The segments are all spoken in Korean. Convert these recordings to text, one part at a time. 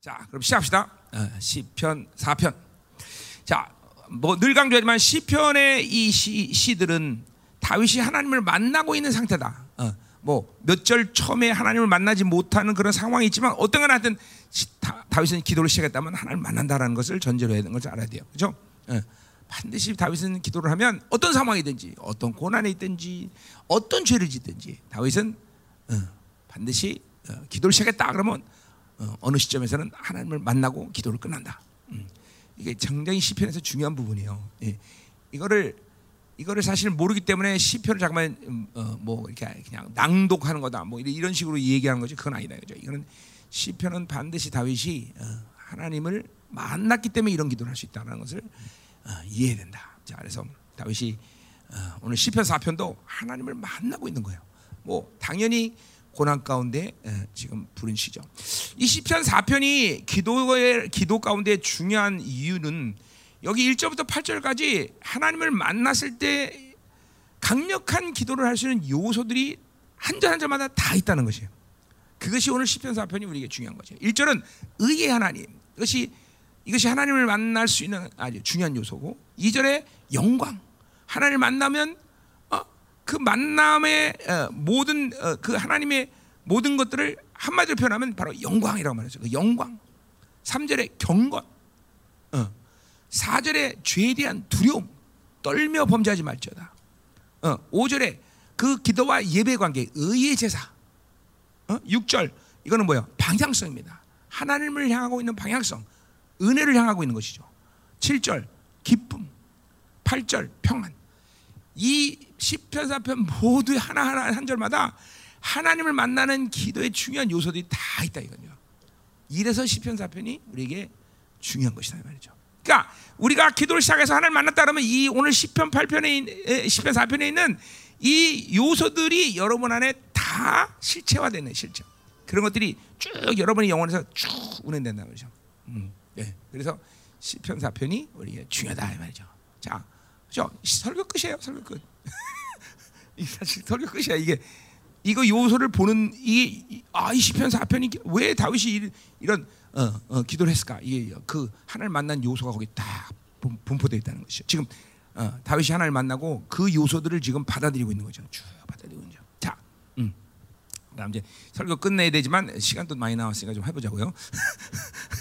자, 그럼 시작합시다. 어, 시편 4편. 자, 뭐 늘 강조하지만 시편의 이 시, 시들은 다윗이 하나님을 만나고 있는 상태다. 어, 뭐몇 절 처음에 하나님을 만나지 못하는 그런 상황이 있지만 어떤 건 시- 다, 다윗은 기도를 시작했다면 하나님을 만난다라는 것을 전제로 해야 되는 것을 알아야 돼요. 그죠? 어, 반드시 다윗은 기도를 하면 어떤 상황이든지 어떤 고난에 있든지 어떤 죄를 짓든지 다윗은 어, 반드시 어, 기도를 시작했다 그러면 어, 어느 시점에서는 하나님을 만나고 기도를 끝난다. 음. 이게 굉장히 시편에서 중요한 부분이에요. 예. 이거를 이거를 사실 모르기 때문에 시편을 잠깐만 음, 어, 뭐 이렇게 그냥 낭독하는 거다. 뭐 이런- 식으로 얘기하는 거지 그건 아니다. 그죠? 이거는 시편은 반드시 다윗이 어, 하나님을 만났기 때문에 이런 기도를 할 수 있다는 것을 어, 이해해야 된다. 자, 그래서 다윗이 어, 오늘 시편 4편도 하나님을 만나고 있는 거예요. 뭐 당연히 고난 가운데 에, 지금 부른 시죠. 이 시편 4편이 기도의 기도 가운데 중요한 이유는 여기 1절부터 8절까지 하나님을 만났을 때 강력한 기도를 할 수 있는 요소들이 한 절 한 절마다 다 있다는 것이에요. 그것이 오늘 시편 4편이 우리에게 중요한 거죠. 1절은 의의 하나님. 이것이 이것이 하나님을 만날 수 있는 아주 중요한 요소고 2절에 영광. 하나님을 만나면 어, 그 만남의 어, 모든 어, 그 하나님의 모든 것들을 한마디로 표현하면 바로 영광이라고 말하죠. 그 영광. 3절에 경건. 어. 4절에 죄에 대한 두려움. 떨며 범죄하지 말지어다. 어, 5절에 그 기도와 예배 관계, 의의 제사. 어? 6절 이거는 뭐예요? 방향성입니다. 하나님을 향하고 있는 방향성, 은혜를 향하고 있는 것이죠. 7절 기쁨, 8절 평안. 이 시편 4편 모두 하나하나 한 절마다 하나님을 만나는 기도의 중요한 요소들이 다 있다 이거죠. 이래서 시편 4편이 우리에게 중요한 것이다 이 말이죠. 그러니까 우리가 기도를 시작해서 하나님을 만났다 그러면 이 오늘 시편 8편에 시편 4편에 있는 이 요소들이 여러분 안에 다 실체화되는 실체. 그런 것들이 쭉 여러분의 영혼에서 쭉 운행된다 말이죠. 음, 네. 그래서 시편 4편이 우리에게 중요하다 이 말이죠. 자, 그죠? 설교 끝이에요. 설교 끝. 이 사실 설교 끝이야. 이게 이거 요소를 보는 이게 아이 시편 4편이 왜 다윗이 이- 이런 어, 어, 기도를 했을까? 이게 그 하나님 만난 요소가 거기 딱 분- 분포되어 있다는 것이죠. 지금 어, 다윗이 하나님을 만나고 그 요소들을 지금 받아들이고 있는 거죠. 쭉 받아들이고 있는 거죠. 자, 음. 그다음 이제 설교 끝내야 되지만 시간도 많이 나왔으니까 좀 해보자고요.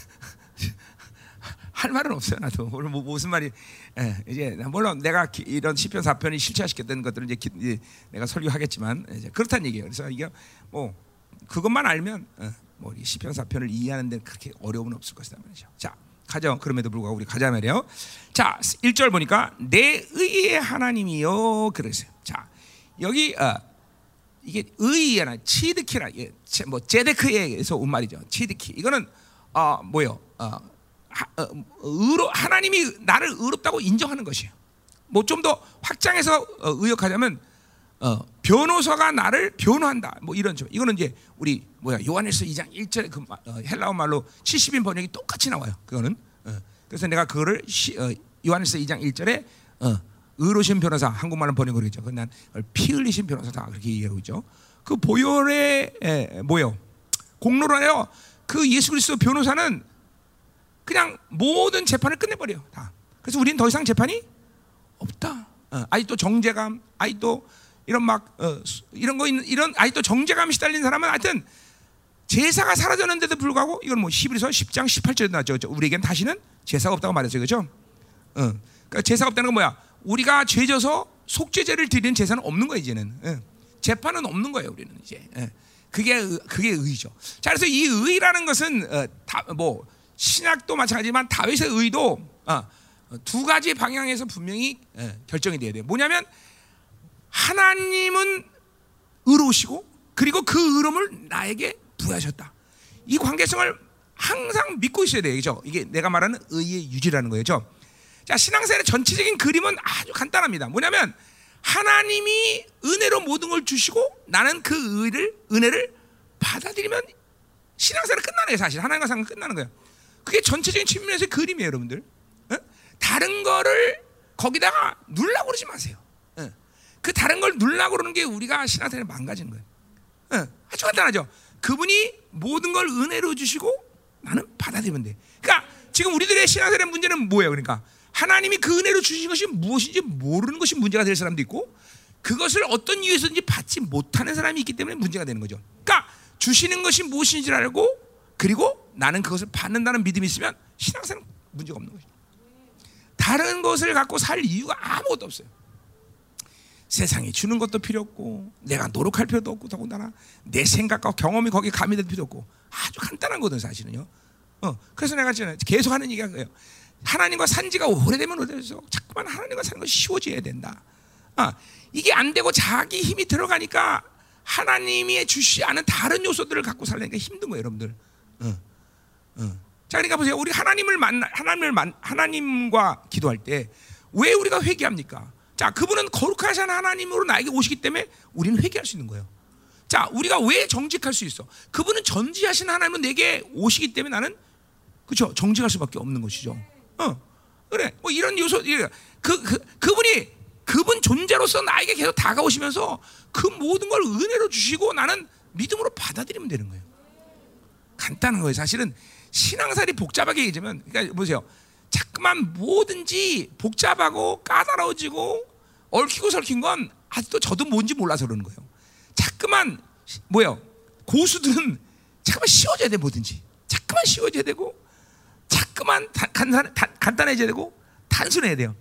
할 말은 없어요. 나도 오늘 뭐 무슨 말이 예, 이제 물론 내가 기- 이런 시편 4편이 실체화시켰다는 것들은 이제, 기- 이제 내가 설교하겠지만 이제 그렇다는 얘기예요. 그래서 이게 뭐 그것만 알면 어, 뭐이 시편 4편을 이해하는 데 그렇게 어려움은 없을 것이다 말이죠. 자, 가죠. 그럼에도 불구하고 우리 가자 말이에요. 자, 1절 보니까 내 의의 하나님이요 그랬어요. 자, 여기 어, 이게 의의나 치드키라 예, 제- 뭐 제데크에서 온 말이죠. 치드키 이거는 어 뭐요? 어, 의로 하나님이 나를 의롭다고 인정하는 것이에요. 뭐 좀 더 확장해서 어, 의역하자면 어, 변호사가 나를 변호한다. 뭐 이런 좀 이거는 이제 우리 뭐야 요한일서 2장 1절의 그 마- 어, 헬라어 말로 70인 번역이 똑같이 나와요. 그거는 어, 그래서 내가 그거를 시, 어, 요한일서 2장 1절에 어, 의로신 변호사 한국말로 번역을 했죠. 난피 흘리신 변호사다 그렇게 얘기하고 있죠. 그 보혈의 에, 뭐요 하여 그 예수 그리스도 변호사는 그냥 모든 재판을 끝내버려요. 다. 그래서 우리는 더 이상 재판이 없다. 어, 아직도 정죄감, 아직도 이런 막 어, 수- 이런 거 있는 이런 아직도 정죄감이 시달린 사람은 하여튼 제사가 사라졌는데도 불구하고 이건 뭐 히브리서 10장 18절에 나왔죠. 그죠? 우리에겐 다시는 제사가 없다고 말했죠. 그죠? 어. 그러니까 제사가 없다는 건 뭐야? 우리가 죄져서 속죄제를 드리는 제사는 없는 거예요, 이제는. 예. 재판은 없는 거예요, 우리는 이제. 예. 그게 의- 그게 의죠. 자, 그래서 이 의라는 것은 어, 다, 뭐 신약도 마찬가지지만 다윗의 의도 어, 두 가지 방향에서 분명히 예, 결정이 돼야 돼요. 뭐냐면 하나님은 의로우시고 그리고 그 의로움을 나에게 부여하셨다. 이 관계성을 항상 믿고 있어야. 그죠? 이게 내가 말하는 의의 유지라는 거죠. 자, 신앙생활의 전체적인 그림은 아주 간단합니다. 뭐냐면 하나님이 은혜로 모든 걸 주시고 나는 그 의를 은혜를 받아들이면 신앙생활은 끝나는 거예요. 사실 하나님과 상관 끝나는 거예요. 그게 전체적인 측면에서의 그림이에요, 여러분들. 어? 다른 거를 거기다가 눌라고 그러지 마세요. 어. 그 다른 걸 눌라고 그러는 게 우리가 신앙생활을 망가지는 거예요. 어. 아주 간단하죠. 그분이 모든 걸 은혜로 주시고 나는 받아들이면 돼. 그러니까 지금 우리들의 신앙생활의 문제는 뭐예요? 그러니까 하나님이 그 은혜로 주신 것이 무엇인지 모르는 것이 문제가 될 사람도 있고 그것을 어떤 이유에서든지 받지 못하는 사람이 있기 때문에 문제가 되는 거죠. 그러니까 주시는 것이 무엇인지 알고 그리고 나는 그것을 받는다는 믿음이 있으면 신앙생활 문제가 없는 거죠. 다른 것을 갖고 살 이유가 아무것도 없어요. 세상이 주는 것도 필요 없고 내가 노력할 필요도 없고 더군다나 내 생각과 경험이 거기에 가미될 필요도 없고 아주 간단한 거든 사실은요. 어, 그래서 내가 계속 하는 얘기가 그예요. 하나님과 산 지가 오래되면 오래될수록 자꾸만 하나님과 사는 것이 쉬워져야 된다. 아, 이게 안 되고 자기 힘이 들어가니까 하나님이 주시 않은 다른 요소들을 갖고 살려니까 힘든 거예요, 여러분들. 자, 그러니까 보세요. 우리 하나님을 만나, 하나님을 만, 하나님과 기도할 때 왜 우리가 회개합니까? 자, 그분은 거룩하신 하나님으로 나에게 오시기 때문에 우리는 회개할 수 있는 거예요. 자, 우리가 왜 정직할 수 있어? 그분은 전지하신 하나님은 내게 오시기 때문에 나는 그렇죠. 정직할 수밖에 없는 것이죠. 어, 그래. 뭐 이런 요소, 그, 그 그분이 그분 존재로서 나에게 계속 다가오시면서 그 모든 걸 은혜로 주시고 나는 믿음으로 받아들이면 되는 거예요. 간단한 거예요. 사실은 신앙살이 복잡하게 얘기하면, 그러니까 보세요. 자꾸만 뭐든지 복잡하고 까다로워지고 얽히고 설킨 건 아직도 저도 뭔지 몰라서 그러는 거예요. 자꾸만 뭐요? 고수들은 자꾸만 쉬워져야 돼 뭐든지. 자꾸만 쉬워져야 되고 자꾸만 간단, 간단해져야 되고 단순해야 돼요.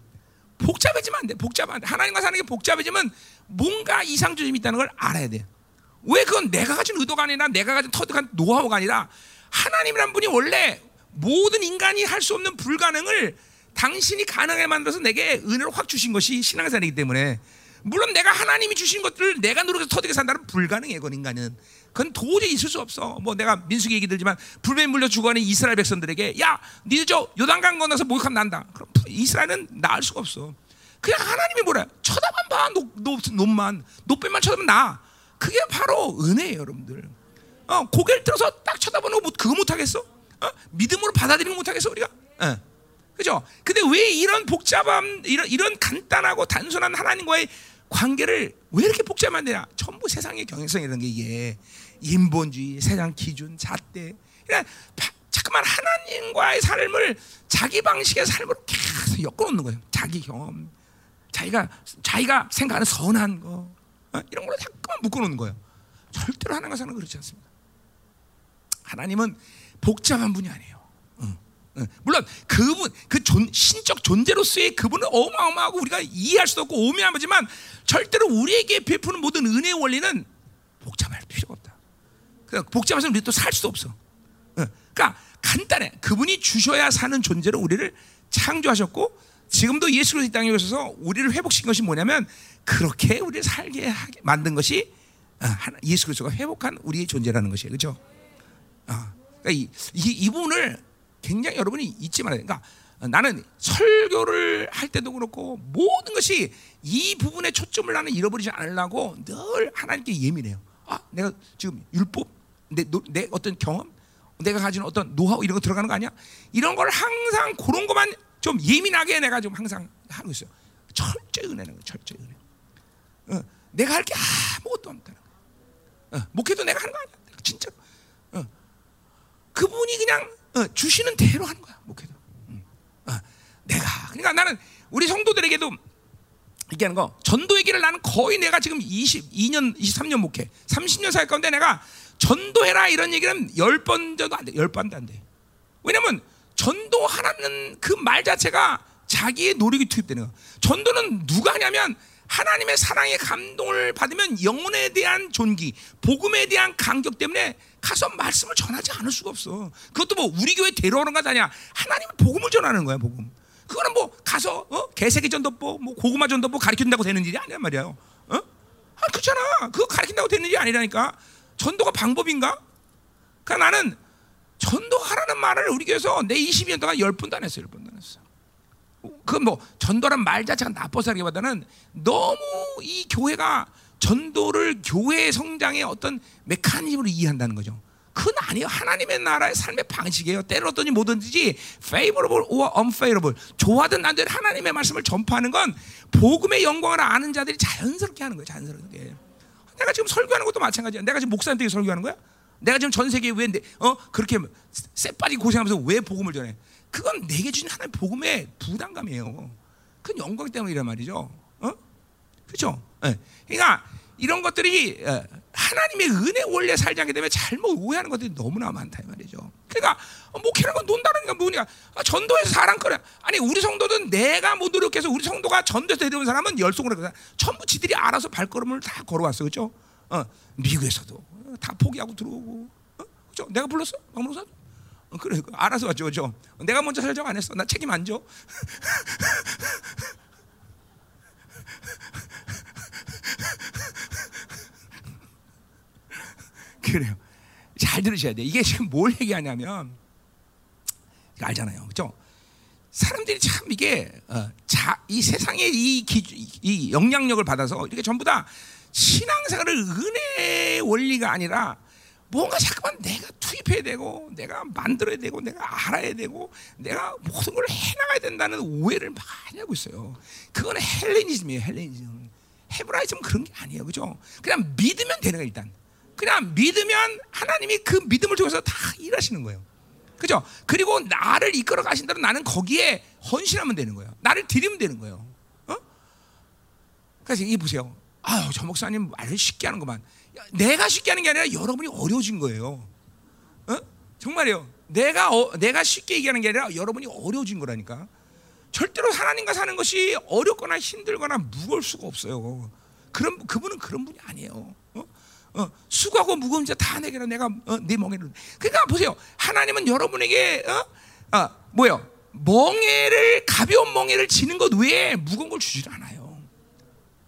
복잡해지면 안 돼. 복잡 안 돼. 하나님과 사는 게 복잡해지면 뭔가 이상조짐이 있다는 걸 알아야 돼. 왜 그건 내가 가진 의도가 아니라 내가 가진 터득한 노하우가 아니라 하나님이란 분이 원래 모든 인간이 할 수 없는 불가능을 당신이 가능하게 만들어서 내게 은혜를 확 주신 것이 신앙생활이기 때문에 물론 내가 하나님이 주신 것들을 내가 노력해서 터득해 산다는 불가능해 그건 인간은. 그건 도저히 있을 수 없어. 뭐 내가 민수기 얘기 들지만 불뱀에 물려 죽어가는 이스라엘 백성들에게 야 니들 저 요단강 건너서 목욕하면 난다. 그럼 이스라엘은 나을 수가 없어. 그냥 하나님이 뭐래 쳐다만 봐 노, 노, 노만. 놋뱀만 쳐다보면 나 그게 바로 은혜예요 여러분들 어, 고개를 들어서 딱 쳐다보는 거 그거 못하겠어? 어? 믿음으로 받아들이는 못하겠어 우리가? 어. 그죠? 근데 왜 이런 복잡함, 이런, 이런 간단하고 단순한 하나님과의 관계를 왜 이렇게 복잡한데냐? 전부 세상의 경향성이라는 게 이게 인본주의, 세상 기준, 잣대. 잠깐만 하나님과의 삶을 자기 방식의 삶으로 계속 엮어놓는 거예요. 자기 경험, 자기가 자기가 생각하는 선한 거 어? 이런 걸로 자꾸만 묶어놓는 거예요. 절대로 하나님과 사는 그렇지 않습니다. 하나님은 복잡한 분이 아니에요. 물론 그분 그 존, 신적 존재로서의 그분은 어마어마하고 우리가 이해할 수도 없고 오묘하지만 절대로 우리에게 베푸는 모든 은혜의 원리는 복잡할 필요가 없다. 그러니까 복잡해서 우리 또 살 수도 없어. 그러니까 간단해. 그분이 주셔야 사는 존재로 우리를 창조하셨고 지금도 예수 그리스도 땅에 오셔서 우리를 회복시킨 것이 뭐냐면 그렇게 우리를 살게 만든 것이 어, 예수 그리스도가 회복한 우리의 존재라는 것이에요. 그렇죠? 그러니까 이, 이, 이 부분을 굉장히 여러분이 잊지 말아야 돼. 그러니까 나는 설교를 할 때도 그렇고 모든 것이 이 부분에 초점을 나는 잃어버리지 않으려고 늘 하나님께 예민해요. 아, 내가 지금 율법, 내, 내 어떤 경험, 내가 가진 어떤 노하우 이런 거 들어가는 거 아니야? 이런 걸 항상 그런 것만 좀 예민하게 내가 좀 항상 하고 있어요. 철저히 은혜는 거, 철저히 은혜. 어, 내가 할 게 아무것도 없다는 거. 어, 목회도 내가 하는 거 아니야. 진짜. 어, 그분이 그냥 어, 주시는 대로 하는 거야 목회도. 응. 어, 내가 그러니까 나는 우리 성도들에게도 얘기하는 거 전도 얘기를 나는 거의 내가 지금 22년 23년 목회 30년 살 가운데 내가 전도해라 이런 얘기는 10번 정도 안 돼. 10번도 안 돼. 왜냐면 전도하라는 그 말 자체가 자기의 노력이 투입되는 거. 전도는 누가 하냐면 하나님의 사랑의 감동을 받으면 영혼에 대한 존귀, 복음에 대한 간격 때문에 가서 말씀을 전하지 않을 수가 없어. 그것도 뭐 우리 교회 데려오는 것 아니야. 하나님은 복음을 전하는 거야, 복음. 그거는 뭐 가서 어? 개새끼 전도법, 뭐 고구마 전도법 가르친다고 되는 일이 아니란 말이에요. 어? 아, 그렇잖아. 그거 가르친다고 되는 일이 아니라니까. 전도가 방법인가? 그러니까 나는 전도하라는 말을 우리 교회에서 내 20년 동안 10번도 안 했어, 10번도 안 했어. 그 뭐 전도란 말 자체가 나빠서라기보다는 너무 이 교회가 전도를 교회의 성장의 어떤 메커니즘으로 이해한다는 거죠. 그건 아니에요. 하나님의 나라의 삶의 방식이에요. 때로더니 뭐든지 favorable or unfavorable 좋아든 안 되든 하나님의 말씀을 전파하는 건 복음의 영광을 아는 자들이 자연스럽게 하는 거예요. 자연스럽게. 내가 지금 설교하는 것도 마찬가지야. 내가 지금 목사한테 설교하는 거야? 내가 지금 전 세계에 왜, 내, 어? 그렇게 쎄빠리 고생하면서 왜 복음을 전해? 그건 내게 주신 하나님의 복음의 부담감이에요. 그건 영광 때문이란 말이죠. 어? 그죠? 예. 그러니까 이런 것들이 어, 하나님의 은혜 원래 살지 않게 되면 잘못 오해하는 것들이 너무나 많다 이 말이죠. 그러니까 어, 목회라는 건 논다는 게 뭐냐? 아, 전도에서 사람 거래. 아니 우리 성도든 내가 못 노력해서 우리 성도가 전도에서 데려온 사람은 열송을 했거든. 전부 지들이 알아서 발걸음을 다 걸어왔어, 그죠? 어, 미국에서도 다 포기하고 들어오고, 어? 그죠? 내가 불렀어, 박문호사. 어, 그래, 알아서 왔죠, 그죠? 내가 먼저 설정 안 했어. 나 책임 안 져. 그래요. 잘 들으셔야 돼. 이게 지금 뭘 얘기하냐면 알잖아요, 그렇죠? 사람들이 참 이게 어, 자, 이 세상의 이, 기, 이 영향력을 받아서 이게 전부 다 신앙생활을 은혜의 원리가 아니라 뭔가 자꾸만 내가 투입해야 되고 내가 만들어야 되고 내가 알아야 되고 내가 모든 걸 해나가야 된다는 오해를 많이 하고 있어요. 그거는 헬레니즘이에요. 헬레니즘. 헤브라이즘은 그런 게 아니에요. 그죠? 그냥 믿으면 되는 거예요. 일단. 그냥 믿으면 하나님이 그 믿음을 통해서 다 일하시는 거예요. 그죠? 그리고 나를 이끌어 가신다면 나는 거기에 헌신하면 되는 거예요. 나를 드리면 되는 거예요. 어? 그래서 이 보세요. 아유, 저 목사님 말을 쉽게 하는 것만. 내가 쉽게 하는 게 아니라 여러분이 어려워진 거예요. 어? 정말이요. 내가 어, 내가 쉽게 얘기하는 게 아니라 여러분이 어려워진 거라니까. 절대로 하나님과 사는 것이 어렵거나 힘들거나 무거울 수가 없어요. 그런 그분은 그런 분이 아니에요. 어? 어, 수고하고 무거운 자다 내게로 내가 어, 네 멍에를. 그러니까 보세요. 하나님은 여러분에게 어? 어, 뭐요? 멍에를 가벼운 멍에를 지는 것 외에 무거운 걸 주질 않아요.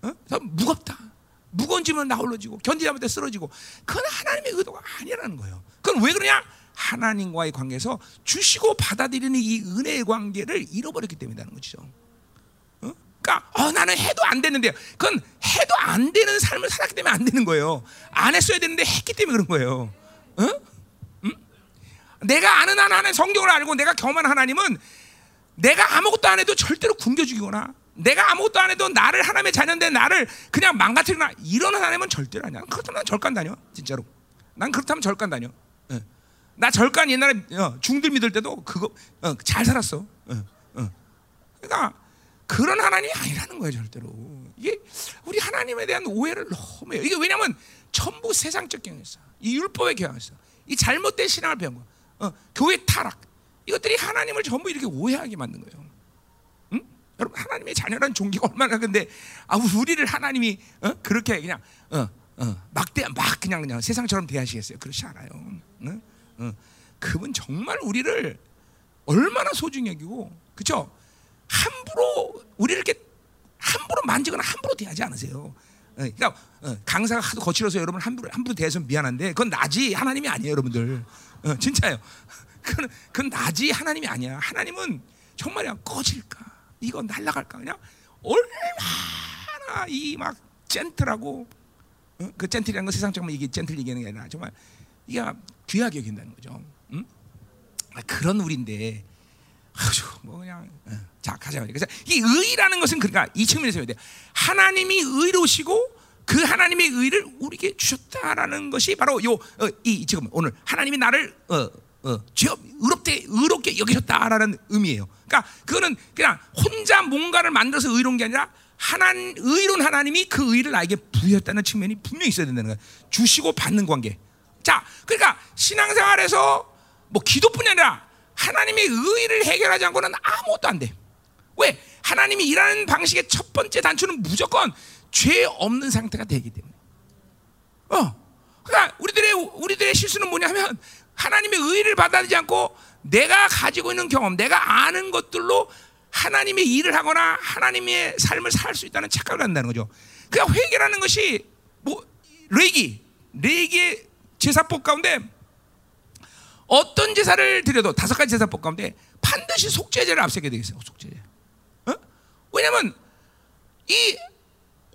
어? 무겁다. 무거운 짐은 나홀로지고 견디다 못해 쓰러지고 그건 하나님의 의도가 아니라는 거예요. 그건 왜 그러냐? 하나님과의 관계에서 주시고 받아들이는 이 은혜의 관계를 잃어버렸기 때문이라는 거죠. 어? 그러니까 어, 나는 해도 안 되는데요. 그건 해도 안 되는 삶을 살았기 때문에 안 되는 거예요. 안 했어야 되는데 했기 때문에 그런 거예요. 어? 응? 내가 아는 하나님 성경을 알고 내가 경험한 하나님은 내가 아무것도 안 해도 절대로 굶겨 죽이거나 내가 아무것도 안 해도 나를 하나님의 자녀인데 나를 그냥 망가뜨리거나 이런 하나님은 절대로 아니야. 그렇다면 난 절간 다녀. 진짜로. 난 그렇다면 절간 다녀. 예. 나 절간 옛날에 어, 중들 믿을 때도 그거 어, 잘 살았어. 어, 어. 그러니까 그런 하나님이 아니라는 거예요, 절대로. 이게 우리 하나님에 대한 오해를 너무 해요. 이게 왜냐면 전부 세상적 경향이었어. 이 율법의 경향이었어. 이 잘못된 신앙을 배운 거. 어, 교회 타락. 이것들이 하나님을 전부 이렇게 오해하게 만든 거예요. 응? 여러분 하나님의 자녀란 종기가 얼마나 근데 아 우리를 하나님이 어? 그렇게 그냥 어, 어, 막대 막 그냥 그냥 세상처럼 대하시겠어요? 그렇지 않아요. 응? 어. 그분 정말 우리를 얼마나 소중히 여기고 그렇죠? 함부로 우리를 이렇게 함부로 만지거나 함부로 대하지 않으세요. 어, 그러니까 어, 강사가 하도 거칠어서 여러분 함부로 함부로 대해서 미안한데 그건 나지 하나님이 아니에요, 여러분들. 어, 진짜요. 그건 그건 나지 하나님이 아니야. 하나님은 정말이야 꺼질까? 이거 날라갈까? 그냥 얼마나 이 막 젠틀하고 어? 그 젠틀이라는 건 세상적으로 이게 젠틀 얘기하는 게 아니라 정말 이게 귀하게 여긴다는 거죠. 응? 아, 그런 우리인데 아주 뭐 그냥 어. 자 가자 그래서 이 의라는 것은 그러니까 이 측면에서 해야 돼. 하나님이 의로우시고 그 하나님의 의를 우리에게 주셨다라는 것이 바로 요이 어, 지금 오늘 하나님이 나를 어, 어, 의롭게 의롭게 여기셨다라는 의미예요. 그러니까 그거는 그냥 혼자 뭔가를 만들어서 의로운 게 아니라 하나님 의로운 하나님이 그 의를 나에게 부여했다는 측면이 분명히 있어야 된다는 거예요. 주시고 받는 관계. 자, 그러니까 신앙생활에서 뭐 기도뿐이 아니라 하나님의 의를 해결하지 않고는 아무것도 안 돼. 왜? 하나님이 일하는 방식의 첫 번째 단추는 무조건 죄 없는 상태가 되기 때문에. 어. 그러니까 우리들의 우리들의 실수는 뭐냐면 하나님의 의를 받아들이지 않고 내가 가지고 있는 경험, 내가 아는 것들로 하나님의 일을 하거나 하나님의 삶을 살 수 있다는 착각을 한다는 거죠. 그러니까 회개라는 것이 뭐 레기, 레기의 제사법 가운데 어떤 제사를 드려도 다섯 가지 제사법 가운데 반드시 속죄제를 앞세게 되겠어요. 속죄제. 어? 왜냐하면 이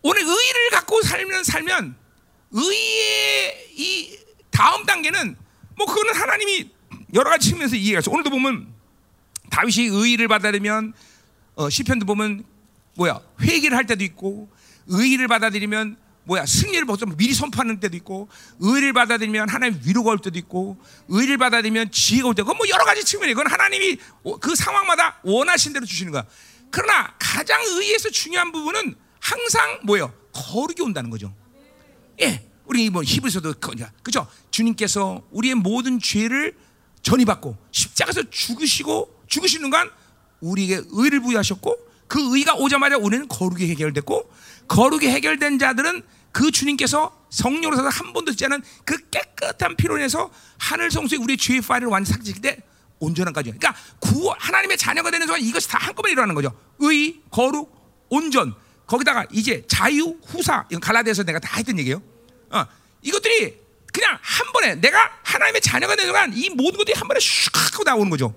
오늘 의를 갖고 살면 살면 의의 이 다음 단계는 뭐 그거는 하나님이 여러 가지 측면에서 이해가 죠 오늘도 보면 다윗이 의를 받아들이면 어, 시편도 보면 뭐야 회개를 할 때도 있고 의를 받아들이면 뭐야 승리를 벌써 미리 선포하는 때도 있고 의를 받아들이면 하나님 위로가 올 때도 있고 의를 받아들이면 지혜가 올 때고 뭐 여러 가지 측면이 그건 하나님이 그 상황마다 원하신 대로 주시는 거야. 그러나 가장 의에서 중요한 부분은 항상 뭐예요? 거룩이 온다는 거죠. 예, 우리 뭐 히브리서도 그죠? 주님께서 우리의 모든 죄를 전이받고 십자가에서 죽으시고 죽으시는 간 우리에게 의를 부여하셨고 그 의가 오자마자 우리는 거룩이 해결됐고 거룩이 해결된 자들은 그 주님께서 성령으로 서서 한 번도 듣지 않은 그 깨끗한 피로 인해서 하늘 성소에 우리의 죄의 파일을 완전 삭제할 때 온전한까지. 그러니까 구 하나님의 자녀가 되는 순간 이것이 다 한꺼번에 일어나는 거죠. 의, 거룩, 온전. 거기다가 이제 자유, 후사. 이건 갈라디아서 내가 다 했던 얘기예요. 어, 이것들이 그냥 한 번에 내가 하나님의 자녀가 되는 순간 이 모든 것들이 한 번에 슉 하고 나오는 거죠.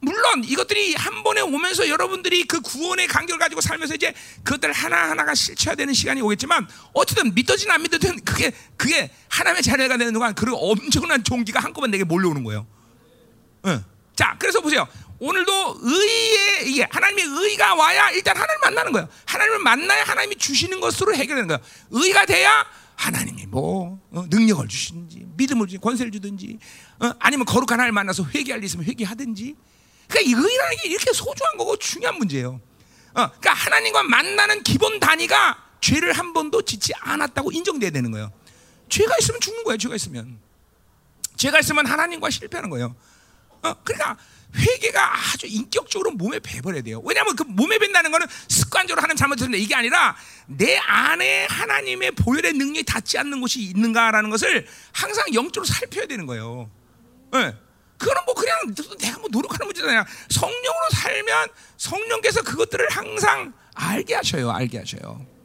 물론 이것들이 한 번에 오면서 여러분들이 그 구원의 간격을 가지고 살면서 이제 그것들 하나하나가 실체화 되는 시간이 오겠지만 어쨌든 믿어지는 안 믿어지는 그게 그게 하나님의 자녀가 되는 동안 그 엄청난 종기가 한꺼번에 내게 몰려오는 거예요. 응. 자, 그래서 보세요. 오늘도 의의 이게 하나님의 의가 와야 일단 하나님 만나는 거예요. 하나님을 만나야 하나님이 주시는 것으로 해결되는 거예요. 의가 돼야 하나님이 뭐 어, 능력을 주시든지 믿음을 주든지 권세를 주든지 어, 아니면 거룩한 하나님을 만나서 회개할 일 있으면 회개하든지 그러니까 의라는 게 이렇게 소중한 거고 중요한 문제예요. 어, 그러니까 하나님과 만나는 기본 단위가 죄를 한 번도 짓지 않았다고 인정돼야 되는 거예요. 죄가 있으면 죽는 거예요. 죄가 있으면 죄가 있으면 하나님과 실패하는 거예요. 어, 그러니까 회개가 아주 인격적으로 몸에 배버려야 돼요. 왜냐하면 그 몸에 밴다는 거는 습관적으로 하는 잘못했는데 이게 아니라 내 안에 하나님의 보혈의 능력이 닿지 않는 곳이 있는가라는 것을 항상 영적으로 살펴야 되는 거예요. 네. 그거는 뭐 그냥 내가 뭐 노력하는 문제잖아요. 성령으로 살면 성령께서 그것들을 항상 알게 하셔요. 알게 하셔요.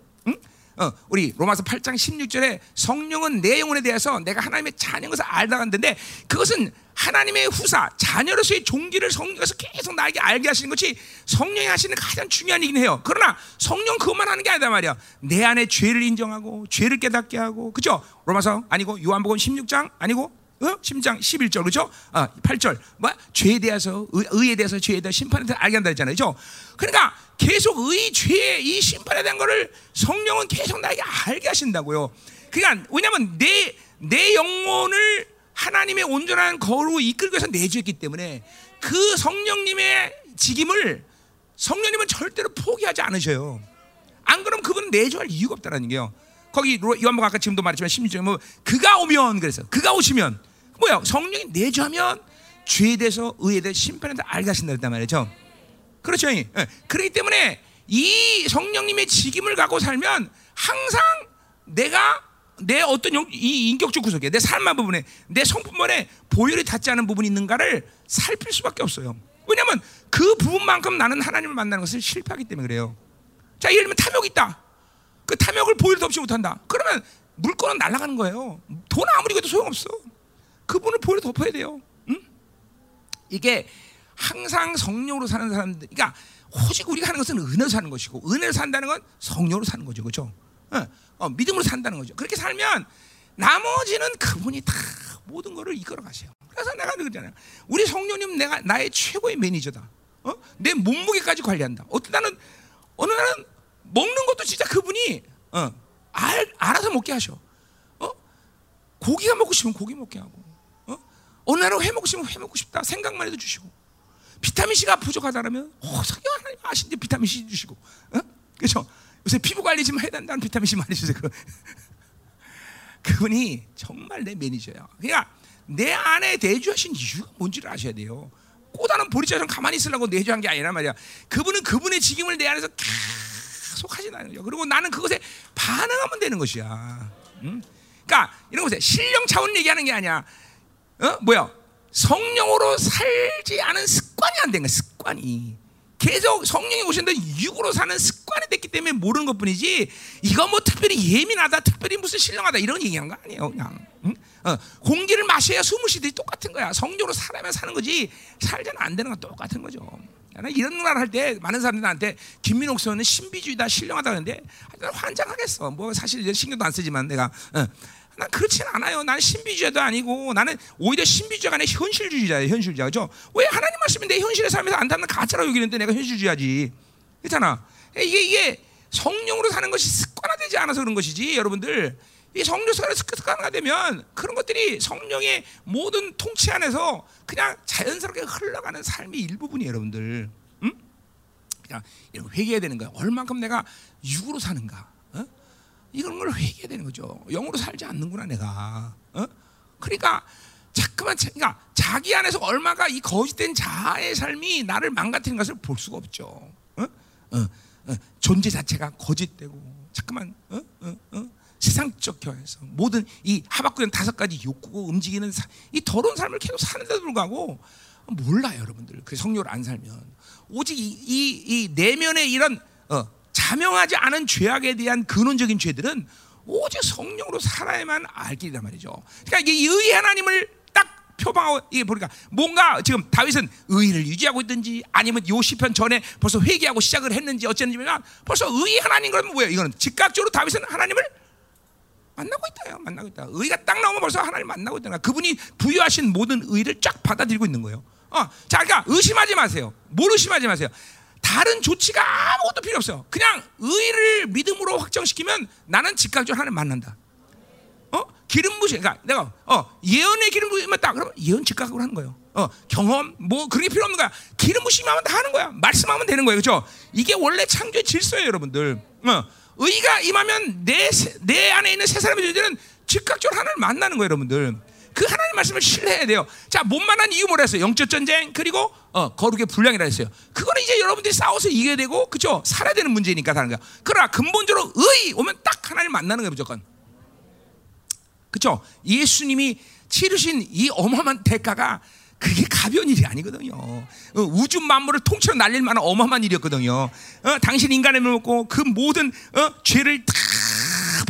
응? 어, 우리 로마서 8장 16절에 성령은 내 영혼에 대해서 내가 하나님의 자녀인 것을 알다 간는데 그것은 하나님의 후사, 자녀로서의 종기를 성령께서 계속 나에게 알게 하시는 것이 성령이 하시는 가장 중요한 일이긴 해요. 그러나 성령 그것만 하는 게 아니다 말이야. 내 안에 죄를 인정하고 죄를 깨닫게 하고 그죠? 로마서 아니고 요한복음 16장 아니고 어? 심장 11절 그죠? 아, 8절 뭐 죄에 대해서 의, 에 대해서 죄에 대해서 심판에 대해서 알게 한다 했잖아요. 그죠? 그러니까 계속 의, 죄, 이 심판에 대한 거를 성령은 계속 나에게 알게 하신다고요. 그러니까 왜냐면 내, 내 영혼을 하나님의 온전한 거로 이끌기 위해서 내주했기 때문에 그 성령님의 직임을 성령님은 절대로 포기하지 않으셔요. 안 그러면 그분은 내주할 이유가 없다는 게요. 거기 요한복 아까 지금도 말했지만 심지어 뭐 그가 오면 그래서 그가 오시면 뭐야 성령이 내주하면 죄에 대해서 의에 대해 심판에 대해 알게 하신다 그랬단 말이죠. 그렇죠. 예. 그렇기 때문에 이 성령님의 직임을 갖고 살면 항상 내가 내 어떤 영, 이 인격적 구석에 내 삶의 부분에 내 성품만에 보혈이 닿지 않은 부분이 있는가를 살필 수밖에 없어요. 왜냐하면 그 부분만큼 나는 하나님을 만나는 것을 실패하기 때문에 그래요. 자 예를 들면 탐욕이 있다. 그 탐욕을 보혈도 없이 못한다. 그러면 물건은 날아가는 거예요. 돈 아무리 그래도 소용없어. 그분을 보혈 덮어야 돼요. 응? 이게 항상 성령으로 사는 사람들, 그러니까 오직 우리가 하는 것은 은혜로 사는 것이고 은혜로 산다는 건 성령으로 사는 거죠, 그렇죠? 어, 어, 믿음으로 산다는 거죠. 그렇게 살면 나머지는 그분이 다 모든 것을 이끌어 가세요. 그래서 내가 그러잖아요. 우리 성령님 내가 나의 최고의 매니저다. 어? 내 몸무게까지 관리한다. 어떤 나는 어느 날은 먹는 것도 진짜 그분이 어, 알, 알아서 먹게 하셔. 어? 고기가 먹고 싶으면 고기 먹게 하고. 어? 어느 날은 회 먹고 싶으면 회 먹고 싶다. 생각만 해도 주시고. 비타민 C가 부족하다면 어, 성경 하나님 아신데 비타민 C 주시고. 어? 그렇죠? 요새 피부 관리 좀 해야 된다는 비타민 C 많이 주세요. 그분이 정말 내 매니저야. 그러니까 내 안에 내주하신 이유가 뭔지를 아셔야 돼요. 꼬다는 보리자처럼 가만히 있으려고 내주한 게 아니란 말이야. 그분은 그분의 직임을 내 안에서 계속 하시는 거죠. 그리고 나는 그것에 반응하면 되는 것이야. 응? 그러니까 이런 것에 신령 차원 얘기하는 게 아니야. 어? 뭐야? 성령으로 살지 않은 습관이 안 된 거야. 습관이. 계속 성령이 오신다 육으로 사는 습관이 됐기 때문에 모르는 것 뿐이지 이거 뭐 특별히 예민하다 특별히 무슨 신령하다 이런 얘기한 거 아니에요 그냥 응? 어, 공기를 마셔야 숨을 쉬듯이 똑같은 거야 성령으로 살아면 사는 거지 살자는 안 되는 건 똑같은 거죠 이런 말 할 때 많은 사람들이 나한테 김민옥 선은 신비주의다 신령하다 그러는데 환장하겠어 뭐 사실 신경도 안 쓰지만 내가 어. 난 그렇진 않아요. 난 신비주의도 아니고 나는 오히려 신비주의가 아니라 현실주의자예요. 현실주의자. 그죠? 왜 하나님 말씀이 내 현실의 삶에서 안 닿는 가짜라고 여기는데 내가 현실주의하지. 그렇잖아. 이게 이게 성령으로 사는 것이 습관화되지 않아서 그런 것이지 여러분들 이 성령 습관화 되면 그런 것들이 성령의 모든 통치 안에서 그냥 자연스럽게 흘러가는 삶의 일부분이에요 여러분들 응? 그냥 회개해야 되는 거야 얼만큼 내가 육으로 사는가 어? 이런 걸 회개해야 되는 거죠 영으로 살지 않는구나 내가 어? 그러니까 자꾸만 그러니까 자기 안에서 얼마가 이 거짓된 자아의 삶이 나를 망가뜨리는 것을 볼 수가 없죠. 어? 어, 어. 존재 자체가 거짓되고 자꾸만 어? 어, 어. 세상적 교회에서 모든 이 하박국의 다섯 가지 욕구가 움직이는 사, 이 더러운 삶을 계속 사는데도 불구하고 몰라요, 여러분들. 그 성령을 안 살면 오직 이, 이, 이 내면의 이런 어, 자명하지 않은 죄악에 대한 근원적인 죄들은 오직 성령으로 살아야만 알 길이란 말이죠. 그러니까 이 의의 하나님을 딱 표방하고 이게 보니까 뭔가 지금 다윗은 의를 유지하고 있든지 아니면 요 시편 전에 벌써 회개하고 시작을 했는지 어쨌는지만 벌써 의의 하나님 그러면 뭐예요? 이거는 즉각적으로 다윗은 하나님을 만나고 있다요. 만나고 있다. 의가 딱 나오면 벌써 하나님 만나고 있다. 그분이 부여하신 모든 의를 쫙 받아들이고 있는 거예요. 어, 자, 그러니까 의심하지 마세요. 뭘 의심하지 마세요. 다른 조치가 아무것도 필요 없어요. 그냥 의를 믿음으로 확정시키면 나는 즉각적으로 하나님 만난다. 어? 기름 부시, 그러니까 내가 어 예언의 기름 부심했다. 그러면 예언 즉각으로 하는 거예요. 어 경험 뭐 그런 게 필요 없는 거야. 기름 부심하면 다 하는 거야. 말씀하면 되는 거예요, 그렇죠? 이게 원래 창조의 질서예요, 여러분들. 어 의가 임하면 내 내 안에 있는 세 사람의 존재는 즉각적으로 하나님을 만나는 거예요, 여러분들. 그 하나님 말씀을 신뢰해야 돼요. 자, 못 만난 이유 뭐라 했어요? 영적 전쟁 그리고 어, 거룩의 분량이라 했어요. 그거는 이제 여러분들이 싸워서 이겨야 되고 그죠? 살아야 되는 문제니까 다른 거야. 그러나 근본적으로 의 오면 딱 하나님 만나는 거예요, 무조건. 그죠? 예수님이 치르신 이 어마어마한 대가가 그게 가벼운 일이 아니거든요. 어, 우주 만물을 통째로 날릴 만한 어마어마한 일이었거든요. 어, 당신 인간의 먹고 그 모든 어, 죄를 다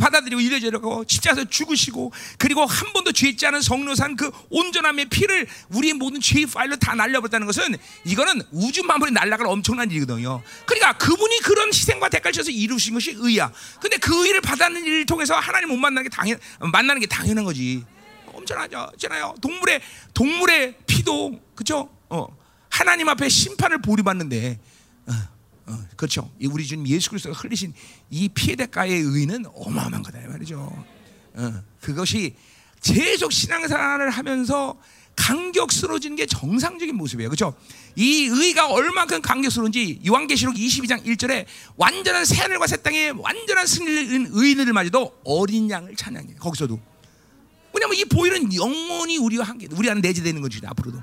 받아들이고 일려주려고 십자가에서 죽으시고 그리고 한 번도 죄짓지 않은 성로산 그 온전함의 피를 우리의 모든 죄의 파일로 다 날려버렸다는 것은 이거는 우주 만물이 날아갈 엄청난 일이거든요. 그러니까 그분이 그런 희생과 대가를 쳐서 이루신 것이 의야. 근데 그 의를 받아는 일을 통해서 하나님 못 만나는 게 당연 만나는 게 당연한 거지. 엄청나죠, 잖아요. 동물의 동물의 피도 그죠? 어, 하나님 앞에 심판을 보리받는데. 어, 어, 그렇죠. 우리 주님 예수 그리스도가 흘리신 이 피해 대가의 의는 어마어마한 거다 말이죠. 어, 그것이 계속 신앙생활을 하면서 강격스러워지는 게 정상적인 모습이에요. 그렇죠? 이 의가 얼마큼 강격스러운지 요한계시록 22장 1절에 완전한 새 하늘과 새 땅에 완전한 승리를 의인을 맞이도 어린 양을 찬양해요. 거기서도. 왜냐하면 이 보혈은 영원히 우리와 함께 우리 안에 내재되는 거지 앞으로도.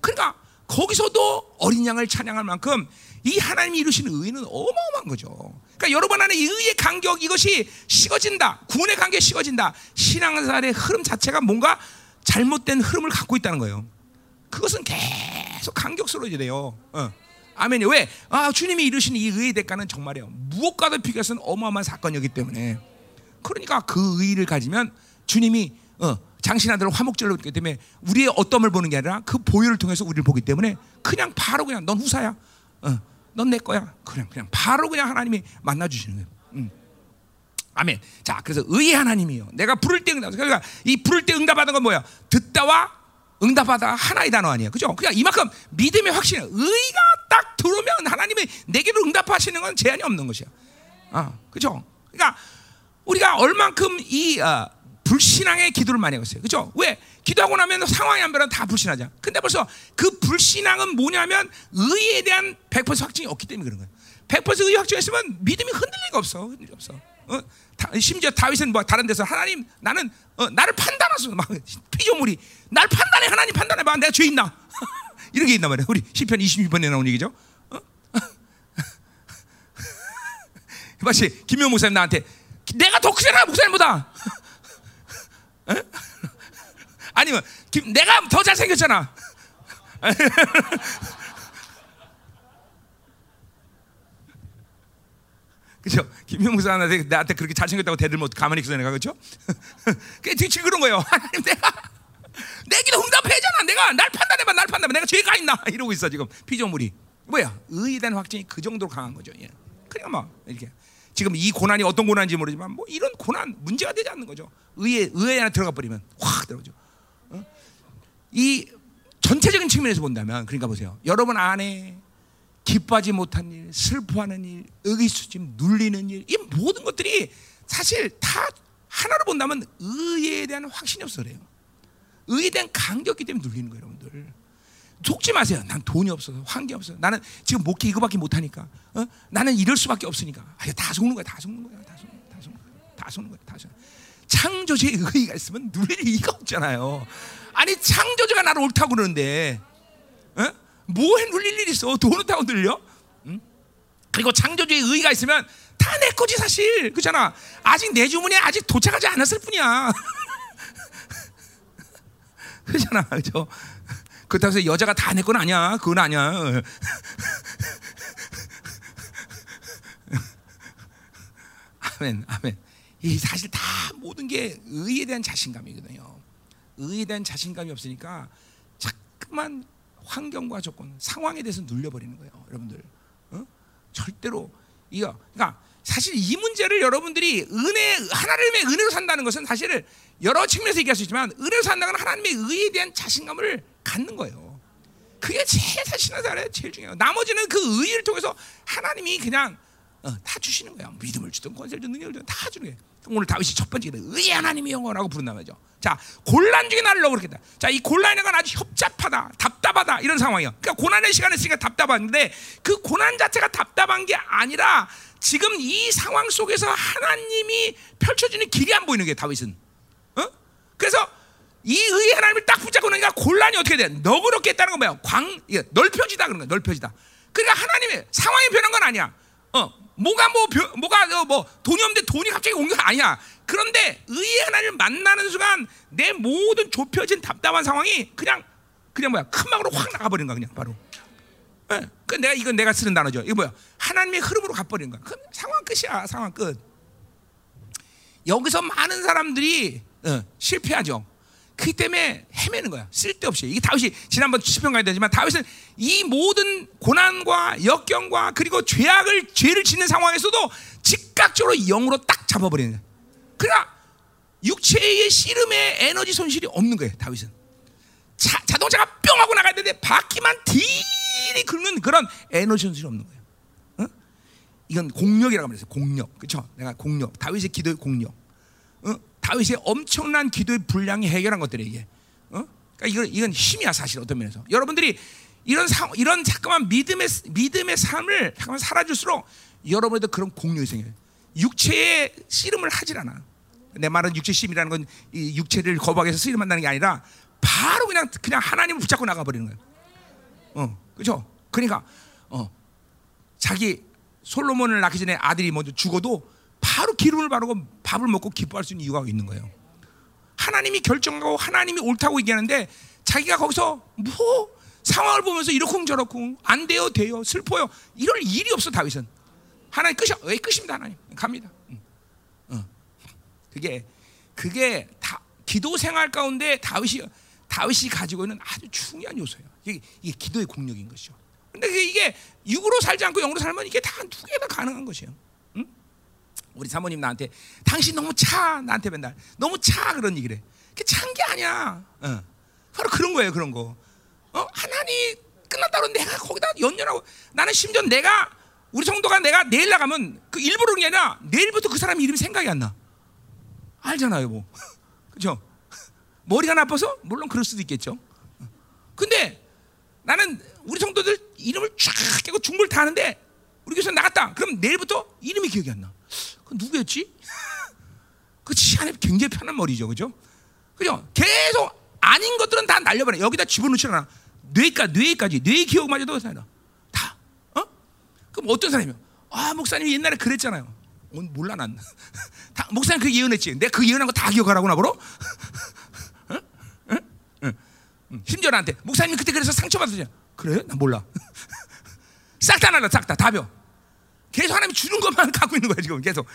그러니까 거기서도 어린 양을 찬양할 만큼 이 하나님이 이루시는 의는 어마어마한 거죠. 그러니까 여러분 안에 이 의의 간격 이것이 식어진다. 구원의 간격이 식어진다. 신앙생활의 흐름 자체가 뭔가 잘못된 흐름을 갖고 있다는 거예요. 그것은 계속 간격스러워져야 돼요. 어. 아멘이 왜? 아 주님이 이루신 이 의의 대가는 정말이에요. 무엇과도 비교해서는 어마어마한 사건이기 때문에. 그러니까 그 의를 가지면 주님이 어, 장신 아들을 화목제로 했기 때문에 우리의 어떠을 보는 게 아니라 그 보혈을 통해서 우리를 보기 때문에 그냥 바로 그냥 넌 후사야. 어, 넌내 거야. 그냥 그냥 바로 그냥 하나님이 만나 주시는 거예요. 음. 아멘. 자, 그래서 의의 하나님이요. 내가 부를 때 응답. 그러니까 이 부를 때 응답하는 건 뭐야? 듣다와 응답하다 하나의 단어 아니에요. 그죠? 그러니까 이만큼 믿음의 확신, 의가 딱 들어오면 하나님이 내게로 응답하시는 건 제한이 없는 것이야. 아, 그죠? 그러니까 우리가 얼만큼 이 어, 불신앙의 기도를 많이 있어요. 그죠? 왜? 기도하고 나면 상황이 안 변하면 다 불신하자. 근데 벌써 그 불신앙은 뭐냐면 의에 대한 100% 확증이 없기 때문에 그런 거예요. 100% 의의 확증이 있으면 믿음이 흔들릴 리가 없어. 흔들릴 없어. 어? 다, 심지어 다윗은 뭐 다른 데서 하나님 나는 어, 나를 판단하소 막 피조물이 날 판단해 하나님 판단해 봐 내가 죄 있나 이런 게 있단 말이야 우리 시편 26번에 나온 얘기죠 어? 마치 김명 목사님 나한테 내가 더 크잖아 목사님보다 아니면 김, 내가 더 잘생겼잖아. 그죠? 김용사 나한테, 나한테 그렇게 잘생겼다고 대들면 가만히 있어 내가 그죠? 그게 뒤치 그런 거예요. 하나님 내가 내 기도 응답해잖아. 내가 날 판단해봐, 날 판단해봐. 내가 죄가 있나 이러고 있어 지금 피조물이 뭐야? 의에 대한 확증이 그 정도로 강한 거죠. 예. 그러니까 뭐 이렇게 지금 이 고난이 어떤 고난인지 모르지만 뭐 이런 고난 문제가 되지 않는 거죠. 의에 의에 하나 들어가 버리면 확 들어오죠. 이 전체적인 측면에서 본다면 그러니까 보세요. 여러분 안에 기뻐하지 못한 일, 슬퍼하는 일, 의기소침 눌리는 일, 이 모든 것들이 사실 다 하나로 본다면 의에 대한 확신이 없어 그래요. 의에 대한 간격이 때문에 눌리는 거예요, 여러분들. 속지 마세요. 난 돈이 없어서 환경 없어서 나는 지금 목회 이거밖에 못 하니까. 어? 나는 이럴 수밖에 없으니까. 아, 다 속는 거야, 다 속는 거야, 다 속는 거야, 다 속는 거야, 다 속는 거야, 다 속는 거야. 창조주의 의의가 있으면 누릴 이가 없잖아요. 아니 창조주가 나를 옳다고 그러는데, 어? 뭐해 눌릴 일 있어? 돈을 타고 늘려? 응? 그리고 창조주의 의의가 있으면 다 내 거지 사실, 그렇잖아. 아직 내 주문에 아직 도착하지 않았을 뿐이야. 그렇잖아, 그죠? 그렇다고 해서 여자가 다 내 건 아니야. 그건 아니야. 아멘, 아멘. 이 사실 다 모든 게 의에 대한 자신감이거든요. 의에 대한 자신감이 없으니까 자꾸만 환경과 조건, 상황에 대해서 눌려버리는 거예요, 여러분들. 어? 절대로 이거, 그러니까 사실 이 문제를 여러분들이 은혜 하나님의 은혜로 산다는 것은 사실 여러 측면에서 얘기할 수 있지만 은혜로 산다는 건 하나님의 의에 대한 자신감을 갖는 거예요. 그게 제일 신앙생활에 제일 중요해요. 나머지는 그 의를 통해서 하나님이 그냥 어, 다 주시는 거예요. 믿음을 주든 권세를 주든 능력을 주든 다 주는 거예요. 오늘 다윗이 첫 번째 의의 하나님의 영어라고 부른단 말이죠. 자, 곤란 중에 나를 넣어버렸겠다. 자, 이 곤란의 건 아주 협잡하다, 답답하다 이런 상황이에요. 그러니까 고난의 시간에 있으니까 답답한데 그 고난 자체가 답답한 게 아니라 지금 이 상황 속에서 하나님이 펼쳐주는 길이 안 보이는 게 다윗은. 어? 그래서 이 의의 하나님을 딱 붙잡고 나니까 곤란이 어떻게 돼? 너그럽겠다는 건 뭐야? 광, 넓혀지다 그런 거야. 넓혀지다. 그러니까 하나님의 상황이 변한 건 아니야. 어, 뭐가 뭐 벼- 뭐가 어, 뭐 돈이 없는데 돈이 갑자기 온게 아니야. 그런데 의의 하나님을 만나는 순간 내 모든 좁혀진 답답한 상황이 그냥 그냥 뭐야 큰 막으로 확 나가버리는 거야 그냥 바로. 예. 그 내가 이건 내가 쓰는 단어죠. 이거 뭐야? 하나님의 흐름으로 가버리는 거야. 그 상황 끝이야. 상황 끝. 여기서 많은 사람들이 어, 실패하죠. 그 때문에 헤매는 거야. 쓸데없이. 이게 다윗이 지난번 시편 가야 되지만 다윗은 이 모든 고난과 역경과 그리고 죄악을 죄를 짓는 상황에서도 즉각적으로 영으로 딱 잡아버리는 거야. 그러나 육체의 씨름에 에너지 손실이 없는 거예요. 다윗은. 자, 자동차가 뿅 하고 나가야 되는데 바퀴만 딜이 긁는 그런 에너지 손실이 없는 거예요. 어? 이건 공력이라고 말했어요. 공력. 그렇죠? 내가 공력. 다윗의 기도의 공력. 어? 다윗의 엄청난 기도의 분량이 해결한 것들이 이게. 어? 그러니까 이건 이건 힘이야 사실 어떤 면에서. 여러분들이 이런 상 이런 잠깐만 믿음의 믿음의 삶을 잠깐만 살아줄수록 여러분에도 그런 공력이 생겨요. 육체의 씨름을 하질 않아. 내 말은 육체 씨름이라는 건 이 육체를 거부하기 위해서 씨름한다는 게 아니라 바로 그냥 그냥 하나님을 붙잡고 나가 버리는 거예요. 어, 그렇죠? 그러니까 어, 자기 솔로몬을 낳기 전에 아들이 먼저 죽어도 바로 기름을 바르고 밥을 먹고 기뻐할 수 있는 이유가 있는 거예요. 하나님이 결정하고 하나님이 옳다고 얘기하는데 자기가 거기서 뭐 상황을 보면서 이렇쿵 저렇쿵 안 돼요 돼요 슬퍼요 이럴 일이 없어 다윗은 하나님 끝이야 왜 끝입니다 하나님 갑니다. 응. 어. 그게 그게 다 기도 생활 가운데 다윗이 다윗이 가지고 있는 아주 중요한 요소예요. 이게, 이게 기도의 공력인 것이죠. 근데 이게 육으로 살지 않고 영으로 살면 이게 다 두 개 다 가능한 것이에요. 응? 우리 사모님 나한테 당신 너무 차 나한테 맨날 너무 차 그런 얘기를 해. 그게 찬 게 아니야. 어. 바로 그런 거예요, 그런 거. 어? 하나님 끝났다고 내가 거기다 연연하고 나는 심지어 내가 우리 성도가 내가 내일 나가면 그 일부러 그런 게 아니라 내일부터 그 사람 이름이 생각이 안 나. 알잖아요, 뭐. 그죠? 머리가 나빠서? 물론 그럴 수도 있겠죠. 근데 나는 우리 성도들 이름을 쫙 깨고 중물 다 하는데 우리 교회에서 나갔다. 그럼 내일부터 이름이 기억이 안 나. 그 누구였지? 그 치안에 굉장히 편한 머리죠. 그죠? 그죠? 계속 아닌 것들은 다 날려버려. 여기다 집어넣지 않아. 뇌까, 뇌까지. 뇌 기억마저도 다. 다. 어? 그럼 어떤 사람이요? 아, 목사님이 옛날에 그랬잖아요. 어, 몰라, 난. 다, 목사님 그 예언했지. 내가 그 예언한 거 다 기억하라고 나보러? 심지어 나한테 목사님 그때 그래서 상처받았잖아. 그래? 나 몰라. 싹 다 날라, 싹 다, 다벼. 계속 하나님이 주는 것만 갖고 있는 거야 지금 계속.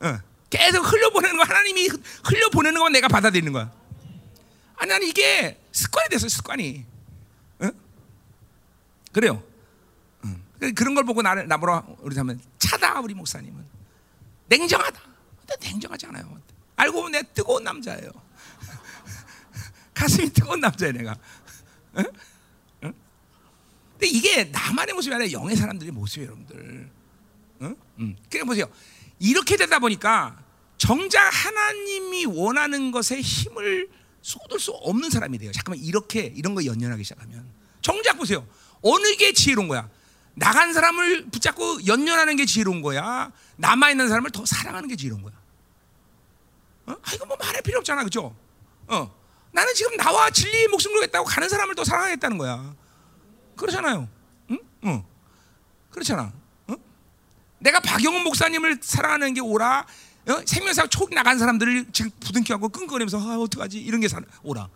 어. 계속 흘려보내는 거 하나님이 흘려보내는 것만 내가 받아들이는 거야. 아니 나는 이게 습관이 됐어 습관이. 어? 그래요. 응. 그- 그런 걸 보고 나를 나보러 우리 하면 차다 우리 목사님은 냉정하다. 근데 냉정하지 않아요. 알고 보면 내가 뜨거운 남자예요. 가슴이 뜨거운 남자야 내가. 응? 응? 근데 이게 나만의 모습이 아니라 영의 사람들의 모습이에요, 여러분들. 응? 응. 그러니까 보세요. 이렇게 되다 보니까 정작 하나님이 원하는 것에 힘을 쏟을 수 없는 사람이 돼요. 잠깐만 이렇게 이런 거 연연하기 시작하면 정작 보세요. 어느 게 지혜로운 거야? 나간 사람을 붙잡고 연연하는 게 지혜로운 거야. 남아 있는 사람을 더 사랑하는 게 지혜로운 거야. 어? 아 이거 뭐 말할 필요 없잖아, 그죠? 어, 나는 지금 나와 진리의 목숨 걸겠다고 가는 사람을 더 사랑하겠다는 거야. 그렇잖아요. 응? 어. 그렇잖아. 어? 내가 박영훈 목사님을 사랑하는 게 오라. 어? 생명사 촉 나간 사람들을 지금 부둥켜하고 끙끙거리면서 아, 어떡하지 이런 게 사, 오라.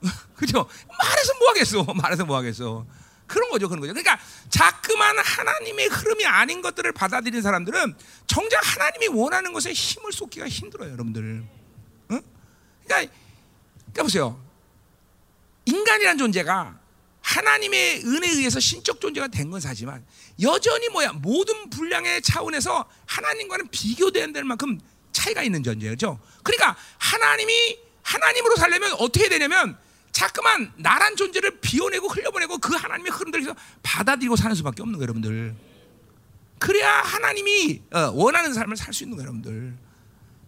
그죠? 말해서 뭐 하겠어? 말해서 뭐 하겠어? 그런 거죠, 그런 거죠. 그러니까 자꾸만 하나님의 흐름이 아닌 것들을 받아들이는 사람들은 정작 하나님이 원하는 것에 힘을 쏟기가 힘들어요, 여러분들. 응? 그러니까, 그러니까 보세요. 인간이란 존재가 하나님의 은혜에 의해서 신적 존재가 된 건 사지만 여전히 뭐야 모든 분량의 차원에서 하나님과는 비교되는 만큼 차이가 있는 존재죠. 그러니까 하나님이 하나님으로 살려면 어떻게 되냐면 자꾸만 나란 존재를 비워내고 흘려보내고 그 하나님의 흐름들에서 받아들이고 사는 수밖에 없는 거예요, 여러분들. 그래야 하나님이 어, 원하는 삶을 살 수 있는 거예요, 여러분들.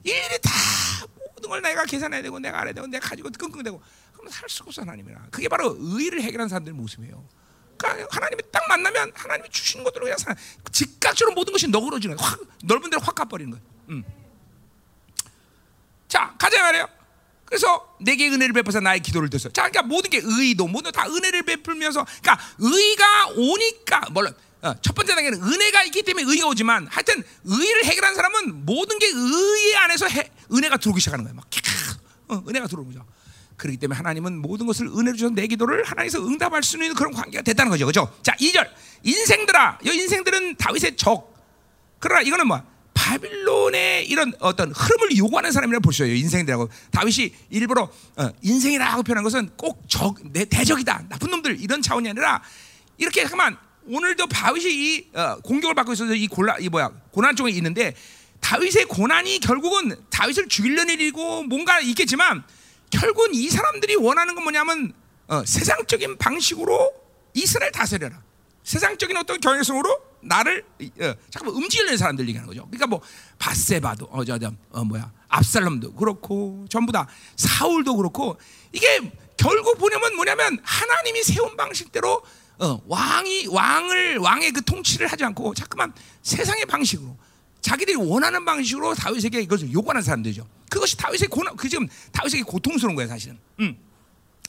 일일이 다 모든 걸 내가 계산해야 되고 내가 알아야 되고 내가 가지고 끙끙대고 그러면 살 수가 없어 하나님이라. 그게 바로 의를 해결한 사람들의 모습이에요. 그러니까 하나님이 딱 만나면 하나님이 주시는 것들로 그냥 사, 즉각적으로 모든 것이 너그러지는 거예요. 확, 넓은 데로 확 가버리는 거예요. 음. 자, 가자 말이에요. 그래서 내게 은혜를 베풀어서 나의 기도를 듣어. 자, 그러니까 모든 게 의도, 모든 다 은혜를 베풀면서, 그러니까 의가 오니까 물론 어, 첫 번째 단계는 은혜가 있기 때문에 의가 오지만, 하여튼 의를 해결한 사람은 모든 게 의 안에서 해, 은혜가 들어오기 시작하는 거예요. 막 어, 은혜가 들어오는 거죠. 그렇기 때문에 하나님은 모든 것을 은혜로 주셔서 내 기도를 하나님께서 응답할 수 있는 그런 관계가 됐다는 거죠. 그죠? 자, 2절. 인생들아. 이 인생들은 다윗의 적. 그러나 이거는 뭐 바빌론의 이런 어떤 흐름을 요구하는 사람이라고 보셔요. 인생들하고 다윗이 일부러 어, 인생이라고 표현한 것은 꼭 적, 내 대적이다, 나쁜 놈들 이런 차원이 아니라 이렇게 잠깐만 오늘도 다윗이 이 어, 공격을 받고 있어서 이 곤란, 이 뭐야 고난 쪽에 있는데 다윗의 고난이 결국은 다윗을 죽이려는 일이고 뭔가 있겠지만 결국은 이 사람들이 원하는 건 뭐냐면 어, 세상적인 방식으로 이스라엘 다스려라. 세상적인 어떤 경외성으로 나를 어, 잠깐만 움직이려는 사람들 얘기하는 거죠. 그러니까 뭐 바세바도 어 저 저, 어, 뭐야 압살롬도 그렇고 전부 다 사울도 그렇고 이게 결국 보냐면 뭐냐면 하나님이 세운 방식대로 어, 왕이 왕을 왕의 그 통치를 하지 않고 자꾸만 세상의 방식으로 자기들이 원하는 방식으로 다윗에게 이것을 요구하는 사람들이죠. 그것이 다윗의 고난, 그 지금 다윗에게 고통스러운 거예요, 사실은. 음.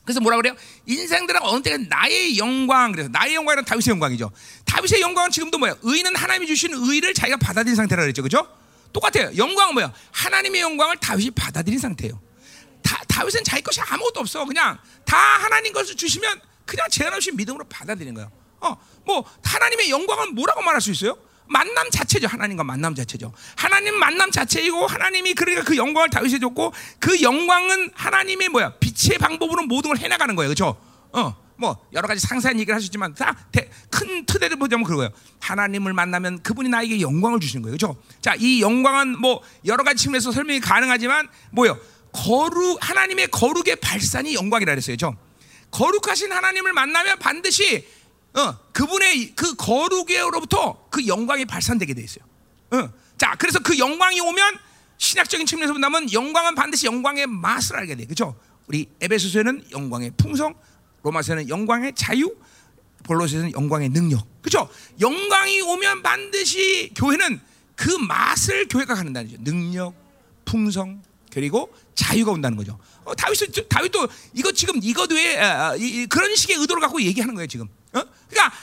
그래서 뭐라 그래요? 인생들은 어느 때가 나의 영광 그래서 나의 영광은 다윗의 영광이죠. 다윗의 영광은 지금도 뭐야? 의는 하나님이 주신 의를 자기가 받아들인 상태라 그랬죠, 그렇죠? 똑같아요. 영광은 뭐야? 하나님의 영광을 다윗이 받아들인 상태예요. 다, 다윗은 자기 것이 아무것도 없어. 그냥 다 하나님 것을 주시면 그냥 제한 없이 믿음으로 받아들이는 거예요. 어, 뭐 하나님의 영광은 뭐라고 말할 수 있어요? 만남 자체죠. 하나님과 만남 자체죠. 하나님 만남 자체이고 하나님이 그러니까 그 영광을 다윗에 줬고 그 영광은 하나님의 뭐야 빛의 방법으로 모든 걸 해나가는 거예요. 그렇죠? 어, 뭐 여러 가지 상세한 얘기를 하셨지만 다큰 틀대로 보자면 그거예요. 하나님을 만나면 그분이 나에게 영광을 주시는 거예요. 그렇죠? 자, 이 영광은 뭐 여러 가지 측면에서 설명이 가능하지만 뭐요? 거룩 하나님의 거룩의 발산이 영광이라 그랬어요. 그렇죠? 거룩하신 하나님을 만나면 반드시 어, 그분의 그 거룩에로부터 그 영광이 발산되게 돼 있어요. 어. 자, 그래서 그 영광이 오면 신약적인 측면에서 본다면 영광은 반드시 영광의 맛을 알게 돼. 그렇죠? 우리 에베소서에는 영광의 풍성, 로마서에는 영광의 자유, 볼로스에는 영광의 능력. 그렇죠? 영광이 오면 반드시 교회는 그 맛을 교회가 갖는다는 거죠. 능력, 풍성, 그리고 자유가 온다는 거죠. 어, 다윗 다윗도 이거 지금 이것 외에 아, 아, 이, 그런 식의 의도를 갖고 얘기하는 거예요 지금. 어? 그러니까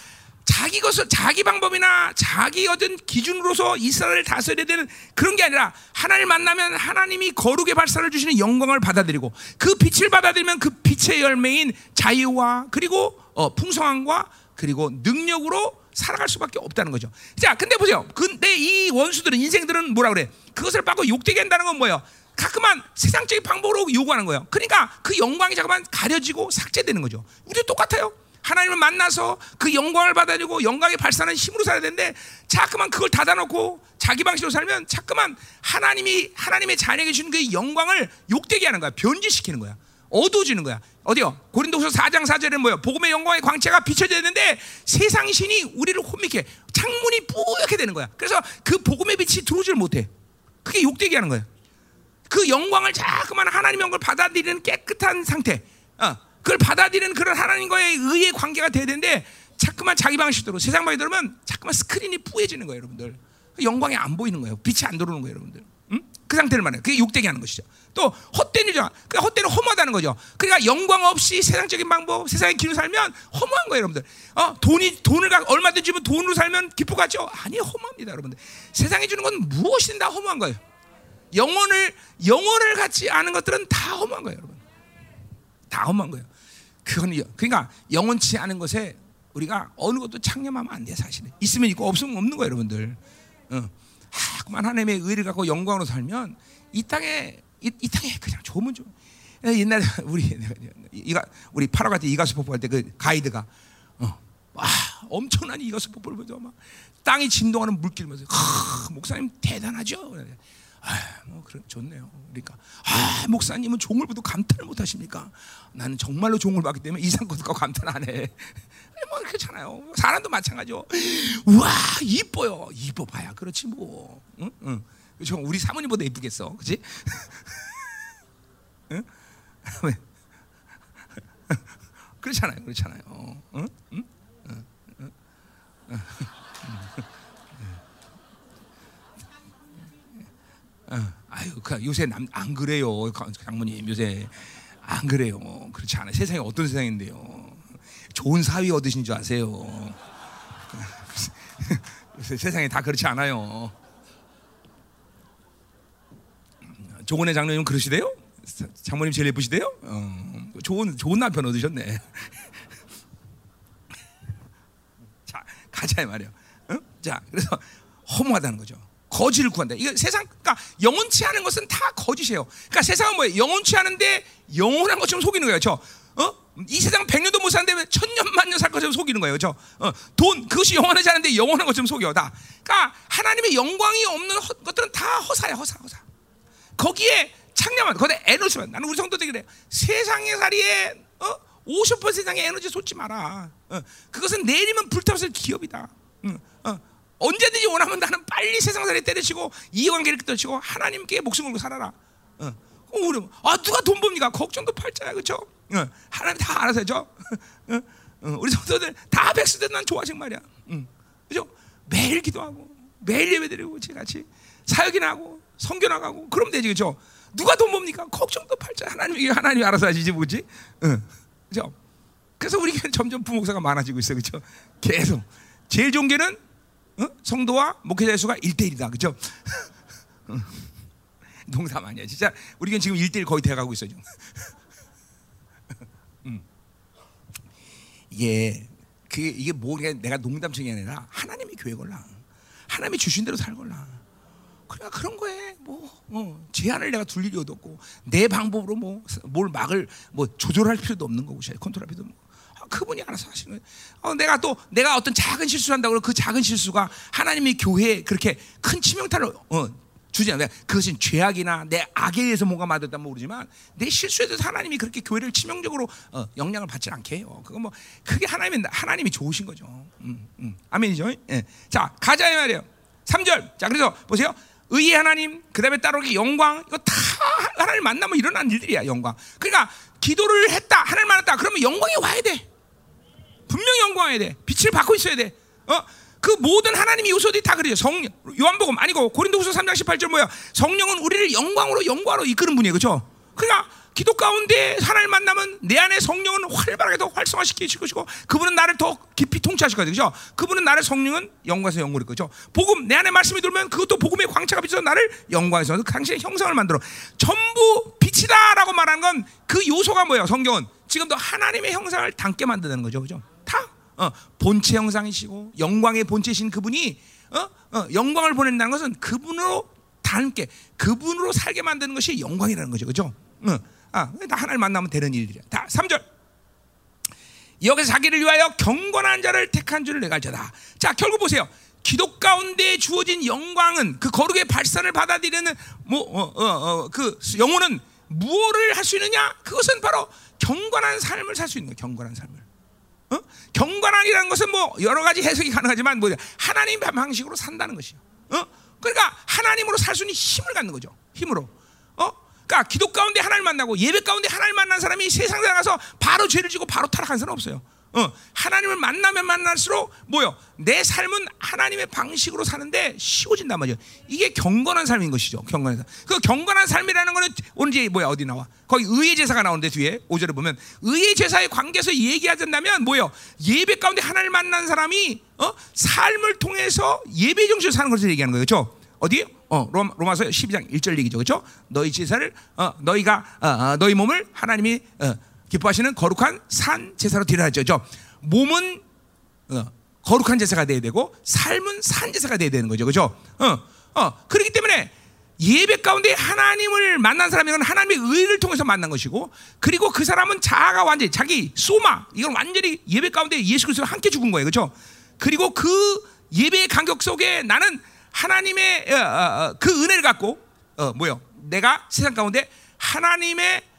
자기 것을 자기 방법이나 자기 어떤 기준으로서 이스라엘을 다스려야 되는 그런 게 아니라 하나님을 만나면 하나님이 거룩의 발사를 주시는 영광을 받아들이고 그 빛을 받아들이면 그 빛의 열매인 자유와 그리고 어, 풍성함과 그리고 능력으로 살아갈 수밖에 없다는 거죠. 자, 근데 보세요. 근데 이 원수들은 인생들은 뭐라 그래? 그것을 받고 욕되게 한다는 건 뭐예요? 가끔만 세상적인 방법으로 요구하는 거예요. 그러니까 그 영광이 잠깐만 가려지고 삭제되는 거죠. 우리도 똑같아요. 하나님을 만나서 그 영광을 받아들이고 영광의 발산은 힘으로 살아야 되는데 자꾸만 그걸 닫아놓고 자기 방식으로 살면 자꾸만 하나님이 하나님의 자녀에게 주는 그 영광을 욕되게 하는 거야. 변질시키는 거야. 어두워지는 거야. 어디요? 고린도서 4장 4절에 뭐요? 복음의 영광의 광채가 비춰져야 되는데 세상 신이 우리를 혼미케 창문이 뿌옇게 되는 거야. 그래서 그 복음의 빛이 들어오질 못해. 그게 욕되게 하는 거예요. 그 영광을 자꾸만 하나님 영광을 받아들이는 깨끗한 상태. 어, 그걸 받아들이는 그런 하나님과의 의의 관계가 돼야 되는데 자꾸만 자기 방식대로 세상 방식대로 면 자꾸만 스크린이 뿌얘지는 거예요, 여러분들. 영광이 안 보이는 거예요. 빛이 안 들어오는 거예요, 여러분들. 응? 그 상태를 말해요. 그게 욕되게 하는 것이죠. 또 헛된 일이죠. 그 헛되는 허무하다는 거죠. 그러니까 영광 없이 세상적인 방법, 세상의 길로 살면 허무한 거예요, 여러분들. 어, 돈이 돈을 가, 얼마든지 주면 돈으로 살면 기쁘 같죠? 아니 허무합니다, 여러분들. 세상에 주는 건 무엇이든 다 허무한 거예요. 영혼을 영혼을 갖지 않은 것들은 다 허무한 거예요, 여러분. 다 허무한 거예요. 그건 그러니까 영원치 않은 것에 우리가 어느 것도 창념하면 안 돼, 사실은. 있으면 있고 없으면 없는 거예요, 여러분들. 어. 하만 하나님의 의를 갖고 영광으로 살면 이 땅에 이, 이 땅에 그냥 좋으면 좋. 옛날에 우리 이가 우리 파라과 때 이가수 폭포 할 때 그 가이드가 어, 와 엄청난 이가수 폭포를 보죠 막 땅이 진동하는 물길 면서 목사님 대단하죠. 아, 뭐 그런 좋네요. 그러니까 아, 목사님은 종을 봐도 감탄을 못 하십니까? 나는 정말로 종을 봤기 때문에 이상 것과 감탄 안 해. 뭐 그렇잖아요. 사람도 마찬가지죠. 와 이뻐요. 이뻐 봐야 그렇지 뭐. 응? 응. 저 우리 사모님보다 이쁘겠어, 그렇지? 응? 그렇잖아요, 그렇잖아요. 응? 응? 응? 응? 아유, 그 요새 남 안 그래요, 장모님 요새 안 그래요. 그렇지 않아요. 세상이 어떤 세상인데요. 좋은 사위 얻으신 줄 아세요. 세상에 다 그렇지 않아요. 조건의 장로님 그러시대요? 장모님 제일 예쁘시대요? 어, 좋은 좋은 남편 얻으셨네. 자 가자 말이야. 어? 자 그래서 허무하다는 거죠. 거지를 구한다. 이거 세상, 그러니까 영원치 않은 것은 다 거짓이에요. 그러니까 세상은 뭐예요? 영원치 않은데 영원한 것처럼 속이는 거예요. 저, 어? 이 세상 백년도 못 사는데 천년 만년 살 것처럼 속이는 거예요. 저, 어, 돈 그것이 영원하지 않은데 영원한 것처럼 속여 다. 그러니까 하나님의 영광이 없는 허, 것들은 다 허사야, 허사, 허사. 거기에 창념한, 거기에 에너지만. 나는 우리 성도들 그래. 세상의 살이에 어? 50% 세상의 에너지 쏟지 마라. 어, 그것은 내일이면 불타서 기업이다. 어, 어. 언제든지 원하면 나는 빨리 세상살이 때려치고 이해관계를 때려치고 하나님께 목숨 걸고 살아라. 어. 우리 아 누가 돈 법니까? 걱정도 팔자야 그렇죠? 어. 하나님 다 알아서 해줘. 어? 어. 우리 성도들 다 백수들 난 좋아하신 말이야. 응. 그죠? 매일 기도하고 매일 예배드리고 같이 사역이나 하고 성교 나가고 그럼 되지 그죠? 누가 돈 법니까? 걱정도 팔자. 하나님 하나님이 알아서 하시지 뭐지? 응. 그죠? 그래서 우리 점점 부목사가 많아지고 있어 그죠? 계속 제일 좋은 게는 어? 성도와 목회자의 수가 1대1이다. 그죠? 농담 아니야. 진짜 우리 교회 지금 1대1 거의 돼가고 있어 지금. 음. 이게 그게 이게 뭐 내가 농담청이 아니라 하나님이 교회 걸라. 하나님이 주신 대로 살 걸라. 그래 그런 거에 뭐 어, 제한을 내가 둘 일이 없고 내 방법으로 뭐 뭘 막을 뭐 조절할 필요도 없는 거고 컨트롤할 필요도 없는 거. 그분이 알아서 하시는 거예요. 어, 내가 또 내가 어떤 작은 실수를 한다고 그 작은 실수가 하나님의 교회에 그렇게 큰 치명타를 어, 주지 않아요. 그것은 죄악이나 내 악에 의해서 뭔가 맞았다면 모르지만 내 실수에 대해서 하나님이 그렇게 교회를 치명적으로 어, 영향을 받지 않게 해요. 그거 뭐 그게 하나님이 하나님이 좋으신 거죠. 음, 음. 아멘이죠. 예. 자 가자 이 말이에요. 3절. 자 그래서 보세요. 의의 하나님, 그 다음에 따로 영광, 이거 다 하나님 만나면 일어난 일들이야, 영광. 그러니까 기도를 했다, 하나님 만났다, 그러면 영광이 와야 돼. 분명히 영광해야 돼. 빛을 받고 있어야 돼. 어? 그 모든 하나님의 요소들이 다 그래요. 성 요한복음 아니고 고린도후서 3장 18절 뭐야? 성령은 우리를 영광으로 영광으로 이끄는 분이에요. 그렇죠? 그러니까 기도 가운데 하나님 만나면 내 안에 성령은 활발하게 더 활성화시키실 것이고 그분은 나를 더 깊이 통치하실 거죠. 그죠? 그분은 나를 성령은 영광에서 영광을 거죠. 복음 내 안에 말씀이 들면 그것도 복음의 광채가 비춰서 나를 영광에서 당신의 형상을 만들어 전부 빛이다라고 말하는 건 그 요소가 뭐예요? 성경은 지금도 하나님의 형상을 담게 만드는 거죠. 그죠? 다 어, 본체 형상이시고 영광의 본체신 그분이 어? 어, 영광을 보낸다는 것은 그분으로 닮게 그분으로 살게 만드는 것이 영광이라는 거죠. 그죠? 어. 아, 다 하나를 만나면 되는 일들이야. 다 3절. 여기서 자기를 위하여 경건한 자를 택한 줄을 내가 알자다. 자, 결국 보세요. 기독 가운데 주어진 영광은 그 거룩의 발산을 받아들이는 뭐 어, 어, 어, 그 영혼은 무엇을 할 수 있느냐? 그것은 바로 경건한 삶을 살 수 있는 거예요. 경건한 삶을. 어? 경건한이라는 것은 뭐 여러 가지 해석이 가능하지만 뭐 하나님 방식으로 산다는 것이요. 어? 그러니까 하나님으로 살 수 있는 힘을 갖는 거죠. 힘으로. 어? 그러니까 기도 가운데 하나님 만나고 예배 가운데 하나님 만난 사람이 세상 나가서 바로 죄를 지고 바로 타락한 사람 없어요. 어, 하나님을 만나면 만날수록 뭐요? 내 삶은 하나님의 방식으로 사는데 쉬워진단 말이죠. 이게 경건한 삶인 것이죠. 경건한 삶. 그 경건한 삶이라는 거는 언제 뭐야 어디 나와? 거기 의의 제사가 나오는데 뒤에 5절에 보면 의의 제사의 관계에서 얘기하자면 뭐요? 예배 가운데 하나님을 만난 사람이 어? 삶을 통해서 예배 정신을 사는 것을 얘기하는. 그렇죠? 어디? 어, 로마, 서 12장 1절 얘기죠. 그렇죠? 너희 제사를 어, 너희가 어, 어, 너희 몸을 하나님이 어, 기뻐하시는 거룩한 산 제사로 드리라 했죠. 몸은 어, 거룩한 제사가 돼야 되고 삶은 산 제사가 돼야 되는 거죠. 그죠? 어, 어, 그렇기 때문에 예배 가운데 하나님을 만난 사람은 하나님의 의를 통해서 만난 것이고 그리고 그 사람은 자아가 완전히 자기 소마 이건 완전히 예배 가운데 예수 그리스도와 함께 죽은 거예요. 그렇죠? 그리고 그 예배의 간격 속에 나는 하나님의 어, 어, 어, 그 은혜를 갖고 어, 뭐요? 내가 세상 가운데 하나님의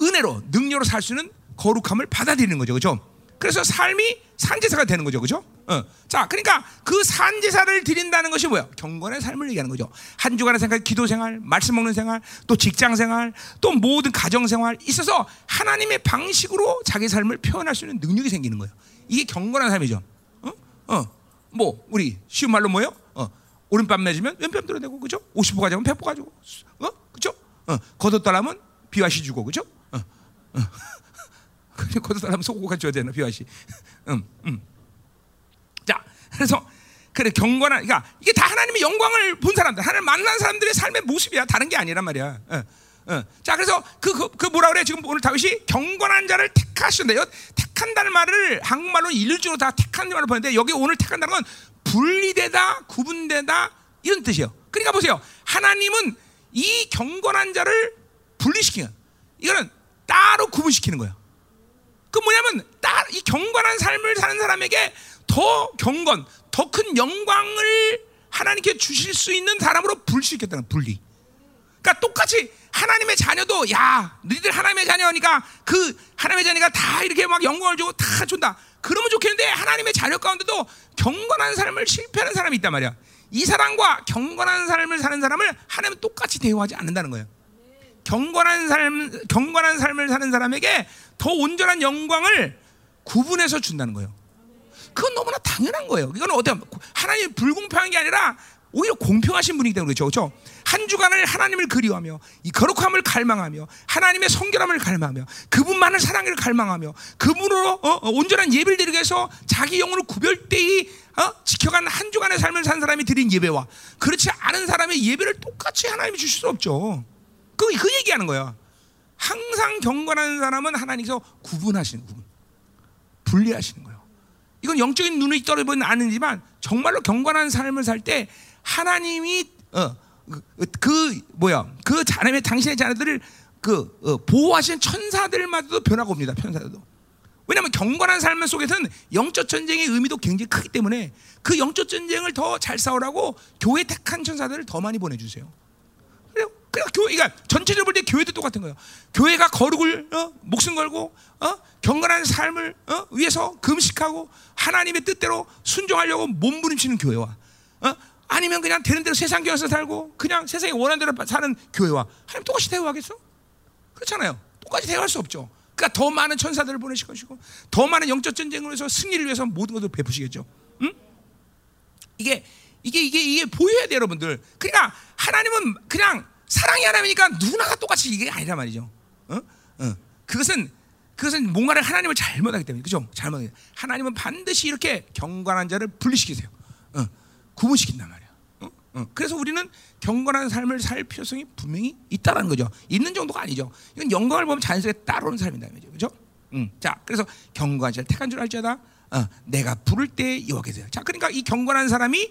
은혜로 능력으로 살수 있는 거룩함을 받아들이는 거죠, 그렇죠? 그래서 삶이 산제사가 되는 거죠, 그렇죠? 어. 자, 그러니까 그 산제사를 드린다는 것이 뭐야? 경건의 삶을 얘기하는 거죠. 한 주간의 생활, 기도 생활, 말씀 먹는 생활, 또 직장 생활, 또 모든 가정 생활 있어서 하나님의 방식으로 자기 삶을 표현할 수 있는 능력이 생기는 거예요. 이게 경건한 삶이죠. 어? 어. 뭐 우리 쉬운 말로 뭐요? 어. 오른뺨 맺으면 왼뺨 들어대고 그죠? 50호 가져면 100호 가지고 어? 그죠? 어. 걷었다라면 비와시 주고 그죠? 어, 어. 거듭 사람 소고가 줘야 되나 비와시. 음, 음. 자, 그래서 그래 경건한, 그러니까 이게 다 하나님의 영광을 본 사람들, 하나님 만난 사람들의 삶의 모습이야. 다른 게 아니란 말이야. 어, 어. 자, 그래서 그, 그, 그, 뭐라 그래? 지금 오늘 다윗이 경건한 자를 택하신대요. 택한다는 말을 한국말로 일주로 다 택한 말을 보는데 여기 오늘 택한다는 건 분리되다, 구분되다 이런 뜻이에요. 그러니까 보세요. 하나님은 이 경건한 자를 분리시키는 이거는 따로 구분시키는 거예요. 그 뭐냐면 이 경건한 삶을 사는 사람에게 더 경건, 더 큰 영광을 하나님께 주실 수 있는 사람으로 분리시켰다는 분리. 그러니까 똑같이 하나님의 자녀도 야 너희들 하나님의 자녀니까 그 하나님의 자녀가 다 이렇게 막 영광을 주고 다 준다. 그러면 좋겠는데 하나님의 자녀 가운데도 경건한 삶을 실패하는 사람이 있단 말이야. 이 사람과 경건한 삶을 사는 사람을 하나님은 똑같이 대우하지 않는다는 거예요. 경건한 삶, 경건한 삶을 사는 사람에게 더 온전한 영광을 구분해서 준다는 거예요. 그건 너무나 당연한 거예요. 이건 어때 하나님 불공평한 게 아니라 오히려 공평하신 분이기 때문에 그렇죠. 그렇죠? 한 주간을 하나님을 그리워하며 이 거룩함을 갈망하며 하나님의 성결함을 갈망하며 그분만을 사랑을 갈망하며 그분으로 어, 어, 온전한 예배를 드리기 위해서 자기 영혼을 구별되이 어? 지켜간 한 주간의 삶을 산 사람이 드린 예배와 그렇지 않은 사람의 예배를 똑같이 하나님이 주실 수 없죠. 그, 그 얘기하는 거야. 항상 경건한 사람은 하나님께서 구분하시는 구분, 분리하시는 거예요. 이건 영적인 눈이 떨어보는 아니지만 정말로 경건한 삶을 살 때 하나님이 어, 그, 그, 뭐야 그 자녀의 당신의 자녀들을 그 어, 보호하시는 천사들마저도 변화가 옵니다. 천사들도. 왜냐하면 경건한 삶 속에서는 영적 전쟁의 의미도 굉장히 크기 때문에 그 영적 전쟁을 더 잘 싸우라고 교회 택한 천사들을 더 많이 보내주세요. 그러니까 교회가 전체적으로 볼 때 교회도 똑같은 거예요. 교회가 거룩을 어? 목숨 걸고 어? 경건한 삶을 어? 위해서 금식하고 하나님의 뜻대로 순종하려고 몸부림치는 교회와 어? 아니면 그냥 되는 대로 세상 교회에서 살고 그냥 세상에 원하는 대로 사는 교회와 하나님 똑같이 대우하겠어? 그렇잖아요. 똑같이 대우할 수 없죠. 그러니까 더 많은 천사들을 보내실 것이고 더 많은 영적 전쟁을 위해서 승리를 위해서 모든 것을 베푸시겠죠. 응? 이게 이게 이게 이게 보여야 돼요, 여러분들. 그러니까 하나님은 그냥 사랑이 하나님이니까 누구나가 똑같이 이게 아니란 말이죠. 어? 어. 그것은 그것은 뭔가를 하나님을 잘못하기 때문에 그죠? 잘못 하나님은 반드시 이렇게 경건한 자를 분리시키세요. 어. 구분시킨단 말이야. 어? 어. 그래서 우리는 경건한 삶을 살 필요성이 분명히 있다라는 거죠. 있는 정도가 아니죠. 이건 영광을 보면 자연스럽게 따라오는 삶이다 말이죠. 그죠? 음. 자, 그래서 경건한 자를 택한 줄 알지어다. 어, 내가 부를 때 돼요. 자, 그러니까 이 경건한 사람이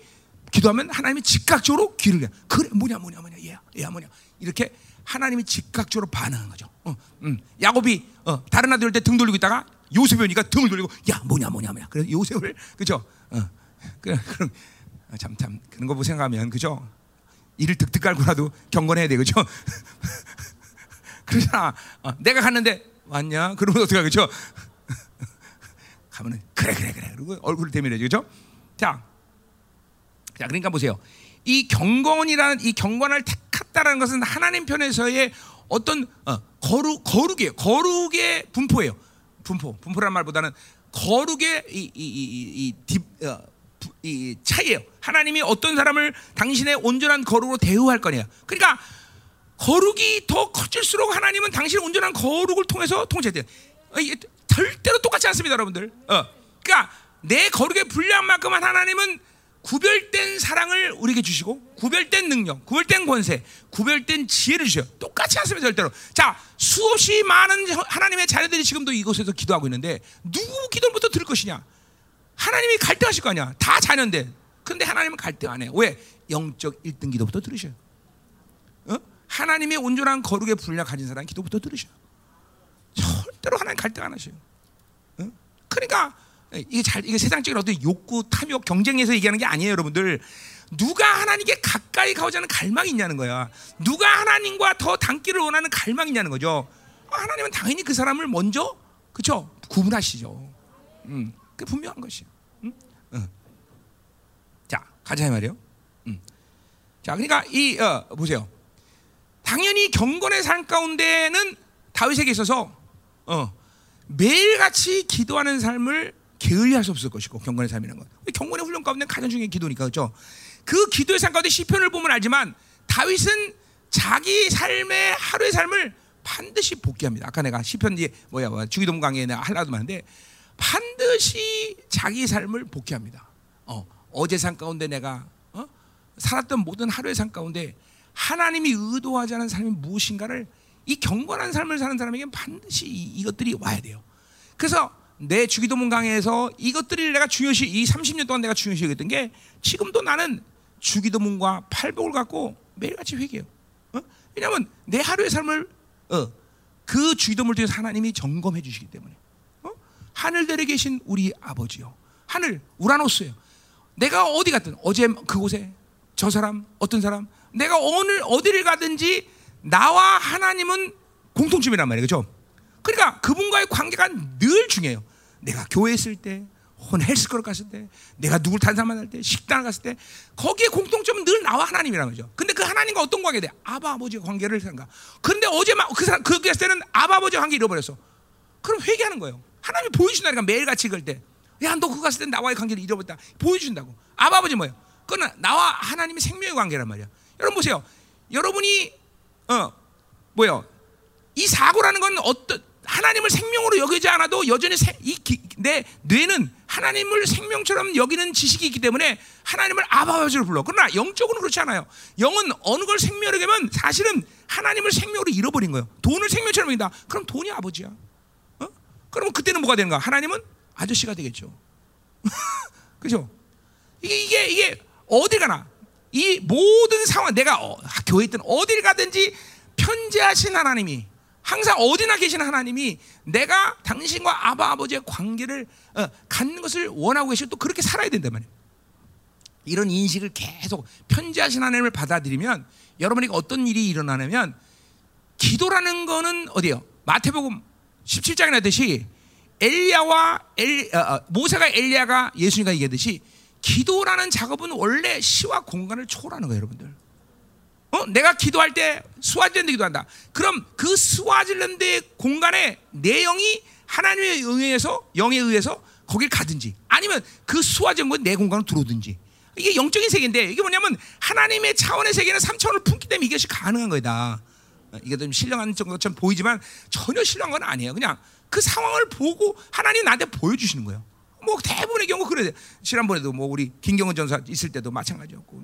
기도하면 하나님이 즉각적으로 귀를 내. 그래 뭐냐 뭐냐 뭐냐 얘야 얘야 뭐냐 이렇게 하나님이 즉각적으로 반응한 거죠. 어, 음. 야곱이 어, 다른 아들 때 등 돌리고 있다가 요셉이 오니까 등을 돌리고 야 뭐냐 뭐냐 뭐냐. 그래서 요셉을 그죠? 어, 그, 그럼 참참 참, 그런 거 생각하면 그죠? 이를 득득 깔고라도 경건해야 돼 그죠? 그러잖아. 어, 내가 갔는데 왔냐? 그러면 어떡하 그죠? 가면은 그래 그래 그래 그리고 얼굴을 대밀어죠 그죠? 자, 자 그러니까 보세요. 이 경건이라는 이 경건을 택했다라는 것은 하나님 편에서의 어떤 어, 거룩 거룩이에요. 거룩의 분포예요. 분포 분포란 말보다는 거룩의 이, 이, 이, 이, 어, 이 차이예요. 하나님이 어떤 사람을 당신의 온전한 거룩으로 대우할 거냐. 그러니까 거룩이 더 커질수록 하나님은 당신의 온전한 거룩을 통해서 통제돼요. 어, 절대로 똑같지 않습니다, 여러분들. 어. 그러니까 내 거룩의 분량만큼만 하나님은 구별된 사랑을 우리에게 주시고 구별된 능력, 구별된 권세, 구별된 지혜를 주셔요. 똑같이 않습니다, 절대로. 자, 수없이 많은 하나님의 자녀들이 지금도 이곳에서 기도하고 있는데 누구 기도부터 들을 것이냐? 하나님이 갈등하실 거 아니야. 다 자녀인데. 근데 하나님은 갈등 안 해요. 왜? 영적 1등 기도부터 들으셔요. 어? 하나님의 온전한 거룩의 분량 가진 사람 기도부터 들으셔요. 절대로 하나님 갈등 안 하셔요. 어? 그러니까 이게 잘 이게 세상적인 어떤 욕구, 탐욕, 경쟁에서 얘기하는 게 아니에요, 여러분들. 누가 하나님께 가까이 가고자 하는 갈망이 있냐는 거야. 누가 하나님과 더 닮기를 원하는 갈망이 있냐는 거죠. 하나님은 당연히 그 사람을 먼저 그렇죠? 구분하시죠. 음. 그 분명한 것이요. 응? 응. 자, 가자 말이요. 응. 자, 그러니까 이 어, 보세요. 당연히 경건의 삶 가운데는 다윗에게 있어서 어, 매일같이 기도하는 삶을 게을리할 수 없을 것이고 경건의 삶이라는 건 경건의 훈련 가운데 가장 중요한 기도니까 그렇죠. 그 기도의 삶 가운데 시편을 보면 알지만 다윗은 자기 삶의 하루의 삶을 반드시 복귀합니다. 아까 내가 시편 이 뭐야, 뭐야 주기도문 강의에 내가 하려도 하는데 반드시 자기 삶을 복귀합니다. 어, 어제 삶 가운데 내가 어? 살았던 모든 하루의 삶 가운데 하나님이 의도하지 않은 삶이 무엇인가를 이 경건한 삶을 사는 사람에게는 반드시 이, 것들이 와야 돼요. 그래서 내 주기도문 강의에서 이것들을 내가 중요시 이 30년 동안 내가 중요시 여겼던 게 지금도 나는 주기도문과 팔복을 갖고 매일같이 회개해요. 어? 왜냐하면 내 하루의 삶을 어, 그 주기도문을 통해서 하나님이 점검해 주시기 때문에 하늘들에 계신 우리 아버지요. 하늘 우라노스예요. 내가 어디 갔든 어제 그곳에 저 사람 어떤 사람 내가 오늘 어디를 가든지 나와 하나님은 공통점이란 말이에요. 그렇죠? 그러니까 그분과의 관계가 늘 중요해요. 내가 교회 있을 때, 혹은 헬스클럽 갔을 때, 내가 누굴 탄사 만날 때, 식당 갔을 때, 거기에 공통점은 늘 나와 하나님이라는 거죠. 근데 그 하나님과 어떤 관계 돼? 아바 아버지의 관계를 생각. 근데 어제 그 사람 그 때는 아바 아버지의 관계 잃어버렸어. 그럼 회개하는 거예요. 하나님이 보여주신다니까 매일 같이 그럴 때. 야, 너 그거 갔을 때 나와의 관계를 잃어버렸다. 보여준다고. 아바 아버지 뭐예요? 그건 나와 하나님의 생명의 관계란 말이야. 여러분 보세요. 여러분이 어 뭐요? 이 사고라는 건 어떤 하나님을 생명으로 여기지 않아도 여전히 세, 이, 기, 내 뇌는 하나님을 생명처럼 여기는 지식이 있기 때문에 하나님을 아바아버지로 불러. 그러나 영적으로는 그렇지 않아요. 영은 어느 걸 생명으로 여기면 사실은 하나님을 생명으로 잃어버린 거예요. 돈을 생명처럼 여긴다. 그럼 돈이 아버지야. 그러면 그때는 뭐가 되는가? 하나님은 아저씨가 되겠죠. 그죠? 이게 이게 이게 어디 가나 이 모든 상황 내가 어, 교회 있든 어딜 가든지 편재하신 하나님이 항상 어디나 계신 하나님이 내가 당신과 아바 아버지의 관계를 어, 갖는 것을 원하고 계시고 또 그렇게 살아야 된단 말이에요. 이런 인식을 계속 편재하신 하나님을 받아들이면 여러분에게 어떤 일이 일어나냐면 기도라는 거는 어디요? 마태복음 17장에 나듯이 엘리야와 엘, 어, 어, 모세가 엘리야가 예수님과 얘기하듯이 기도라는 작업은 원래 시와 공간을 초월하는 거예요, 여러분들. 어? 내가 기도할 때 스와질랜드 기도한다. 그럼 그 스와질랜드의 공간에 내 영이 하나님의 의해서 영에 의해서 거길 가든지 아니면 그 스와질랜드 내 공간으로 들어오든지 이게 영적인 세계인데 이게 뭐냐면 하나님의 차원의 세계는 3차원을 품기 때문에 이것이 가능한 거다. 이게 좀 신령한 정도처럼 보이지만 전혀 신령한 건 아니에요. 그냥 그 상황을 보고 하나님 나한테 보여주시는 거예요. 뭐 대부분의 경우 그래. 지난번에도 뭐 우리 김경은 전사 있을 때도 마찬가지였고,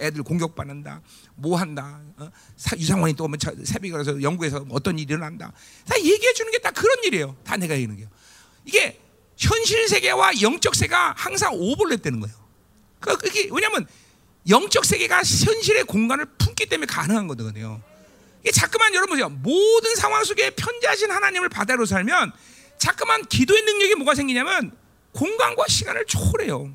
애들 공격받는다, 뭐 한다, 어? 유상원이 또 새벽에 가서 연구해서 어떤 일이 일어난다. 다 얘기해 주는 게 다 그런 일이에요. 다 내가 얘기하는 게. 이게 현실 세계와 영적 세계가 항상 오버랩되는 거예요. 그게 왜냐하면 영적 세계가 현실의 공간을 품기 때문에 가능한 거거든요. 이게 자꾸만 여러분. 모든 상황 속에 편지하신 하나님을 바다로 살면 자꾸만 기도의 능력이 뭐가 생기냐면 공간과 시간을 초월해요.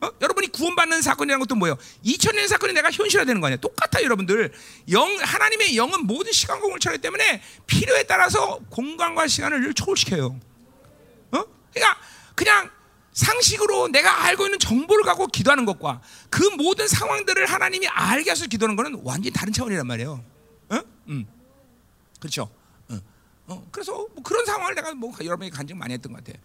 어? 여러분이 구원받는 사건이라는 것도 뭐예요? 2000년 사건이 내가 현실화되는 거 아니야? 똑같아요, 여러분들. 영 하나님의 영은 모든 시간 공을 차기 때문에 필요에 따라서 공간과 시간을 늘 초월시켜요. 어? 그러니까 그냥 상식으로 내가 알고 있는 정보를 갖고 기도하는 것과 그 모든 상황들을 하나님이 알게 해서 기도하는 것은 완전히 다른 차원이란 말이에요. 어? 음. 그렇죠. 어. 어. 그래서 뭐 그런 상황을 내가 뭐 여러분이 간증 많이 했던 것 같아.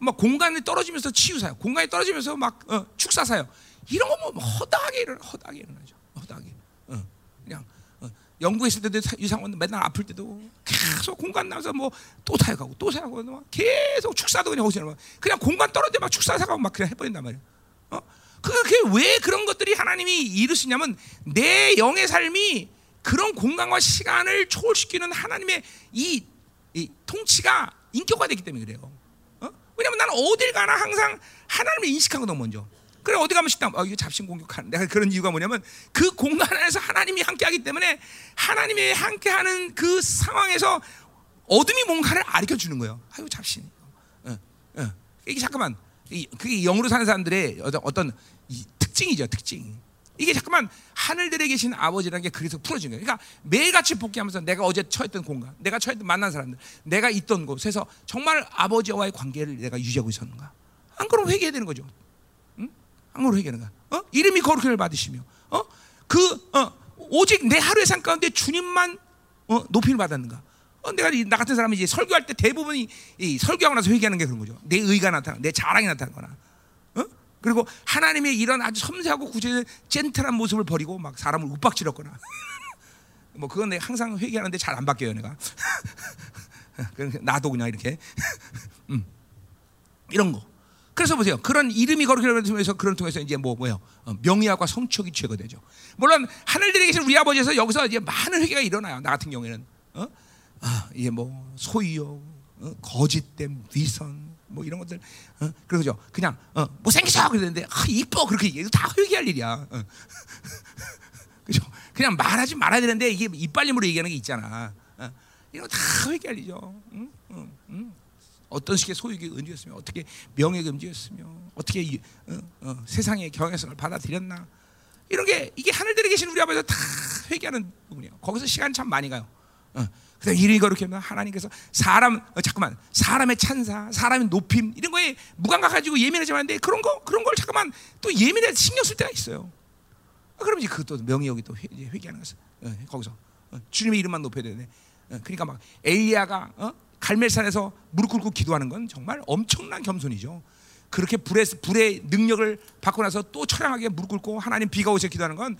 막 공간이 떨어지면서 치유사요. 공간이 떨어지면서 막 어, 축사사요. 이런 거뭐 뭐 허다하게 일어나, 허다하게 일어나죠. 허다하게. 어. 그냥 어. 있을 때도 유상원 맨날 아플 때도 계속 공간 나면서 뭐또 사역하고 또 사역하고 막 계속 축사도 그냥 오시는 그냥 공간 떨어져 막 축사사고 막 그냥 해버린단 말이야. 어? 그게 왜 그런 것들이 하나님이 이루시냐면 내 영의 삶이 그런 공간과 시간을 초월시키는 하나님의 이, 이 통치가 인격화되기 때문에 그래요. 어? 왜냐면 나는 어딜 가나 항상 하나님을 인식하거든 먼저. 그래 어디 가면 식당 어 이거 잡신 공격하는 내가 그런 이유가 뭐냐면 그 공간 안에서 하나님이 함께하기 때문에 하나님이 함께하는 그 상황에서 어둠이 뭔가를 가르쳐 주는 거예요. 아유 잡신. 어, 어. 이게 잠깐만 이, 그게 영으로 사는 사람들의 어떤, 어떤 특징이죠 특징. 이게 잠깐만 하늘들에 계신 아버지라는 게 그래서 풀어진 거예요. 그러니까 매일같이 복귀하면서 내가 어제 처했던 공간, 내가 처했던 만난 사람들, 내가 있던 곳에서 정말 아버지와의 관계를 내가 유지하고 있었는가? 안 그러면 회개해야 되는 거죠. 응? 안 그러면 회개하는 거야. 어? 이름이 거룩을 받으시며, 어? 그 어, 오직 내 하루의 삶 가운데 주님만 어, 높임을 받았는가? 어, 내가 나 같은 사람이 이제 설교할 때 대부분이 이 설교하고 나서 회개하는 게 그런 거죠. 내 의가 나타나, 내 자랑이 나타나거나. 그리고 하나님의 이런 아주 섬세하고 구체적인 젠틀한 모습을 버리고 막 사람을 윽박지렀거나. 뭐 그건 내가 항상 회개하는데 잘 안 바뀌어요 내가. 나도 그냥 이렇게. 음. 이런 거. 그래서 보세요. 그런 이름이 거룩히 통해서 그런 통해서 이제 뭐 뭐요? 어, 명예학과 성취욕이 죄가 되죠. 물론 하늘들에 계신 우리 아버지에서 여기서 이제 많은 회개가 일어나요 나 같은 경우에는. 어? 아, 이게 뭐 소유욕 어? 거짓됨 위선 뭐 이런 것들 어? 그러죠. 그냥 어, 못생기죠 그랬는데 아, 이뻐 그렇게 얘기해도 다 회개할 일이야. 어. 그죠? 그냥 말하지 말아야 되는데 이게 이빨림으로 얘기하는 게 있잖아. 어? 이런 거 다 회개할 일이죠. 응? 응? 응? 어떤 식의 소유가 은지였으며 어떻게 명예가 은지였으며 어떻게 어, 어, 세상의 경외성을 받아들였나 이런 게 이게 하늘들에 계신 우리 아버지가 다 회개하는 부분이에요. 거기서 시간 참 많이 가요. 어. 그래서 이름이 거룩히 하면 하나님께서 사람 어, 잠깐만 사람의 찬사, 사람의 높임 이런 거에 무감각 가지고 예민하지 않는데 그런 거 그런 걸 잠깐만 또 예민해 신경 쓸 때가 있어요. 아, 그럼 이제 그것도 명예욕이 또 회, 회개하는 것을 어, 거기서 어, 주님의 이름만 높여야 되네. 어, 그러니까 막 엘리야가 어? 갈멜산에서 무릎 꿇고 기도하는 건 정말 엄청난 겸손이죠. 그렇게 불의 불의 능력을 받고 나서 또 처량하게 무릎 꿇고 하나님 비가 오셔 기도하는 건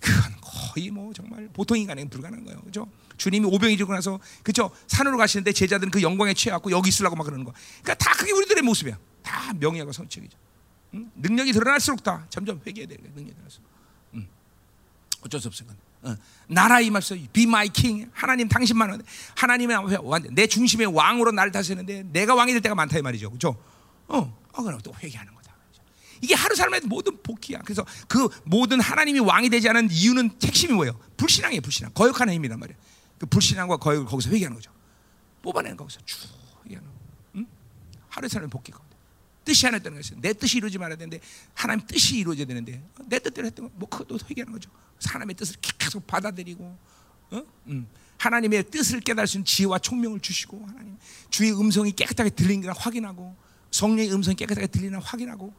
그건 거의 뭐 정말 보통 인간에게 불가능한 거예요. 그죠? 주님이 오병이 지고 나서 그죠? 산으로 가시는데 제자들은 그 영광에 취해갖고 여기 있으려고 막 그러는 거. 그러니까 다 그게 우리들의 모습이야. 다 명예하고 성취이죠. 응? 능력이 드러날수록 다 점점 회개해야 돼. 능력이 드러날수. 응. 어쩔 수 없어. 어. 나라 임하소 be my king 하나님 당신만 하나님의 내 중심의 왕으로 나를 다스리는데 내가 왕이 될 때가 많다 이 말이죠 그죠 어, 어 그럼 또 회개하는 거다 이게 하루 살아의 모든 복귀야 그래서 그 모든 하나님이 왕이 되지 않은 이유는 핵심이 뭐예요 불신앙이에요 불신앙 거역하는 힘이란 말이에요 그 불신앙과 거역을 거기서 회개하는 거죠. 뽑아내는 거기서 쭉 회개하는 거. 응? 사는 복귀 가운데 뜻이 하나 있다는 것이 내 뜻이 이루어지 말아야 되는데 하나님 뜻이 이루어져야 되는데 내 뜻대로 했던 거뭐 그것도 회개하는 거죠. 하나님의 뜻을 계속 받아들이고 어? 음. 하나님의 뜻을 깨달을 수 있는 지혜와 총명을 주시고 하나님 주의 음성이 깨끗하게 들리는가 확인하고 성령의 음성이 깨끗하게 들리나 확인하고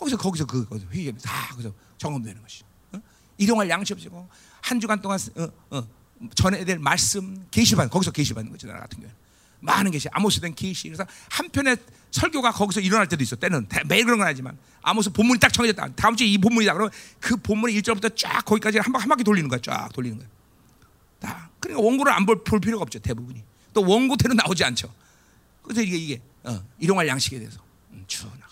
거기서 거기서 그 회개 다 거기서 점검되는 것이죠. 어? 일용할 양식 없이고 한 주간 동안 어, 어, 전해야 될 말씀 계시받 거기서 계시받는 거죠 나 같은 경우 많은 계시 아모스된 계시. 그래서 한편의 설교가 거기서 일어날 때도 있어 때는. 매일 그런 건 아니지만. 아모스 본문이 딱 정해졌다. 다음 주에 이 본문이다. 그러면 그 본문의 1절부터 쫙 거기까지 한, 한 바퀴 돌리는 거야 쫙 돌리는 거야. 다. 그러니까 원고를 안볼 필요가 없죠 대부분이. 또 원고대로 나오지 않죠. 그래서 이게 이게 어, 일용할 양식에 대해서. 음, 쭉 나가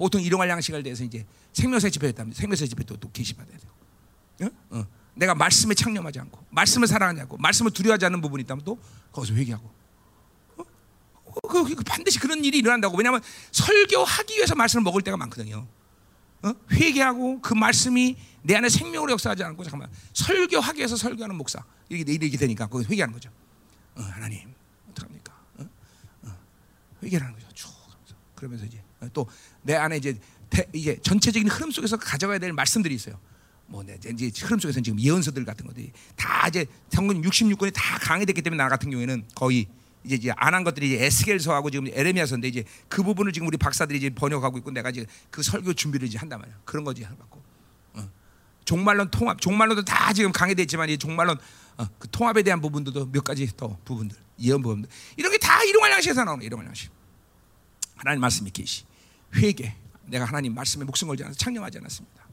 보통 일용할 양식에 대해서 이제 생명세 집회했다면 생명세 집회 또, 또 계시받아야 돼요 어? 어. 내가 말씀에 창념하지 않고 말씀을 사랑하지 않고 말씀을 두려워하지 않는 부분이 있다면 또 거기서 회개하고 어? 그, 그, 그 반드시 그런 일이 일어난다고 왜냐하면 설교하기 위해서 말씀을 먹을 때가 많거든요 어? 회개하고 그 말씀이 내 안에 생명으로 역사하지 않고 잠깐만 설교하기 위해서 설교하는 목사 이렇게 이렇게 되니까 거기 회개하는 거죠 어, 하나님 어떡합니까 어? 어, 회개하는 거죠 쭉 그러면서 이제 또 내 안에 이제 대, 이게 전체적인 흐름 속에서 가져가야 될 말씀들이 있어요. 뭐 네, 이제 흐름 속에서 지금 예언서들 같은 것들이 다 이제 성경 66권이 다 강해됐기 때문에 나 같은 경우에는 거의 이제, 이제 안 한 것들이 이제 에스겔서하고 지금 에레미야서인데 이제 그 부분을 지금 우리 박사들이 이제 번역하고 있고 내가 이제 그 설교 준비를 이제 한단 말이야. 그런 거지 갖고. 어. 종말론 통합, 종말론도 다 지금 강해됐지만 이 종말론 어, 그 통합에 대한 부분들도 몇 가지 더 부분들, 예언 부분들 이런 게 다 일용할 양식에서 나오는 일용할 양식. 하나님 말씀이 계시, 회개. 내가 하나님 말씀에 목숨 걸지 않아서 창념하지 않았습니다.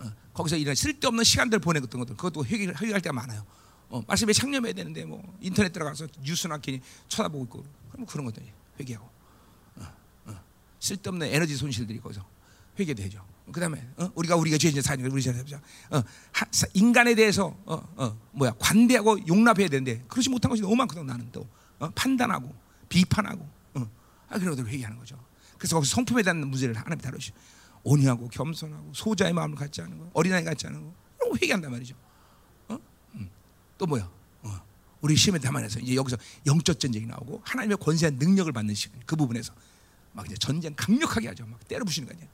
어, 거기서 이런 쓸데없는 시간들 보내었던 것들 그것도 회개, 회개할 때가 많아요. 어, 말씀에 창념해야 되는데 뭐 인터넷 들어가서 뉴스나 괜히 쳐다보고 있고 그럼 그런 것들 회개하고 어, 어. 쓸데없는 에너지 손실들이 거기서 회개도 해죠. 그다음에 어? 우리가 우리가 죄진 사니까 우리 잘해보자. 어, 하, 인간에 대해서 뭐야 관대하고 용납해야 되는데 그렇지 못한 것이 너무 많거든 나는 또 어? 판단하고 비판하고 어. 아, 그런 것들 회개하는 거죠. 그래서 거기서 성품에 대한 문제를 하나님 다루시. 온유하고 겸손하고 소자의 마음을 갖지 않은 거, 어린아이 같지 않은 거, 이런 거 회개한단 말이죠. 또 뭐야? 어. 우리 시험에 담아내서 이제 여기서 영적 전쟁이 나오고 하나님의 권세한 능력을 받는 시간 그 부분에서 막 이제 전쟁 강력하게 하죠. 막 때려 부시는 거냐.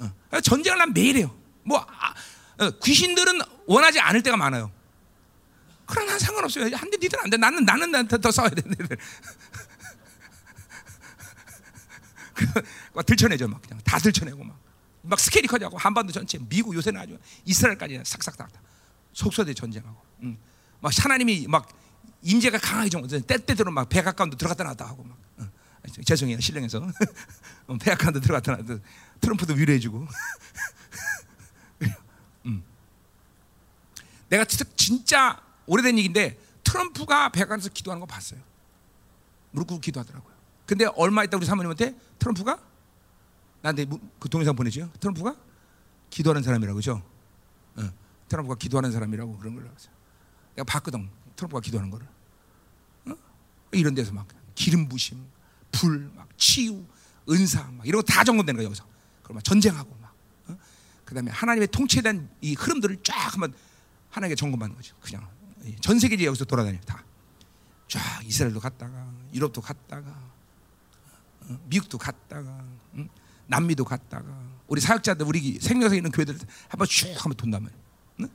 어. 전쟁을 난 매일 해요. 뭐 아, 어, 귀신들은 원하지 않을 때가 많아요. 그러나 난 상관없어요. 한대 니들 안 돼. 나는 나는 나한테 더 싸워야 돼. 막 들쳐내죠. 막 그냥 다 들쳐내고 막. 막 스케일이 커져고 한반도 전체 미국 요새는 아주 이스라엘까지 싹싹 다 속소대 전쟁하고. 음. 막 하나님이 막 임재가 강하게 좀 때때로 막 백악관도 들어갔다 나왔다 하고 막 어, 죄송해요 신령해서 어, 백악관도 들어갔다 나왔다 트럼프도 위로해주고 음. 내가 진짜 오래된 얘기인데 트럼프가 백악관에서 기도하는 거 봤어요 무릎 꿇고 기도하더라고요 근데 얼마 있다 우리 사모님한테 트럼프가 나한테 그 동영상 보내죠 트럼프가 기도하는 사람이라고 그죠 어, 트럼프가 기도하는 사람이라고 그런 걸로 알았어요 내가 봤거든 트럼프가 기도하는 거를 어? 이런 데서 막 기름 부심, 불, 막 치유, 은사 막 이런 거 다 점검되는 거야 여기서. 그럼 막 전쟁하고 막. 어? 그다음에 하나님의 통치에 대한 이 흐름들을 쫙 한번 하나님께 점검하는 거죠. 그냥 전 세계에 여기서 돌아다녀 다. 쫙 이스라엘도 갔다가 유럽도 갔다가 어? 미국도 갔다가 응? 남미도 갔다가 우리 사역자들 우리 생명에 있는 교회들 한번 쭉 한번 돈다면. 응?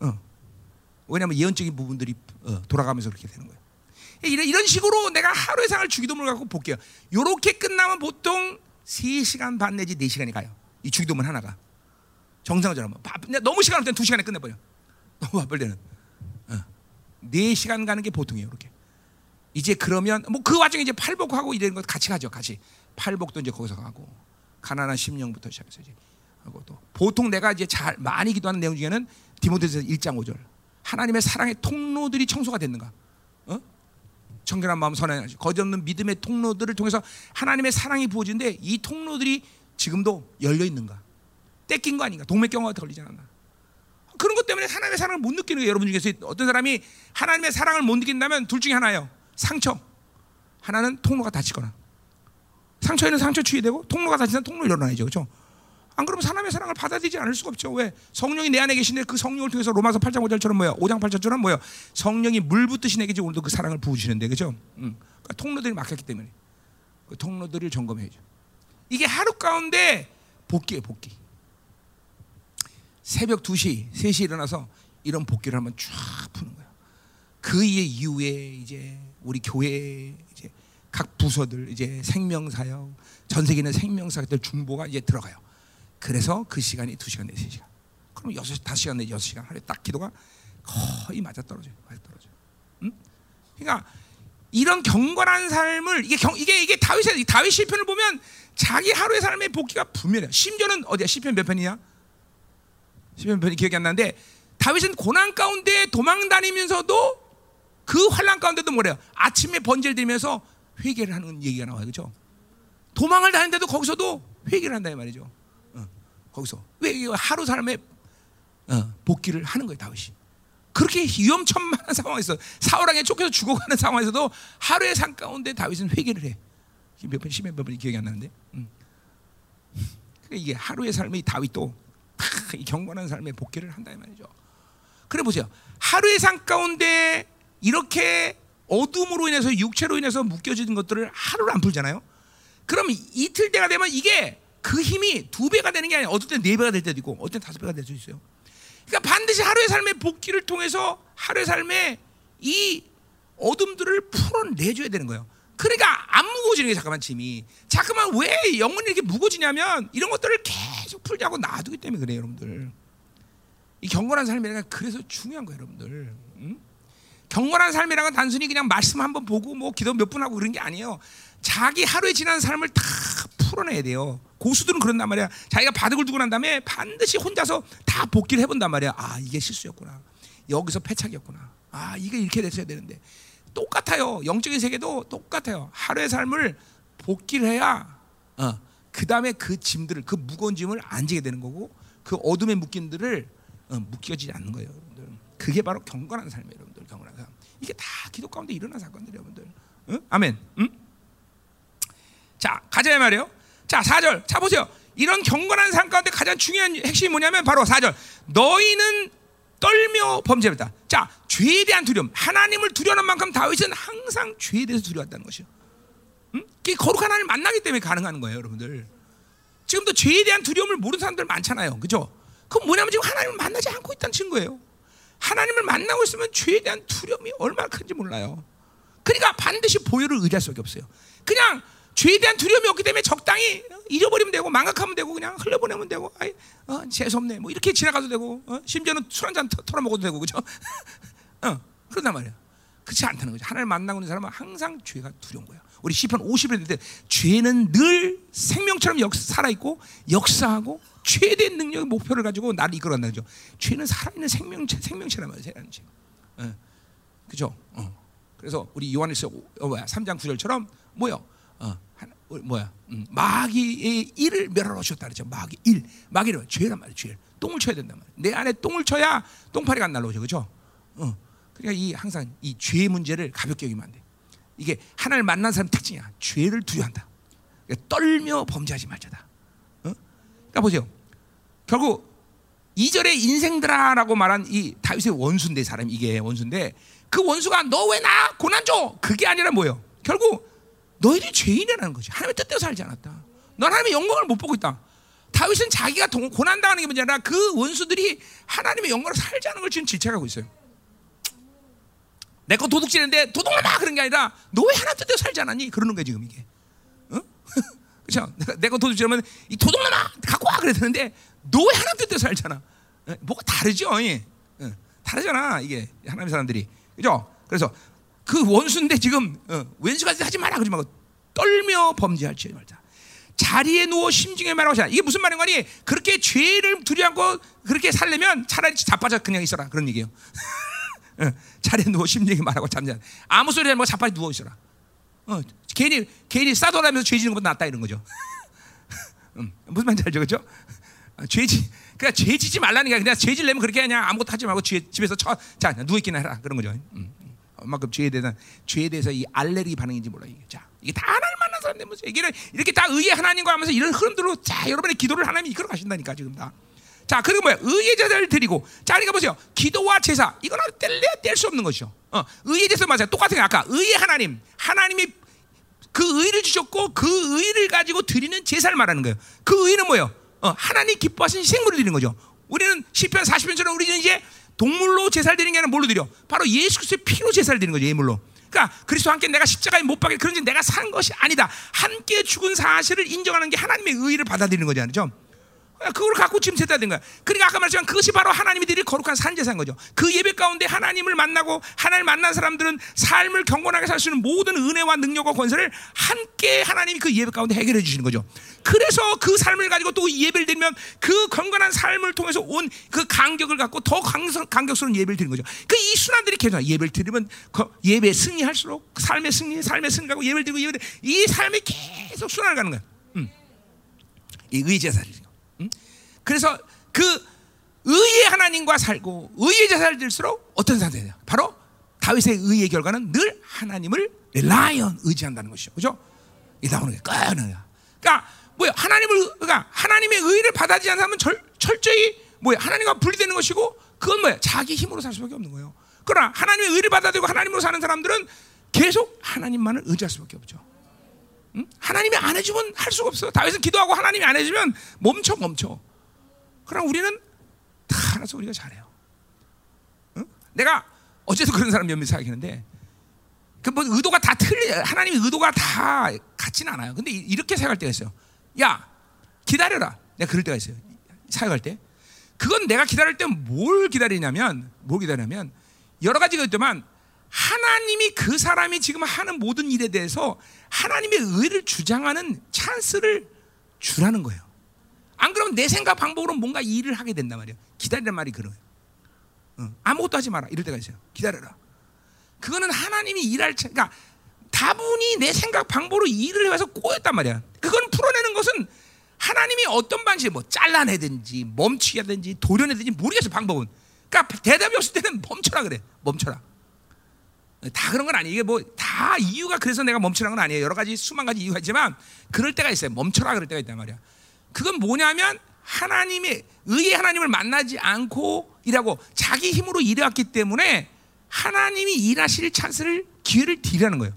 어. 왜냐하면 예언적인 부분들이 어, 돌아가면서 그렇게 되는 거예요. 이런 식으로 내가 하루의 상을 주기도문을 갖고 볼게요. 이렇게 끝나면 보통 3시간 반 내지 4시간이 가요. 이 주기도문 하나가. 정상적으로 너무 시간 없을 땐 2시간에 끝내버려. 너무 바쁠 때는. 어. 4시간 가는 게 보통이에요. 이렇게. 이제 그러면 뭐 그 와중에 이제 팔복하고 이런 것 같이 가죠. 같이. 팔복도 이제 거기서 가고 가난한 심령부터 시작해서 이제 하고 또 보통 내가 이제 잘 많이 기도하는 내용 중에는 디모데서 1장 5절 하나님의 사랑의 통로들이 청소가 됐는가? 어? 청결한 마음 선한 거짓 없는 믿음의 통로들을 통해서 하나님의 사랑이 부어지는데 이 통로들이 지금도 열려 있는가? 떼낀 거 아닌가? 동맥경화가 걸리지 않았나? 그런 것 때문에 하나님의 사랑을 못 느끼는 게 여러분 중에서 어떤 사람이 하나님의 사랑을 못 느낀다면 둘 중에 하나예요. 상처. 하나는 통로가 닫히거나. 상처에는 상처 취해되고 통로가 닫히면 통로 열어놔야죠. 그렇죠? 안 그러면 하나님의 사랑을 받아들이지 않을 수가 없죠. 왜? 성령이 내 안에 계신데 그 성령을 통해서 로마서 8장 5절처럼 뭐야? 5장 8절처럼 뭐야? 성령이 물 붓듯이 내게 오늘도 그 사랑을 부으시는데 그죠? 응. 그러니까 통로들이 막혔기 때문에 그 통로들을 점검해야죠. 이게 하루 가운데 복귀에 복귀. 새벽 2시, 3시 일어나서 이런 복귀를 한번 쫙 푸는 거야. 그 이후에 이제 우리 교회 이제 각 부서들 이제 생명사역 전 세계 있는 생명사역들 중보가 이제 들어가요. 그래서 그 시간이 2시간 내지 3시간. 그럼 6, 5시간 내지 6시간 하루에 딱 기도가 거의 맞아 떨어져요. 맞아 떨어져요. 응? 그러니까 이런 경건한 삶을 이게 경, 이게 이게 다윗의 다윗 시편을 보면 자기 하루의 삶의 복귀가 분명해요. 심지어는 어디야? 시편 몇 편이야? 시편 편이 기억이 안 나는데 다윗은 고난 가운데 도망 다니면서도 그 환란 가운데도 뭐래요? 아침에 번제를 드리면서 회개를 하는 얘기가 나와요. 그렇죠? 도망을 다니는데도 거기서도 회개를 한다 이 말이죠. 거기서 왜 하루 삶에 어, 복귀를 하는 거예요 다윗이. 그렇게 위험천만한 상황에서 사울왕에 쫓겨서 죽어가는 상황에서도 하루의 삶 가운데 다윗은 회개를 해. 몇 번, 십몇 번이 기억이 안 나는데. 음. 그러니까 이게 하루의 삶이 다윗도 이 경건한 삶에 복귀를 한다 이 말이죠. 그래 보세요. 하루의 삶 가운데 이렇게 어둠으로 인해서 육체로 인해서 묶여지는 것들을 하루를 안 풀잖아요. 그럼 이틀 때가 되면 이게 그 힘이 두 배가 되는 게 아니라 어떨 땐네 배가 될 때도 있고 어떨 땐 다섯 배가 될 수 있어요. 그러니까 반드시 하루의 삶의 복귀를 통해서 하루의 삶의 이 어둠들을 풀어내줘야 되는 거예요. 그러니까 안 무거워지는 게 잠깐만 짐이. 잠깐만 왜 영혼이 이렇게 무거워지냐면 이런 것들을 계속 풀자고 놔두기 때문에 그래요, 여러분들. 이 경건한 삶이라는 게 그래서 중요한 거예요, 여러분들. 응? 경건한 삶이라는 건 단순히 그냥 말씀 한번 보고 뭐 기도 몇 분 하고 그런 게 아니에요. 자기 하루에 지난 삶을 다 풀어내야 돼요. 고수들은 그런단 말이야. 자기가 바둑을 두고 난 다음에 반드시 혼자서 다 복귀를 해본단 말이야. 아 이게 실수였구나. 여기서 패착이었구나. 아 이게 이렇게 됐어야 되는데 똑같아요. 영적인 세계도 똑같아요. 하루의 삶을 복귀를 해야 어, 그 다음에 그 짐들을 그 무거운 짐을 안 지게 되는 거고 그 어둠의 묶임들을 어, 묶여지지 않는 거예요, 여러분들. 그게 바로 경건한 삶이에요, 여러분들. 삶. 이게 다 기도 가운데 일어난 사건들이에요, 여러분들. 응? 아멘. 응? 자, 가자 말이에요. 자, 4절. 자 보세요. 이런 경건한 삶 가운데 가장 중요한 핵심이 뭐냐면 바로 4절. 너희는 떨며 범죄했다. 자, 죄에 대한 두려움. 하나님을 두려워하는 만큼 다윗은 항상 죄에 대해서 두려웠다는 것이요. 응? 그 거룩한 하나님을 만나기 때문에 가능한 거예요, 여러분들. 지금도 죄에 대한 두려움을 모르는 사람들 많잖아요. 그죠? 그건 뭐냐면 지금 하나님을 만나지 않고 있다는 증거예요. 하나님을 만나고 있으면 죄에 대한 두려움이 얼마나 큰지 몰라요. 그러니까 반드시 보혈을 의지할 수밖에 없어요. 그냥 죄에 대한 두려움이 없기 때문에 적당히 잊어버리면 되고 망각하면 되고 그냥 흘려보내면 되고 아이 어, 재수 없네 뭐 이렇게 지나가도 되고 어? 심지어는 술 한잔 털어먹어도 되고 그죠? 어, 그런단 말이야. 그렇지 않다는 거죠. 하나님을 만나고 있는 사람은 항상 죄가 두려운 거야. 우리 시편 50일 때 죄는 늘 생명처럼 역, 살아있고 역사하고 최대 능력의 목표를 가지고 나를 이끌어간다는 거죠. 죄는 살아있는 생명체, 생명체란 말이에요. 어, 그죠? 어. 그래서 우리 요한일서 어, 뭐야 3장 9절처럼 뭐요? 어, 어, 뭐야? 음, 마귀의 일을 멸하러 오셨다 그랬죠. 마귀 일, 마귀는 죄란 말이에요. 죄. 똥을 쳐야 된단 말이에요. 내 안에 똥을 쳐야 똥파리가 안 날라오죠, 그죠? 어. 그러니까 이 항상 이죄 문제를 가볍게 여기면 안 돼. 이게 하나님을 만난 사람 특징이야. 죄를 두려한다. 그러니까 떨며 범죄하지 말자다. 어? 그러니까 보세요. 결국 이절의 인생들아라고 말한 이 다윗의 원수인데 사람 이게 원수인데 그 원수가 너 왜 나 고난 줘? 그게 아니라 뭐예요? 결국 너희들이 죄인이라는 거지. 하나님의 뜻대로 살지 않았다. 넌 하나님의 영광을 못 보고 있다. 다윗은 자기가 고난 당하는 게 문제 아니라 그 원수들이 하나님의 영광을 살지 않은 걸 지금 질책하고 있어요. 내 거 도둑질했는데 도둑놈아 그런 게 아니라 너 왜 하나님 뜻대로 살지 않았니? 그러는 거야 지금 이게. 어? 그렇죠? 내가 도둑질하면 이 도둑놈아 갖고 와 그래야 되는데 너 왜 하나님 뜻대로 살잖아. 어? 뭐가 다르죠? 예. 어, 다르잖아 이게 하나님 사람들이. 그죠? 그래서 그 원수인데 지금 어, 왼수가 하지 마라 그러지 말고 떨며 범죄할지 말자. 자리에 누워 심중에 말하고 자. 이게 무슨 말인 거니? 그렇게 죄를 두려워하고 그렇게 살려면 차라리 자빠져 그냥 있어라 그런 얘기예요. 자리에 누워 심중에 말하고 잠자. 아무 소리 하지 말고 자빠져 누워 있어라. 어, 괜히 괜히 싸돌아면서 죄 지는 것보다 낫다 이런 거죠. 음, 무슨 말인지 알죠, 그렇죠? 죄지, 그러니까 죄 지지 말라는 게 그냥 죄질 내면 그렇게 그냥 아무것도 하지 말고 집, 집에서 쳐, 자 누워 있기나 해라 그런 거죠. 음. 얼마큼 죄에 대한 죄에 대해서 이 알레르기 반응인지 몰라 이게. 자, 이게 다 하나님 만난 사람들 무슨 얘기를 이렇게 다 의의 하나님과 하면서 이런 흐름들로 자 여러분의 기도를 하나님이 이끌어 가신다니까 지금 다. 자, 그리고 뭐야? 의의 제사를 드리고. 자, 그러니까 보세요. 기도와 제사. 이건 뗄래야 뗄 수 없는 것이죠. 어, 의의 제사 맞아요. 똑같은 게 아까 의의 하나님. 하나님이 그 의를 주셨고 그 의를 가지고 드리는 제사를 말하는 거예요. 그 의는 뭐예요? 어, 하나님 기뻐하신 생물을 드리는 거죠. 우리는 시편 40편처럼 우리는 이제 동물로 제사를 드리는 게 아니라 뭘로 드려? 바로 예수 그리스도의 피로 제사를 드리는 거죠. 예물로. 그러니까 그리스도와 함께 내가 십자가에 못 박혀 그런지 내가 산 것이 아니다. 함께 죽은 사실을 인정하는 게 하나님의 의를 받아들이는 거잖아요. 그걸 갖고 지금 제사 된 거야. 그러니까 아까 말했지만 그것이 바로 하나님이 드릴 거룩한 산제사인 거죠. 그 예배 가운데 하나님을 만나고 하나님을 만난 사람들은 삶을 경건하게 살 수 있는 모든 은혜와 능력과 권세를 함께 하나님이 그 예배 가운데 해결해 주시는 거죠. 그래서 그 삶을 가지고 또 예배를 드리면 그 건강한 삶을 통해서 온 그 간격을 갖고 더 강성, 간격 스러운 예배를 드리는 거죠. 그 이 순환들이 계속 예배를 드리면 예배 승리할수록 삶의 승리, 삶의 승리하고 예배를 드리고 예배 이 삶이 계속 순환을 가는 거야. 음. 이 의제사를. 그래서 그 의의 하나님과 살고 의의 제사를 들수록 어떤 돼요? 바로 다윗의 의의 결과는 늘 하나님을 라이언 의지한다는 것이죠. 그죠? 이 나오는 게 끄는 거야. 그러니까 뭐야? 하나님을 그러니까 하나님의 의를 받아들이지 않는 사람은 철, 철저히 뭐야? 하나님과 분리되는 것이고 그건 뭐야? 자기 힘으로 살 수밖에 없는 거예요. 그러나 하나님의 의를 받아들이고 하나님으로 사는 사람들은 계속 하나님만을 의지할 수밖에 없죠. 응? 하나님이 안 해주면 할 수가 없어. 다윗은 기도하고 하나님이 안 해주면 멈춰 멈춰. 그럼 우리는 다 알아서 우리가 잘해요. 응? 내가 어제도 그런 사람 몇몇 사귀는데 그뭐 의도가 다 틀려. 하나님의 의도가 다 같지는 않아요. 근데 이- 이렇게 생각할 때가 있어요. 야 기다려라. 내가 그럴 때가 있어요. 사역할 때. 그건 내가 기다릴 때 뭘 기다리냐면 뭘 기다리냐면 여러 가지가 있지만 하나님이 그 사람이 지금 하는 모든 일에 대해서 하나님의 의를 주장하는 찬스를 주라는 거예요. 안 그러면 내 생각 방법으로 뭔가 일을 하게 된단 말이에요. 기다리란 말이. 응. 아무것도 하지 마라. 이럴 때가 있어요. 기다려라. 그거는 하나님이 일할 차, 그러니까 다분히 내 생각 방법으로 일을 해서 꼬였단 말이야. 그건 풀어내는 것은 하나님이 어떤 방식, 뭐 잘라내든지 멈추게 하든지 도려내든지 모르겠어 방법은. 그러니까 대답이 없을 때는 멈춰라 그래. 멈춰라. 다 그런 건 아니에요. 이게 뭐 다 이유가 그래서 내가 멈추라는 건 아니에요. 여러 가지 수만 가지 이유가 있지만 그럴 때가 있어요. 멈춰라 그럴 때가 있단 말이야. 그건 뭐냐면 하나님의 의의 하나님을 만나지 않고 일하고 자기 힘으로 일해왔기 때문에 하나님이 일하실 찬스를 기회를 드리라는 거예요.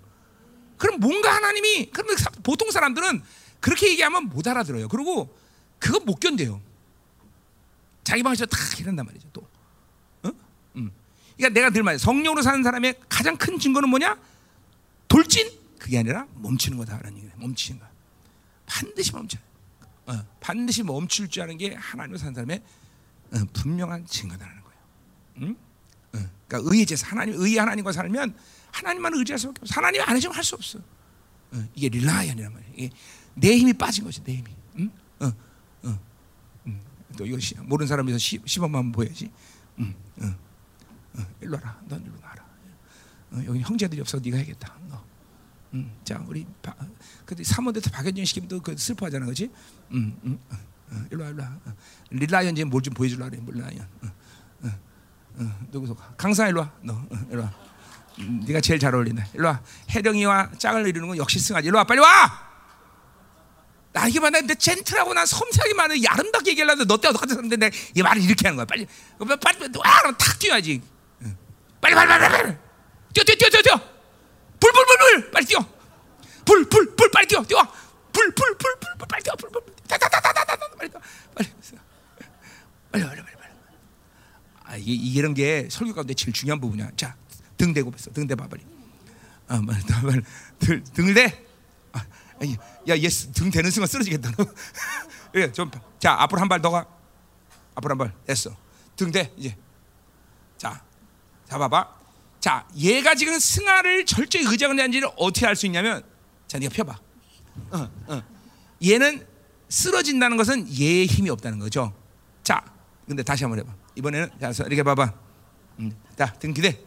그럼 뭔가 하나님이 사- 보통 사람들은 그렇게 얘기하면 못 알아들어요. 그리고 그거 못 견뎌요. 자기 방식으로 다 이런단 말이죠. 또. 어? 음. 그러니까 내가 늘 말해 성령으로 사는 사람의 가장 큰 증거는 뭐냐? 돌진 그게 아니라 멈추는 거다라는 얘기예요. 멈추는 거. 반드시 멈춰. 어, 반드시 멈출 줄 아는 게 하나님으로 사는 사람의 어, 분명한 증거다라는 거예요. 응? 어, 그러니까 의의 제사 하나님 의의 하나님과 살면 하나님만 의지할 수밖에 없어. 하나님 안 해주면 할 수 없어. 어, 이게 릴라이언이란 말이야. 이게 내 힘이 빠진 것이 내 힘이. 응? 어, 어, 음. 또 이거 시, 모르는 사람에서 시, 시범만 보여야지. 음, 어, 어, 일로 와라. 넌 일로 나와라. 어, 여기 형제들이 없어. 네가 해야겠다. 너. 음, 자 우리 바, 근데 사모대에서 박연진 시키면 또그 슬퍼하잖아, 그렇지? 음, 음, 일로 와, 일로 와. 어, 릴라이언 지금 뭘좀 보여줄라 그래, 릴라이언. 누구서? 강사 일로 와, 너 어, 일로 와. 음, 네가 제일 잘 어울린다. 일로 와. 해령이와 짝을 이루는 건 역시 승하지. 일로 와, 빨리 와. 나 이게 봐나 근데 젠틀하고 난 섬세하게 말해 아름답게 얘기하려는데 너 때와 똑같은 사람인데 이 말을 이렇게 하는 거야. 빨리 빨리 빨리 와, 그럼 탁 뛰어야지. 응. 빨리 빨리 빨리 빨리 뛰어 뛰어 뛰어 뛰어 뛰어. 불불불불 빨리 뛰어. 불불 불 빨리 뛰어 뛰어. 불불 불 불 빨리 뛰어. 불불 다다다다다다 빨리 뛰어. 빨리 빨리 빨리 빨리 빨리. 아 이게 이런 게 설교 가운데 제일 중요한 부분이야. 자, 등 대고 bes어. 등 대봐 빨리. 아, 빨리 빨리 등 등을 대. 아, 야, 얘등 대는 순간 쓰러지겠다. 예, 좀, 자, 앞으로 한 발 더 가. 앞으로 한 발. 됐어. 등 대, 이제. 자, 잡아봐. 자, 얘가 지금 승하를 철저히 의지하고 있는지를 어떻게 알 수 있냐면, 자, 네가 펴봐. 어, 어. 얘는 쓰러진다는 것은 얘의 힘이 없다는 거죠. 자, 근데 다시 한번 해봐. 이번에는 자, 이렇게 봐봐. 음, 자, 등 기대.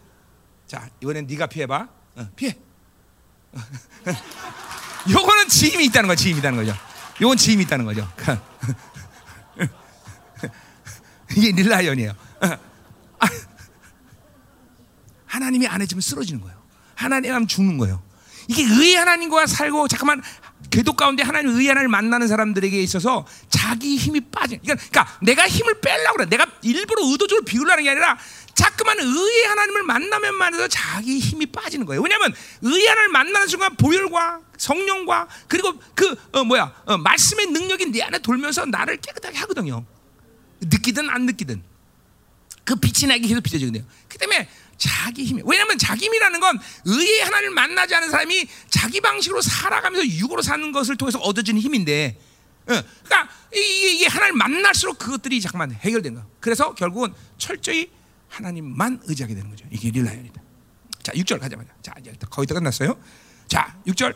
자, 이번엔 네가 피해봐. 어, 피해. 요거는 지임이 있다는 거야. 지임이 있다는 거죠. 요건 지임이 있다는 거죠. 이게 릴라이언이에요. 아, 하나님이 안 해주면 쓰러지는 거예요. 하나님 하면 죽는 거예요. 이게 의의 하나님과 살고 잠깐만 궤도 가운데 하나님 의의 하나님을 만나는 사람들에게 있어서 자기 힘이 빠진. 그러니까 내가 힘을 빼려고 그래. 내가 일부러 의도적으로 비우려는 게 아니라 자꾸만 의의 하나님을 만나면 만나서 자기 힘이 빠지는 거예요. 왜냐하면 의의 하나님을 만나는 순간 보혈과 성령과 그리고 그 어, 뭐야 어, 말씀의 능력이 내 안에 돌면서 나를 깨끗하게 하거든요. 느끼든 안 느끼든 그 빛이 나게 계속 비춰지거든요. 그 때문에 자기 힘이 왜냐하면 자기 힘이라는 건 의의 하나님을 만나지 않은 사람이 자기 방식으로 살아가면서 육으로 사는 것을 통해서 얻어지는 힘인데, 어, 그러니까 이게, 이게 하나님 만날수록 그것들이 잠깐만 해결된 거. 그래서 결국은 철저히 하나님만 의지하게 되는 거죠. 이게 릴라이언이다. 자, 6절 가자마자. 자, 이제 거의 다 끝났어요. 자, 6절.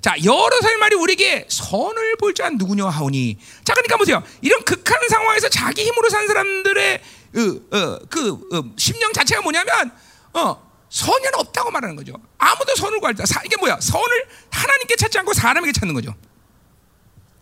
자, 여러 살 말이 우리에게 선을 볼자 누구냐 하오니. 자, 그러니까 보세요. 이런 극한 상황에서 자기 힘으로 산 사람들의 그, 어, 그 어, 심령 자체가 뭐냐면 어, 선은 없다고 말하는 거죠. 아무도 선을 구할 때 사- 이게 뭐야? 선을 하나님께 찾지 않고 사람에게 찾는 거죠.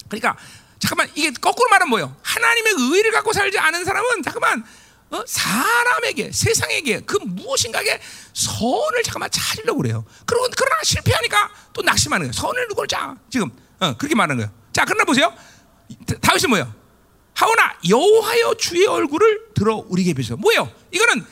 그러니까 잠깐만 이게 거꾸로 말하면 뭐예요? 하나님의 의를 갖고 살지 않은 사람은 잠깐만 어? 사람에게 세상에게 그 무엇인가에 선을 잠깐만 찾으려고 그래요. 그러고 그러나 실패하니까 또 낙심하는 거예요. 선을 누굴 자 지금 어, 그렇게 말하는 거예요. 자 그러나 보세요. 다- 다윗은 뭐예요? 하오나 여호와여 주의 얼굴을 들어 우리에게 비춰. 뭐예요? 이거는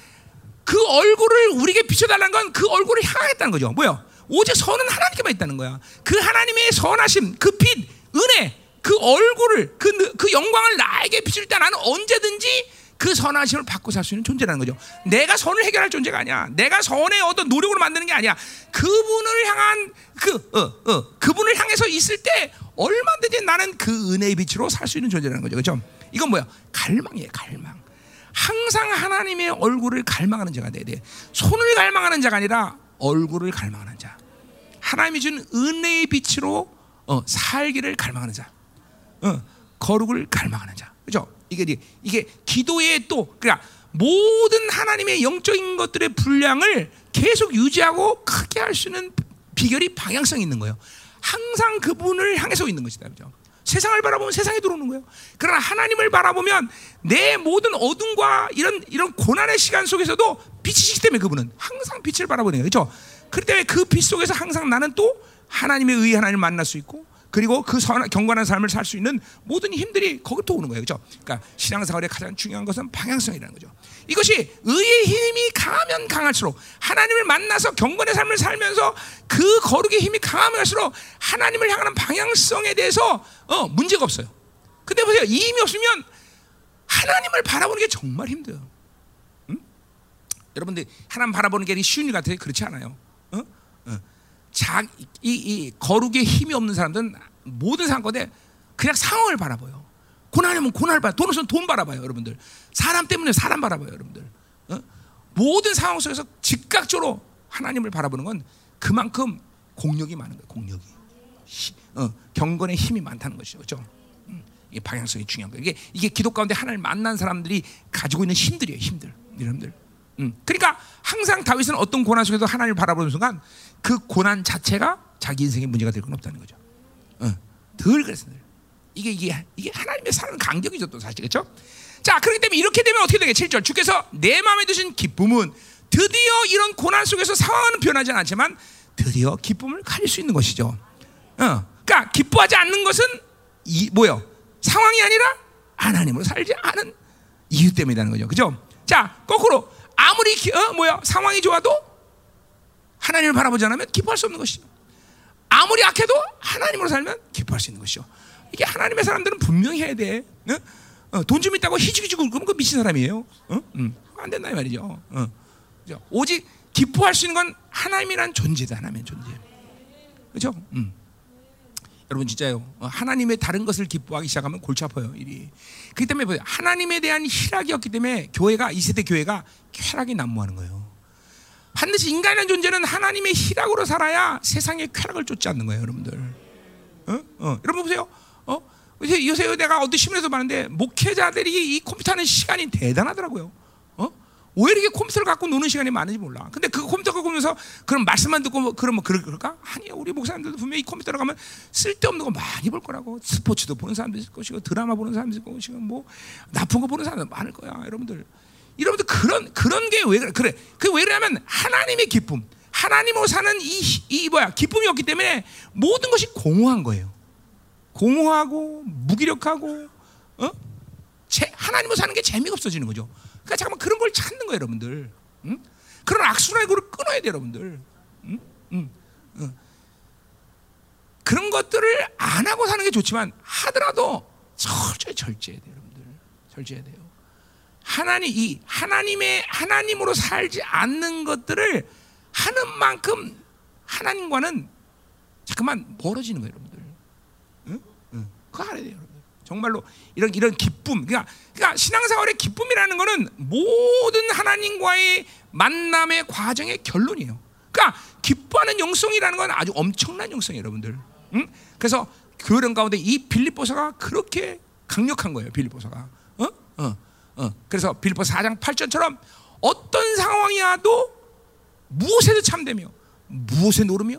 그 얼굴을 우리에게 비춰달라는 건 그 얼굴을 향하겠다는 거죠. 뭐예요? 오직 선은 하나님께만 있다는 거야. 그 하나님의 선하심, 그 빛, 은혜, 그 얼굴을 그, 그 영광을 나에게 비출 때 나는 언제든지 그 선하심을 받고 살 수 있는 존재라는 거죠. 내가 선을 해결할 존재가 아니야. 내가 선의 어떤 노력으로 만드는 게 아니야. 그분을 향한 그 어, 어, 그분을 향해서 있을 때 얼마든지 나는 그 은혜의 빛으로 살 수 있는 존재라는 거죠. 그렇죠? 이건 뭐야? 갈망이에요, 갈망. 항상 하나님의 얼굴을 갈망하는 자가 돼야 돼. 손을 갈망하는 자가 아니라 얼굴을 갈망하는 자. 하나님이 준 은혜의 빛으로 어, 살기를 갈망하는 자. 어, 거룩을 갈망하는 자. 그죠? 이게 이게 기도의 또 그러니까 모든 하나님의 영적인 것들의 분량을 계속 유지하고 크게 할 수 있는 비결이 방향성이 있는 거예요. 항상 그분을 향해서 있는 것이다. 그죠? 세상을 바라보면 세상에 들어오는 거예요. 그러나 하나님을 바라보면 내 모든 어둠과 이런 이런 고난의 시간 속에서도 빛이시기 때문에 그분은 항상 빛을 바라보는 거예요. 그렇죠? 그렇기 때문에 그 빛 속에서 항상 나는 또 하나님의 의 하나님을 만날 수 있고 그리고 그 선, 경건한 삶을 살 수 있는 모든 힘들이 거기부터 오는 거예요. 그렇죠? 그러니까 신앙생활의 가장 중요한 것은 방향성이라는 거죠. 이것이 의의 힘이 강하면 강할수록 하나님을 만나서 경건의 삶을 살면서 그 거룩의 힘이 강하면 할수록 하나님을 향하는 방향성에 대해서 어, 문제가 없어요. 근데 보세요. 이 힘이 없으면 하나님을 바라보는 게 정말 힘들어요. 응? 여러분들 하나님 바라보는 게 쉬운 일 같아요. 그렇지 않아요. 어? 어. 자, 이, 이 거룩의 힘이 없는 사람들은 모든 상황에 그냥 상황을 바라봐요. 고난이면 고난을 봐. 돈 없으면 돈 바라봐요, 여러분들. 사람 때문에 사람 바라봐요, 여러분들. 어? 모든 상황 속에서 즉각적으로 하나님을 바라보는 건 그만큼 공력이 많은 거예요. 공력이. 어, 경건의 힘이 많다는 것이죠. 그렇죠? 음, 이 방향성이 중요한 거예요. 이게 이게 기도 가운데 하나님을 만난 사람들이 가지고 있는 힘들이에요. 힘들. 여러분들. 음, 그러니까 항상 다윗은 어떤 고난 속에서 하나님을 바라보는 순간 그 고난 자체가 자기 인생의 문제가 될 건 없다는 거죠. 어, 늘 그랬어요. 이게 이게 이게 하나님의 사는 강력이죠 또 사실 그렇죠? 자 그렇기 때문에 이렇게 되면 어떻게 되게 7절 주께서 내 마음에 드신 기쁨은 드디어 이런 고난 속에서 상황은 변하지 않지만 드디어 기쁨을 가질 수 있는 것이죠. 어, 그러니까 기뻐하지 않는 것은 이 뭐요? 상황이 아니라 하나님으로 살지 않은 이유 때문이라는 거죠. 그죠? 자 거꾸로 아무리 기, 어, 뭐야 상황이 좋아도 하나님을 바라보지 않으면 기뻐할 수 없는 것이죠. 아무리 악해도 하나님으로 살면 기뻐할 수 있는 것이죠. 이게 하나님의 사람들은 분명히 해야 돼. 어? 어, 돈좀 있다고 희죽희죽 그러면 그 미친 사람이에요. 어? 음, 안 된다 이 말이죠. 어. 오직 기뻐할 수 있는 건 하나님이란 존재다. 하나님의 존재. 그렇죠? 음. 여러분 진짜요. 어, 하나님의 다른 것을 기뻐하기 시작하면 골치 아파요. 일이. 그렇기 때문에 보세요. 하나님에 대한 희락이었기 때문에 교회가 이 세대 교회가 쾌락이 난무하는 거예요. 반드시 인간이라는 존재는 하나님의 희락으로 살아야 세상의 쾌락을 쫓지 않는 거예요, 여러분들. 어? 어. 여러분 보세요. 어? 요새 내가 어떤 신문에서 봤는데 목회자들이 이 컴퓨터 하는 시간이 대단하더라고요. 어? 왜 이렇게 컴퓨터를 갖고 노는 시간이 많은지 몰라. 근데 그 컴퓨터 갖고 오면서 그런 말씀만 듣고 뭐 그러면 그럴까? 아니요. 우리 목사님들도 분명히 이 컴퓨터로 가면 쓸데없는 거 많이 볼 거라고. 스포츠도 보는 사람도 있을 것이고 드라마 보는 사람도 있을 것이고 뭐 나쁜 거 보는 사람도 많을 거야. 여러분들. 여러분들 그런 그런 게 왜 그래? 그래. 그왜 그러냐면 하나님의 기쁨. 하나님으로 사는 이, 이 뭐야 기쁨이 없기 때문에 모든 것이 공허한 거예요. 공허하고 무기력하고 어? 제, 하나님으로 사는 게 재미가 없어지는 거죠. 그러니까 잠깐만 그런 걸 찾는 거예요, 여러분들. 응? 그런 악순환의 고를 끊어야 돼요, 여러분들. 그런 것들을 안 하고 사는 게 좋지만 하더라도 철저히 절제해야 돼요, 여러분들. 절제해야 돼요. 하나님 이 하나님의 하나님으로 살지 않는 것들을 하는 만큼 하나님과는 잠깐만 멀어지는 거예요? 응. 그거 알아야 돼요. 정말로 이런 이런 기쁨, 그러니까, 그러니까 신앙생활의 기쁨이라는 것은 모든 하나님과의 만남의 과정의 결론이에요. 그러니까 기뻐하는 영성이라는 건 아주 엄청난 영성이에요, 여러분들. 응? 그래서 교련 가운데 이 빌립보서가 그렇게 강력한 거예요, 빌립보서가. 어? 어. 어. 그래서 빌립보 4장 8절처럼 어떤 상황이라도 무엇에도 참되며 무엇에 노르며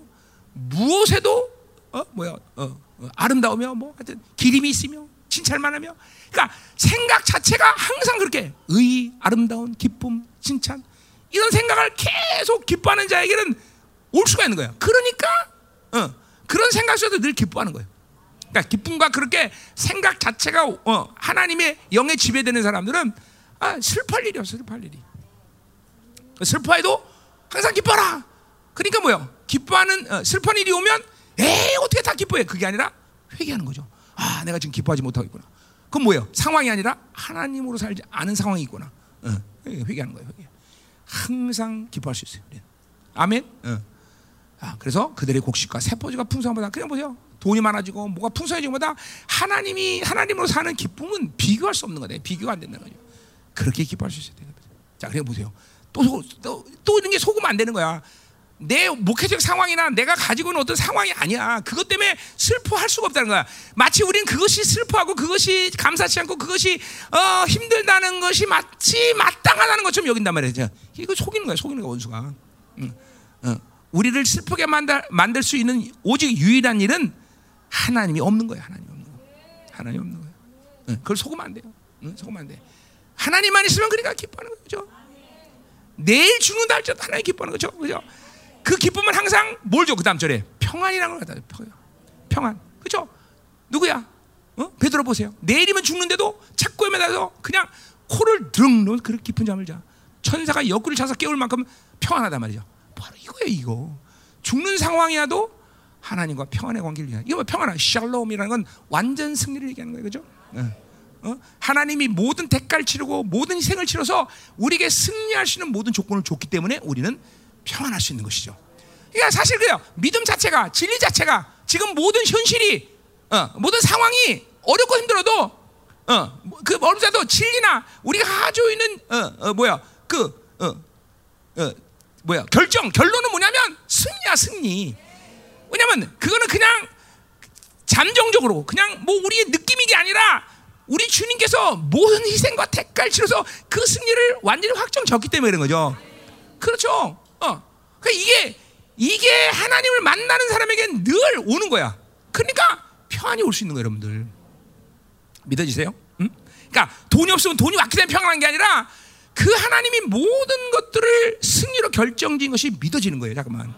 무엇에도 어 뭐야 어, 어, 아름다우며 뭐 하여튼 기림이 있으며 칭찬만 하며 그러니까 생각 자체가 항상 그렇게 의 아름다운 기쁨 칭찬 이런 생각을 계속 기뻐하는 자에게는 올 수가 있는 거예요. 그러니까 어, 그런 생각 속에서 늘 기뻐하는 거예요. 그러니까 기쁨과 그렇게 생각 자체가 어, 하나님의 영에 지배되는 사람들은 아, 슬퍼할 일이 없어 슬퍼할 일이 슬퍼해도 항상 기뻐라. 그러니까 뭐요? 기뻐하는 어, 슬픈 일이 오면 에이 어떻게 다 기뻐해? 그게 아니라 회개하는 거죠. 아, 내가 지금 기뻐하지 못하고 있구나. 그건 뭐예요? 상황이 아니라 하나님으로 살지 않은 상황이 있구나. 어, 회개하는 거예요. 회개. 항상 기뻐할 수 있어요. 우리는. 아멘. 어. 아, 그래서 그들의 곡식과 세포지가 풍성보다 그냥 보세요. 돈이 많아지고 뭐가 풍성해지고보다 하나님이 하나님으로 사는 기쁨은 비교할 수 없는 거다. 비교가 안 된다는 거죠. 그렇게 기뻐할 수 있어야 돼요. 자, 그래 보세요. 또, 또, 또 이런 게 속으면 안 되는 거야. 내 목회적 상황이나 내가 가지고 있는 어떤 상황이 아니야. 그것 때문에 슬퍼할 수가 없다는 거야. 마치 우리는 그것이 슬퍼하고 그것이 감사치 않고 그것이 어, 힘들다는 것이 마치 마땅하다는 것처럼 여긴단 말이죠. 이거 속이는 거야. 속이는 거야 원수가. 응. 응. 우리를 슬프게 만들, 만들 수 있는 오직 유일한 일은 하나님이 없는 거예요. 하나님 없는 거. 하나님 없는 거예요. 응. 그걸 속으면 안 돼요. 응? 속으면 안 돼. 하나님만 있으면 그러니까 기뻐하는 거죠. 내일 죽는다 할지라도 하나님 기뻐하는 거죠. 그죠? 그 기쁨은 항상 뭘 줘? 그 다음 절에 평안이라는 걸 갖다 줘. 평안. 그죠? 누구야? 어? 베드로 보세요. 내일이면 죽는데도 착고에 매달려 그냥 코를 드릉 그렇게 깊은 잠을 자. 천사가 옆구리를 차서 깨울 만큼 평안하단 말이죠. 바로 이거예요, 이거. 죽는 상황이라도 하나님과 평안의 관계를 위한. 이거 뭐 평안한 샬롬이라는 건 완전 승리를 얘기하는 거예요, 그죠? 어. 어? 하나님이 모든 대가를 치르고 모든 희생을 치러서 우리에게 승리할 수 있는 모든 조건을 줬기 때문에 우리는 평안할 수 있는 것이죠. 그러니까 사실 그래요. 믿음 자체가 진리 자체가 지금 모든 현실이 어, 모든 상황이 어렵고 힘들어도 어, 그 어렵다도 진리나 우리가 가지고 있는 어, 어, 뭐야 그 어, 어, 뭐야 결정 결론은 뭐냐면 승리야 승리. 왜냐면 그거는 그냥 잠정적으로 그냥 뭐 우리의 느낌이 게 아니라 우리 주님께서 모든 희생과 대가를 치러서 그 승리를 완전히 확정졌기 때문에 그런 거죠. 그렇죠. 어. 그러니까 이게 이게 하나님을 만나는 사람에게 늘 오는 거야. 그러니까 평안이 올 수 있는 거예요, 여러분들. 믿어지세요? 응? 그러니까 돈이 없으면 돈이 왔기 때문에 평안한 게 아니라 그 하나님이 모든 것들을 승리로 결정진 것이 믿어지는 거예요. 잠깐만.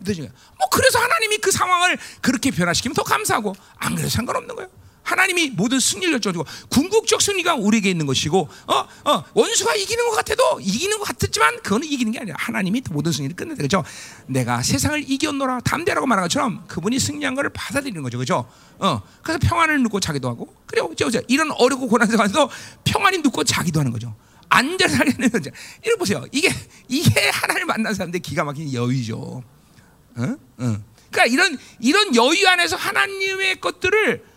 믿어지는 거예요. 뭐 그래서 하나님이 그 상황을 그렇게 변화시키면 더 감사하고 안 그래도 상관없는 거예요. 하나님이 모든 승리를 결정주고 궁극적 승리가 우리에게 있는 것이고 어, 어, 원수가 이기는 것 같아도 이기는 것 같았지만 그거는 이기는 게 아니라 하나님이 모든 승리를 끝내다 그죠? 내가 세상을 이겼노라 담대라고 말한 것처럼 그분이 승리한 것을 받아들이는 거죠, 그죠? 어, 그래서 평안을 누고 자기도 하고 그래요, 그죠? 이런 어렵고 고난 상황에서 평안이 누고 자기도 하는 거죠. 안전 살리는 거죠. 이러 보세요. 이게 이게 하나님을 만난 사람들 기가 막힌 여유죠. 어? 어. 그러니까 이런 이런 여유 안에서 하나님의 것들을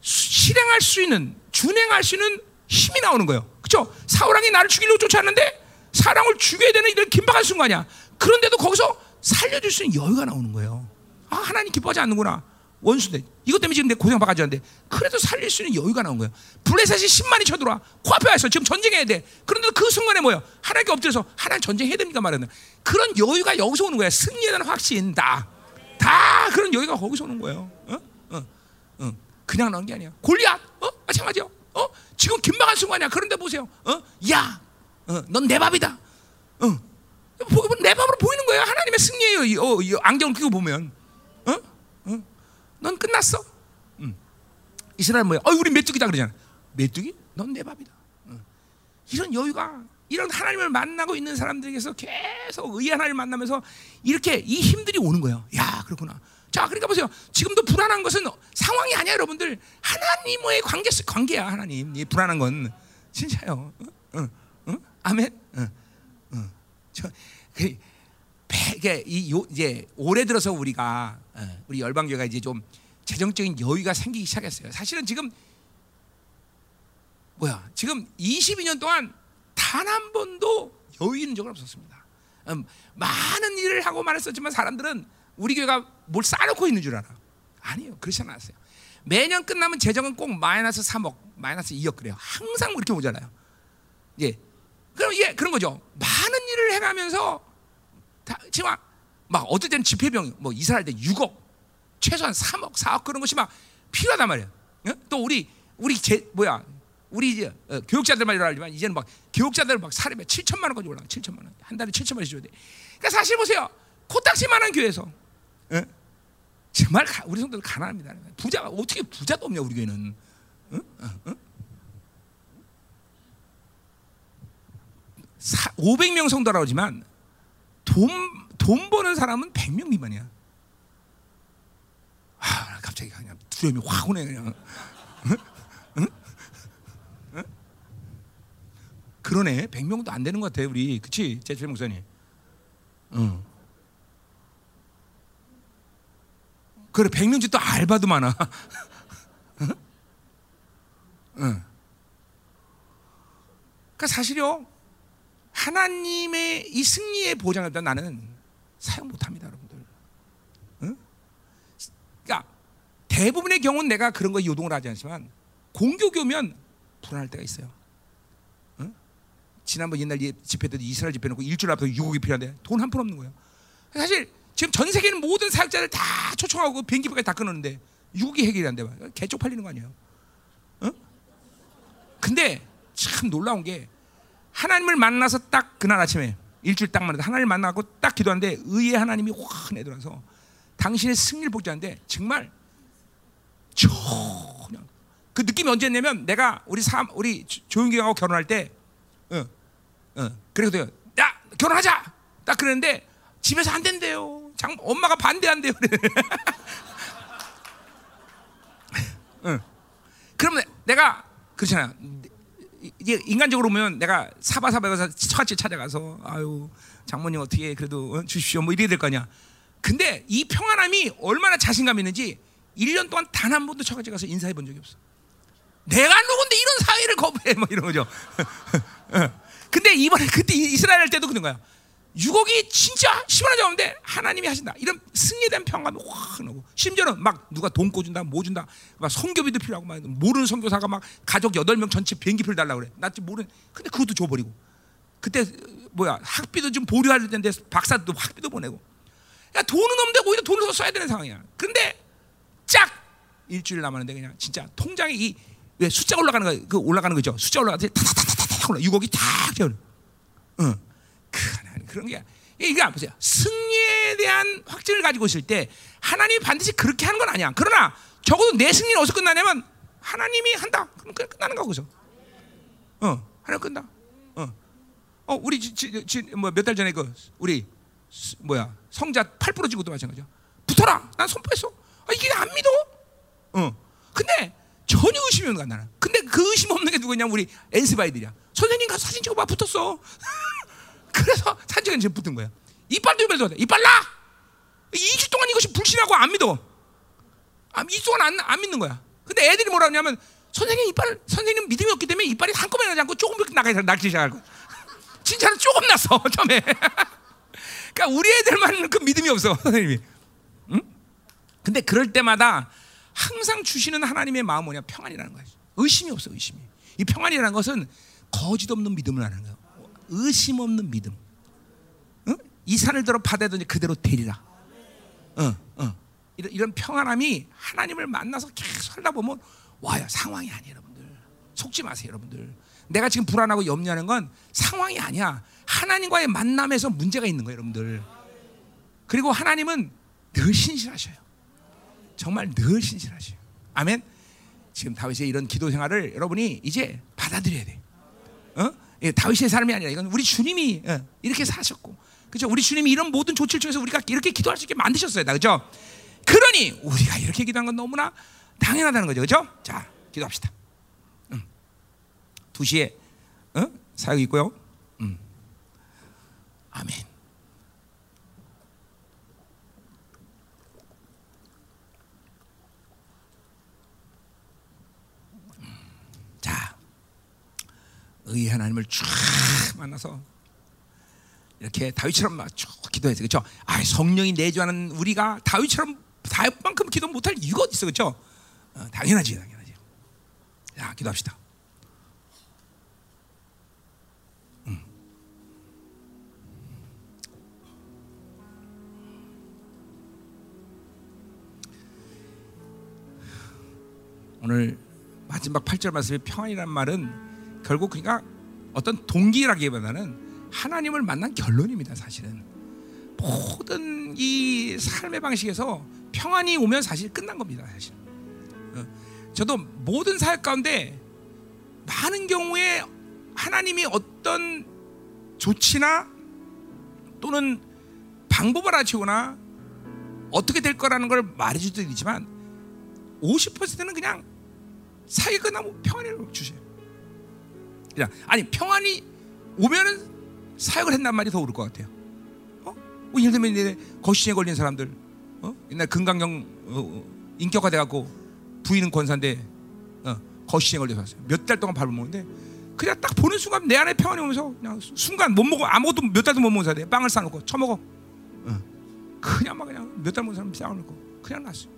실행할 수 있는 준행할 수 있는 힘이 나오는 거예요. 그렇죠? 사울왕이 나를 죽이려고 쫓았는데 사랑을 죽여야 되는 이런 긴박한 순간이야. 그런데도 거기서 살려줄 수 있는 여유가 나오는 거예요. 아 하나님 기뻐하지 않는구나. 원수대 이것 때문에 지금 내 고생 받아지 않는데 그래도 살릴 수 있는 여유가 나온 거예요. 블레셋이 10만이 쳐들어와 코앞에 와서 지금 전쟁해야 돼. 그런데 그 순간에 뭐야? 하나님께 엎드려서 하나님 전쟁해야 됩니까 말하는 그런 여유가 여기서 오는 거야. 승리에 대한 확신 다. 다 그런 여유가 거기서 오는 거예요. 어? 어? 어. 그냥 나온 게 아니야. 골리앗, 어? 마찬가지요. 어? 지금 긴박한 순간이야. 그런데 보세요. 어? 야, 어, 넌 내 밥이다. 어. 내 밥으로 보이는 거예요. 하나님의 승리예요. 이, 어, 이 안경을 끼고 보면, 어? 어? 넌 끝났어. 음. 이스라엘 뭐야? 어, 우리 메뚜기다 그러잖아. 메뚜기? 넌 내 밥이다. 어. 이런 여유가 이런 하나님을 만나고 있는 사람들에게서 계속 의 하나님을 만나면서 이렇게 이 힘들이 오는 거예요. 야, 그렇구나. 자, 그러니까 보세요. 지금도 불안한 것은 상황이 아니야, 여러분들. 하나님과의 관계, 관계야, 하나님. 이 불안한 건 진짜요. 응, 응, 응? 아멘. 응, 응. 저, 그, 이 요, 이제 올해 들어서 우리가 어, 우리 열방교가 이제 좀 재정적인 여유가 생기기 시작했어요. 사실은 지금 뭐야? 지금 22년 동안 단 한 번도 여유 있는 적은 없었습니다. 음, 많은 일을 하고 말했었지만 사람들은 우리 교회가 뭘 쌓아놓고 있는 줄 알아. 아니에요. 그렇지 않았어요. 매년 끝나면 재정은 꼭 마이너스 3억, 마이너스 2억 그래요. 항상 그렇게 오잖아요. 예. 그럼 예, 그런 거죠. 많은 일을 해가면서 다, 지금 막 어떨 때는 집회병 뭐 이사할 때 6억, 최소한 3억, 4억 그런 것이 막 필요하단 말이에요. 예? 또 우리 우리 제 뭐야 우리 이제 어, 교육자들만 일어나지만 이제는 막 교육자들 막 사례에 7천만 원까지 올라가 7천만 원. 한 달에 7천만 원씩 줘야 돼. 그러니까 사실 보세요. 코딱지만한 교회에서 예? 정말 가, 우리 성도들 가난합니다. 부자가 어떻게 부자도 없냐 우리 교회는. 응? 응? 500명 성도라고 하지만 돈, 돈돈 버는 사람은 100명 미만이야. 아, 갑자기 그냥 두려움이 확 오네 그냥. 응? 응? 응? 그러네. 100명도 안 되는 것 같아 우리. 그치? 제철 목사님. 응. 그래 100명지 또 알바도 많아. 응? 응. 그러니까 사실요 하나님의 이 승리의 보장을 나는 사용 못합니다, 여러분들. 응? 그러니까 대부분의 경우는 내가 그런 거 요동을 하지 않지만 공교교면 불안할 때가 있어요. 응? 지난번 옛날 집회 때도 이스라엘 집회 놓고 일주일 앞서 유곡이 필요한데 돈 한 푼 없는 거예요. 사실 지금 전 세계 는 모든 사역자를 다 초청하고 비행기표까지 다 끊었는데 유곡이 해결이 안 돼. 개쪽 팔리는 거 아니에요? 응? 근데 참 놀라운 게 하나님을 만나서 딱 그날 아침에 일주일 딱 만나서 하나님을 만나고 딱 기도하는데 의의 하나님이 확 내들어서 당신의 승리를 복지하는데 정말 전혀 그 느낌이 언제냐면 내가 우리 삼 우리 조윤경하고 결혼할 때, 어, 어, 그래도 야 결혼하자 딱 그랬는데 집에서 안 된대요. 장 엄마가 반대한대요. 응. 그러면 내가 그렇잖아. 이게 인간적으로 보면 내가 사바사바에서 처갓집 찾아가서 아유 장모님 어떻게 그래도 어, 주십시오 뭐 이래야 될거 아니야. 근데 이 평안함이 얼마나 자신감 있는지 1년 동안 단 한 번도 처갓집 가서 인사해 본 적이 없어. 내가 누군데 이런 사회를 거부해 뭐 이런 거죠. 근데 이번에 그때 이스라엘 할 때도 그런 거야. 유곡이 진짜 시원하지 않은데 하나님이 하신다. 이런 대한 평감이 확 나고 심지어는 막 누가 돈 꿔준다, 뭐 준다, 막 성교비도 필요하고 막 모르는 성교사가 막 가족 여덟 명 전체 비행기표를 달라 그래. 나 지금 모르는. 근데 그것도 줘버리고. 그때 뭐야 학비도 좀 보류할 텐데 박사도 학비도 보내고. 야 돈은 없는데 오히려 돈을 더 써야 되는 상황이야. 근데 짝 일주일 남았는데 그냥 진짜 통장에 이 왜 숫자 올라가는 거, 그 올라가는 거죠. 숫자 올라가서 타타타타타 올라 유곡이 탁 져. 응. 그 그런 게 이게 보세요. 승리에 대한 확증을 가지고 있을 때 하나님이 반드시 그렇게 하는 건 아니야. 그러나 적어도 내 승리는 어디서 끝나냐면 하나님이 한다. 그럼 끝나는 거거죠. 어, 하나님 끝나. 어, 어 우리 뭐몇 달 전에 그 우리 뭐야 성자 팔 부러진 것도 마찬가지야. 붙어라. 난 선포했어. 아, 이게 안 믿어. 어, 근데 전혀 의심이 없는 거야 나는. 근데 그 의심 없는 게 누구냐면 우리 엔스바이들이야. 선생님 가서 사진 찍어 봐 붙었어. 그래서 산적은 지금 붙은 거야. 이빨도 이빨도 이빨 나. 2주 동안 이것이 불신하고 안 믿어. 아, 2주 동안 안, 안 믿는 거야. 근데 애들이 뭐라 하냐면 선생님 이빨 선생님 믿음이 없기 때문에 이빨이 한꺼번에 나지 않고 조금씩 나가서 나기 시작할 거야. 진짜는 조금 났어 처음에. 그러니까 우리 애들만 그 믿음이 없어 선생님이. 응? 근데 그럴 때마다 항상 주시는 하나님의 마음 뭐냐 평안이라는 거야. 의심이 없어 의심이. 이 평안이라는 것은 거짓 없는 믿음을 하는 거야. 의심 없는 믿음. 응? 이 산을 들어 바다든지 그대로 되리라. 어, 어. 이런, 이런 평안함이 하나님을 만나서 계속 살다 보면 와요. 상황이 아니에요, 여러분들. 속지 마세요, 여러분들. 내가 지금 불안하고 염려하는 건 상황이 아니야. 하나님과의 만남에서 문제가 있는 거예요, 여러분들. 그리고 하나님은 늘 신실하셔요. 정말 늘 신실하셔요. 아멘. 지금 다윗의 이런 기도 생활을 여러분이 이제 받아들여야 돼. 어? 예, 다윗의 삶이 아니라 이건 우리 주님이 예, 이렇게 사셨고, 그죠? 우리 주님이 이런 모든 조치를 통해서 우리가 이렇게 기도할 수 있게 만드셨어요, 그죠? 그러니 우리가 이렇게 기도한 건 너무나 당연하다는 거죠, 그죠? 자, 기도합시다. 음. 2 시에 어? 사역 있고요. 음. 아멘. 의 하나님을 쫙 만나서 이렇게 다윗처럼 쭉 기도해서 그렇죠? 아 성령이 내주하는 우리가 다윗처럼 다윗만큼 기도 못할 이유가 어디 있어 그렇죠? 어, 당연하지 당연하지. 자 기도합시다. 음. 오늘 마지막 8절 말씀의 평안이란 말은 결국 그러니까 어떤 동기라기보다는 하나님을 만난 결론입니다. 사실은 모든 이 삶의 방식에서 평안이 오면 사실 끝난 겁니다. 사실. 어, 저도 모든 사역 가운데 많은 경우에 하나님이 어떤 조치나 또는 방법을 알아채거나 어떻게 될 거라는 걸 말해줄 도 있지만 50%는 그냥 사이 끝나고 평안을 주세요. 아니 평안이 오면은 사역을 했단 말이 더 오를 것 같아요. 어? 뭐 예를 들면 거시증에 걸린 사람들, 어? 옛날 금강경 어, 어, 인격화 돼 갖고 부인은 권사인데 어, 거시증에 걸려서 왔어요. 몇 달 동안 밥을 먹는데 그냥 딱 보는 순간 내 안에 평안이 오면서 그냥 순간 못 먹어 아무것도 몇 달도 못 먹은 사람이 빵을 싸놓고 처먹어. 어. 그냥 막 그냥 몇달 먹은 사람 싸놓고 그냥 났어.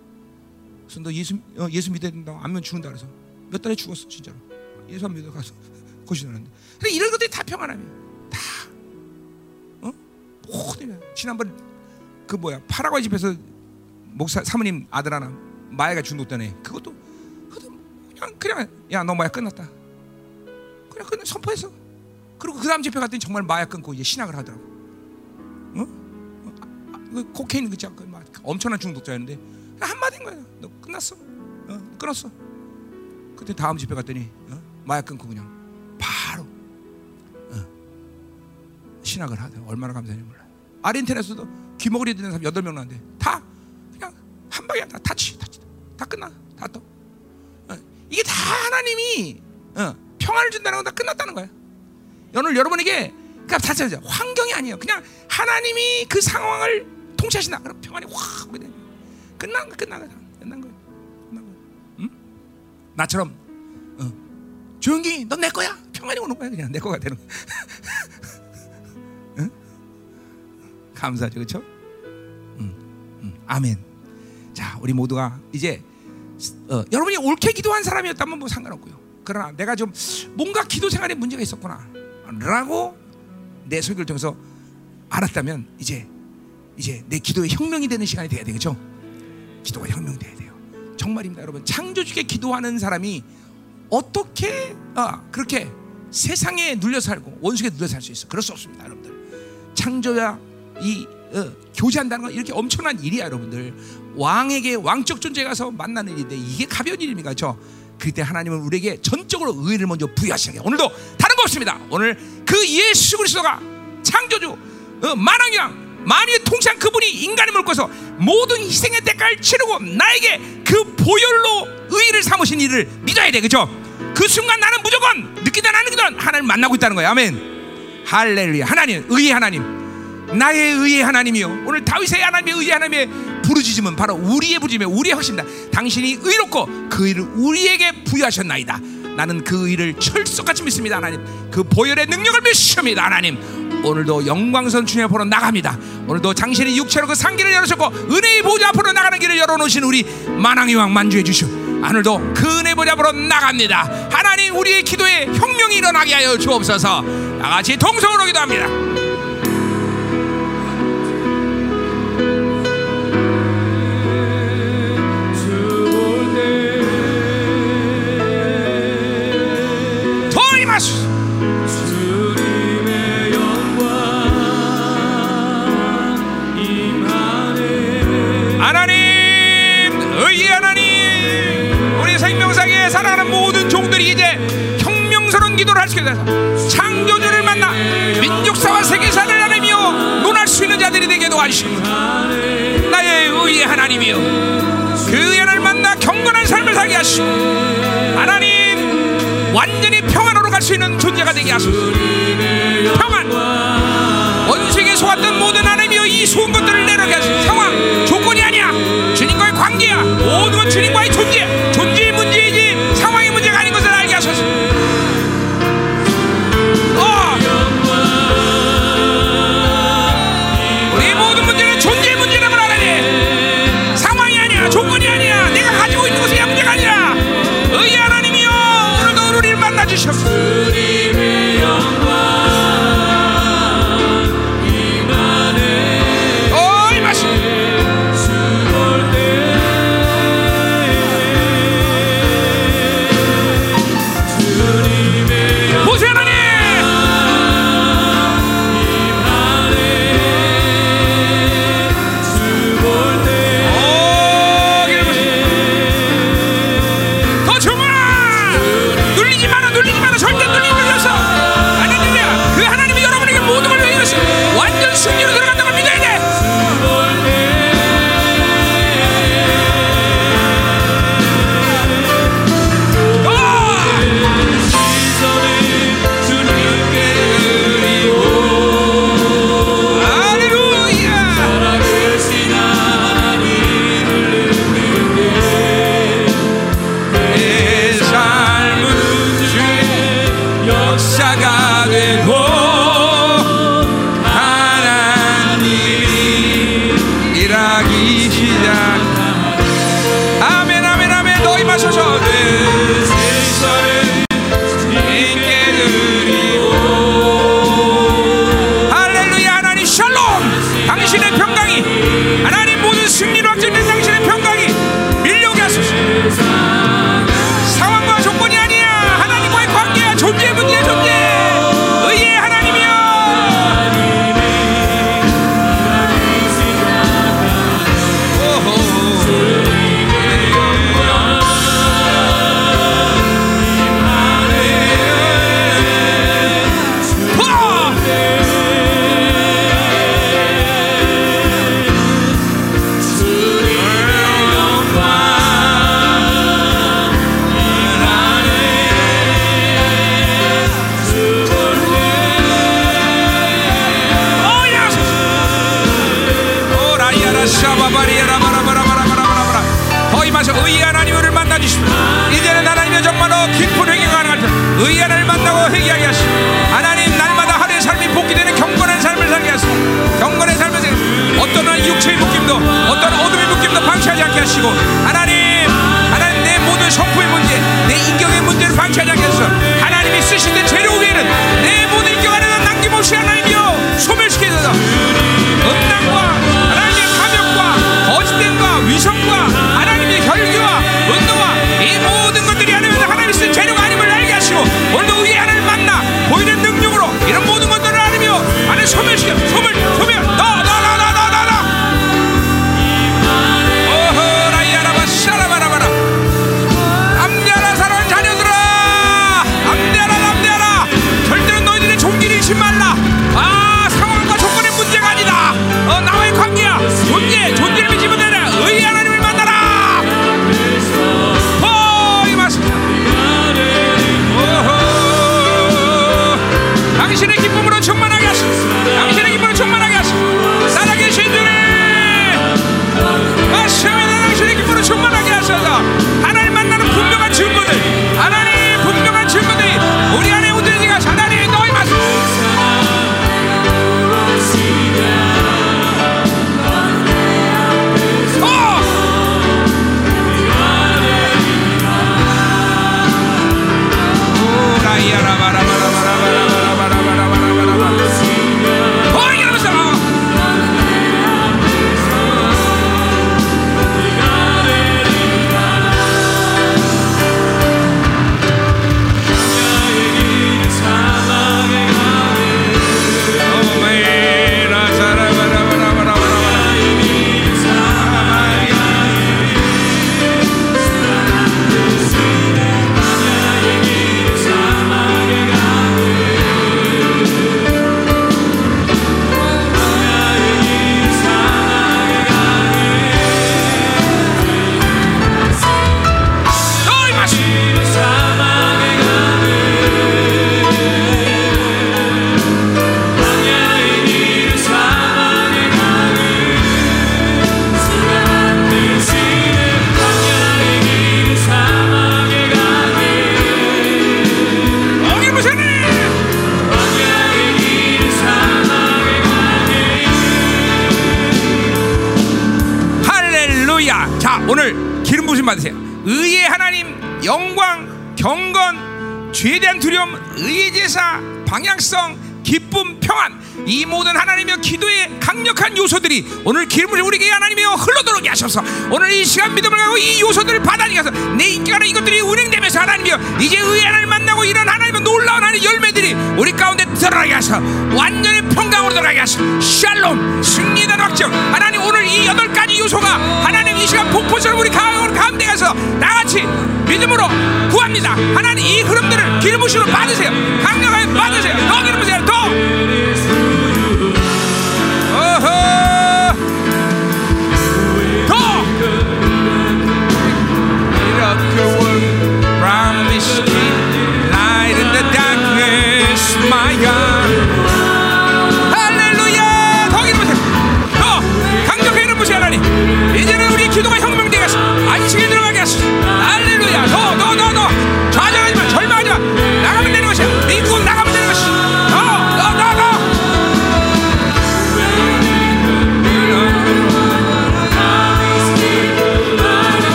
그래서 너 예수 어, 예수 믿어야 된다. 안면 죽는다 그래서 몇 달에 죽었어 진짜로. 예수 안 믿어 가서 거시증하는데. 근데 이런 것들이 다 평안함이야. 다. 어? 모든 지난번 그 뭐야 파라과이 집에서 목사 사모님 아들 하나 마야가 중독되네. 그것도 그냥 그냥 야 너 마야 끝났다. 그냥 그냥 선포했어. 그리고 그 다음 집회 갔더니 정말 마약 끊고 이제 신학을 하더라고. 어? 어? 아, 그 코케인 그지 않고 막 엄청난 중독자였는데 한마디인 거야. 너 끝났어. 어? 끊었어. 그때 다음 집회 갔더니 어? 마약 끊고 그냥 신학을 하대. 얼마나 감사한지 몰라. 아르헨티나에서도 귀머거리 되는 사람 여덟 명 나는데 다 그냥 한 방에 다 타치 타치 다 끝나 다 떠. 어. 이게 다 하나님이 어. 평안을 준다는 건 다 끝났다는 거야. 오늘 여러분에게 그러니까 사실 환경이 아니에요. 그냥 하나님이 그 상황을 통치하신다. 그럼 평안이 확 오게 되는 끝난 거 끝난 거 끝난 거야. 끝난 거야. 응? 나처럼 어. 조용히 넌 내 거야. 평안이 오는 거야. 그냥 내 거가 되는 거야. 응? 감사하죠, 그렇죠? 응, 응. 아멘. 자, 우리 모두가 이제 어, 여러분이 옳게 기도한 사람이었다면 뭐 상관없고요. 그러나 내가 좀 뭔가 기도 생활에 문제가 있었구나 라고 내 설교를 통해서 알았다면 이제 이제 내 기도의 혁명이 되는 시간이 돼야 되겠죠. 기도가 혁명돼야 돼요. 정말입니다, 여러분. 창조주께 기도하는 사람이 어떻게 아, 그렇게 세상에 눌려 살고 원수에 눌려 살 수 있어? 그럴 수 없습니다, 여러분들. 창조야 이 어, 교제한다는 건 이렇게 엄청난 일이야, 여러분들. 왕에게 왕적 존재 가서 만나는 일인데 이게 가벼운 일입니까, 저? 그때 하나님은 우리에게 전적으로 의를 먼저 부여하시는 게 오늘도 다른 거 없습니다. 오늘 그 예수 그리스도가 창조주 어, 만왕왕 만유의 통치한 그분이 인간을 물고서 모든 희생의 대가를 치르고 나에게 그 보혈로 의를 삼으신 일을 믿어야 돼, 그렇죠? 그 순간 나는 무조건 느끼든 안 느끼든 하나님 만나고 있다는 거야, 아멘. 할렐루야, 하나님, 의의 하나님. 나의 의의 하나님이요. 오늘 다윗의 하나님의 의의 하나님의 부르짖음은 바로 우리의 부르짖음이 우리의 확신이다. 당신이 의롭고 그 의를 우리에게 부여하셨나이다. 나는 그 의를 철석같이 믿습니다, 하나님. 그 보혈의 능력을 믿습니다, 하나님. 오늘도 영광선 주님 앞으로 나갑니다. 오늘도 당신이 육체로 그 상기를 열으셨고 은혜의 보좌 앞으로 나가는 길을 열어놓으신 우리 만왕의 왕 만주해 주시오. 오늘도 그 은혜 보좌 앞으로 나갑니다. 하나님 우리의 기도에 혁명이 일어나게 하여 주옵소서. 나같이 동성으로 기도합니다. 돼서 창조주를 만나 민족사와 세계사를 나누며 논할 수 있는 자들이 되게 도와주시고 나의 의의 하나님이여 그 의를 만나 경건한 삶을 살게 하시고 하나님 완전히 평안으로 갈 수 있는 존재가 되게 하소서. 평안! 원수에게 속았던 모든 하나님이여 이 좋은 것들을 내려게 하신 상황! 조건이 아니야! 주님과의 관계야! 모든 건 주님과의 존재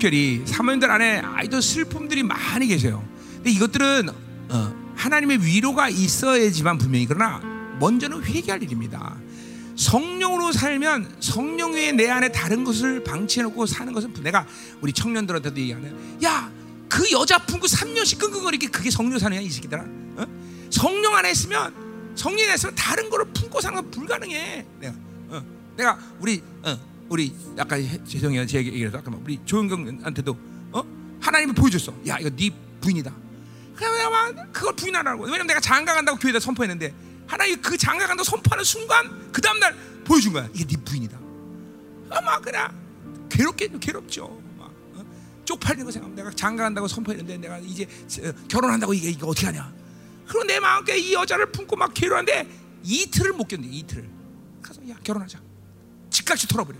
특별히 사모님들 안에 아이도 슬픔들이 많이 계세요. 근데 이것들은 어, 하나님의 위로가 있어야지만 분명히 그러나 먼저는 회개할 일입니다. 성령으로 살면 성령 외에 내 안에 다른 것을 방치해놓고 사는 것은 내가 우리 청년들한테도 얘기하는 야 그 여자 품고 3년씩 끙끙거리게 그게 성령 거야 이 새끼들아 어? 성령 안에 있으면 성령 안에 있으면 다른 거를 품고 사는 건 불가능해 내가 어. 내가 우리 어, 우리 아까 해- 죄송해요 제 얘기라서 아까 우리 조영경한테도 어? 하나님이 보여줬어. 야 이거 네 부인이다. 그냥 그걸 부인하라고. 왜냐면 내가 장가 간다고 교회에다 선포했는데 하나님 그 장가 간다고 선포하는 순간 그 다음 날 보여준 거야. 이게 네 부인이다. 아마 그냥 괴롭게 괴롭죠. 막 어? 쪽팔리는 거 생각하면 내가 장가 간다고 선포했는데 내가 이제 어, 결혼한다고 이게 이거 어떻게 하냐. 그리고 내 마음께 이 여자를 품고 막 괴로운데 이틀을 못 견뎌 이틀을. 가서 야 결혼하자. 즉각시 털어버려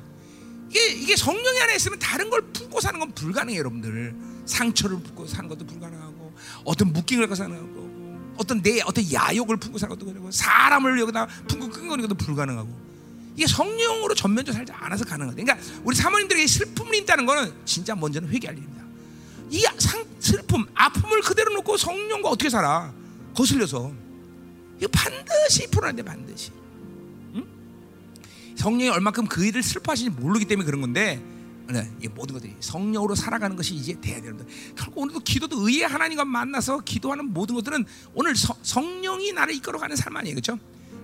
이게 이게 성령이 안에 있으면 다른 걸 품고 사는 건 불가능해요 여러분들 상처를 품고 사는 것도 불가능하고 어떤 묶임을 갖고 사는 거고 어떤 내 어떤 야욕을 품고 사는 것도 그렇고 사람을 여기다 품고 끈거리는 것도 불가능하고 이게 성령으로 전면적으로 살지 않아서 가능한 거예요. 그러니까 우리 사모님들에게 슬픔이 있다는 거는 진짜 먼저는 회개할 일입니다. 이 상, 슬픔, 아픔을 그대로 놓고 성령과 어떻게 살아? 거슬려서 이거 반드시 풀어야 돼 반드시. 응? 성령이 얼마큼 그 일을 슬퍼하시는지 모르기 때문에 그런 건데 네, 이 모든 것들이 성령으로 살아가는 것이 이제 돼야 되는데 결국 오늘도 기도도 의의 하나님과 만나서 기도하는 모든 것들은 오늘 서- 성령이 나를 이끌어가는 삶 아니에요, 그렇죠?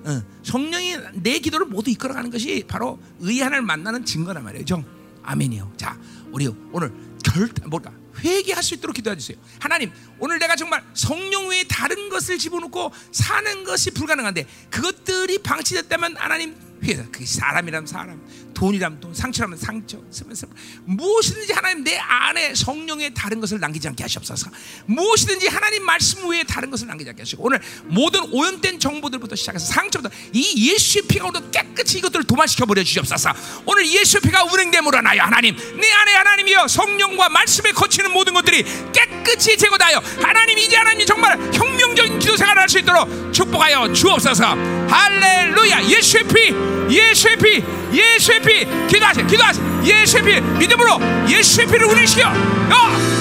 어, 성령이 내 기도를 모두 이끌어가는 것이 바로 의의 하나님을 만나는 증거란 말이죠. 아멘이요. 자, 우리 오늘 결 뭘까 회개할 수 있도록 기도해 주세요. 하나님, 오늘 내가 정말 성령 외에 다른 것을 집어넣고 사는 것이 불가능한데 그것들이 방치됐다면 하나님 회개. 그 사람이라면 사람, 돈이라면 돈, 상처라면 상처, 스면 무엇이든지 하나님 내 안에 성령의 다른 것을 남기지 않게 하시옵소서. 무엇이든지 하나님 말씀 외에 다른 것을 남기지 않게 하시고 오늘 모든 오염된 정보들부터 시작해서 상처부터 이 예수의 피가 오늘 깨끗이 이것들을 도마시켜 버려 주시옵소서. 오늘 예수의 피가 운행됨으로 나여 하나님 내 안에 하나님이여 성령과 말씀에 거치는 모든 것들이 깨끗이 제거하여 하나님 이제 하나님 정말 혁명적인 기도 생활을 할 수 있도록 축복하여 주옵소서. 할렐루야. 예수의 피, 예수의 피, 예수의 피, 기도하세요, 기도하세요. 예수의 피, 믿음으로 예수의 피를 운행시켜. 어! 어!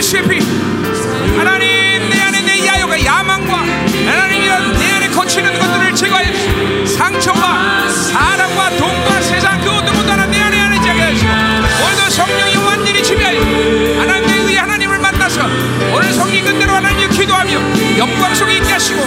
예수의 하나님 내 안에 내 야욕과 야망과 하나님 이내 안에 거치는 것들을 제거해 주시오 상처와 사랑과 돈과 세상 그 어떤 것도 하나 내 안에 안에 자겨야지 오늘도 성령이 완전히 지배하여 하나님의 의 하나님을 만나서 오늘 성령 그대로 하나님을 기도하며 영광 속에 있게 하시고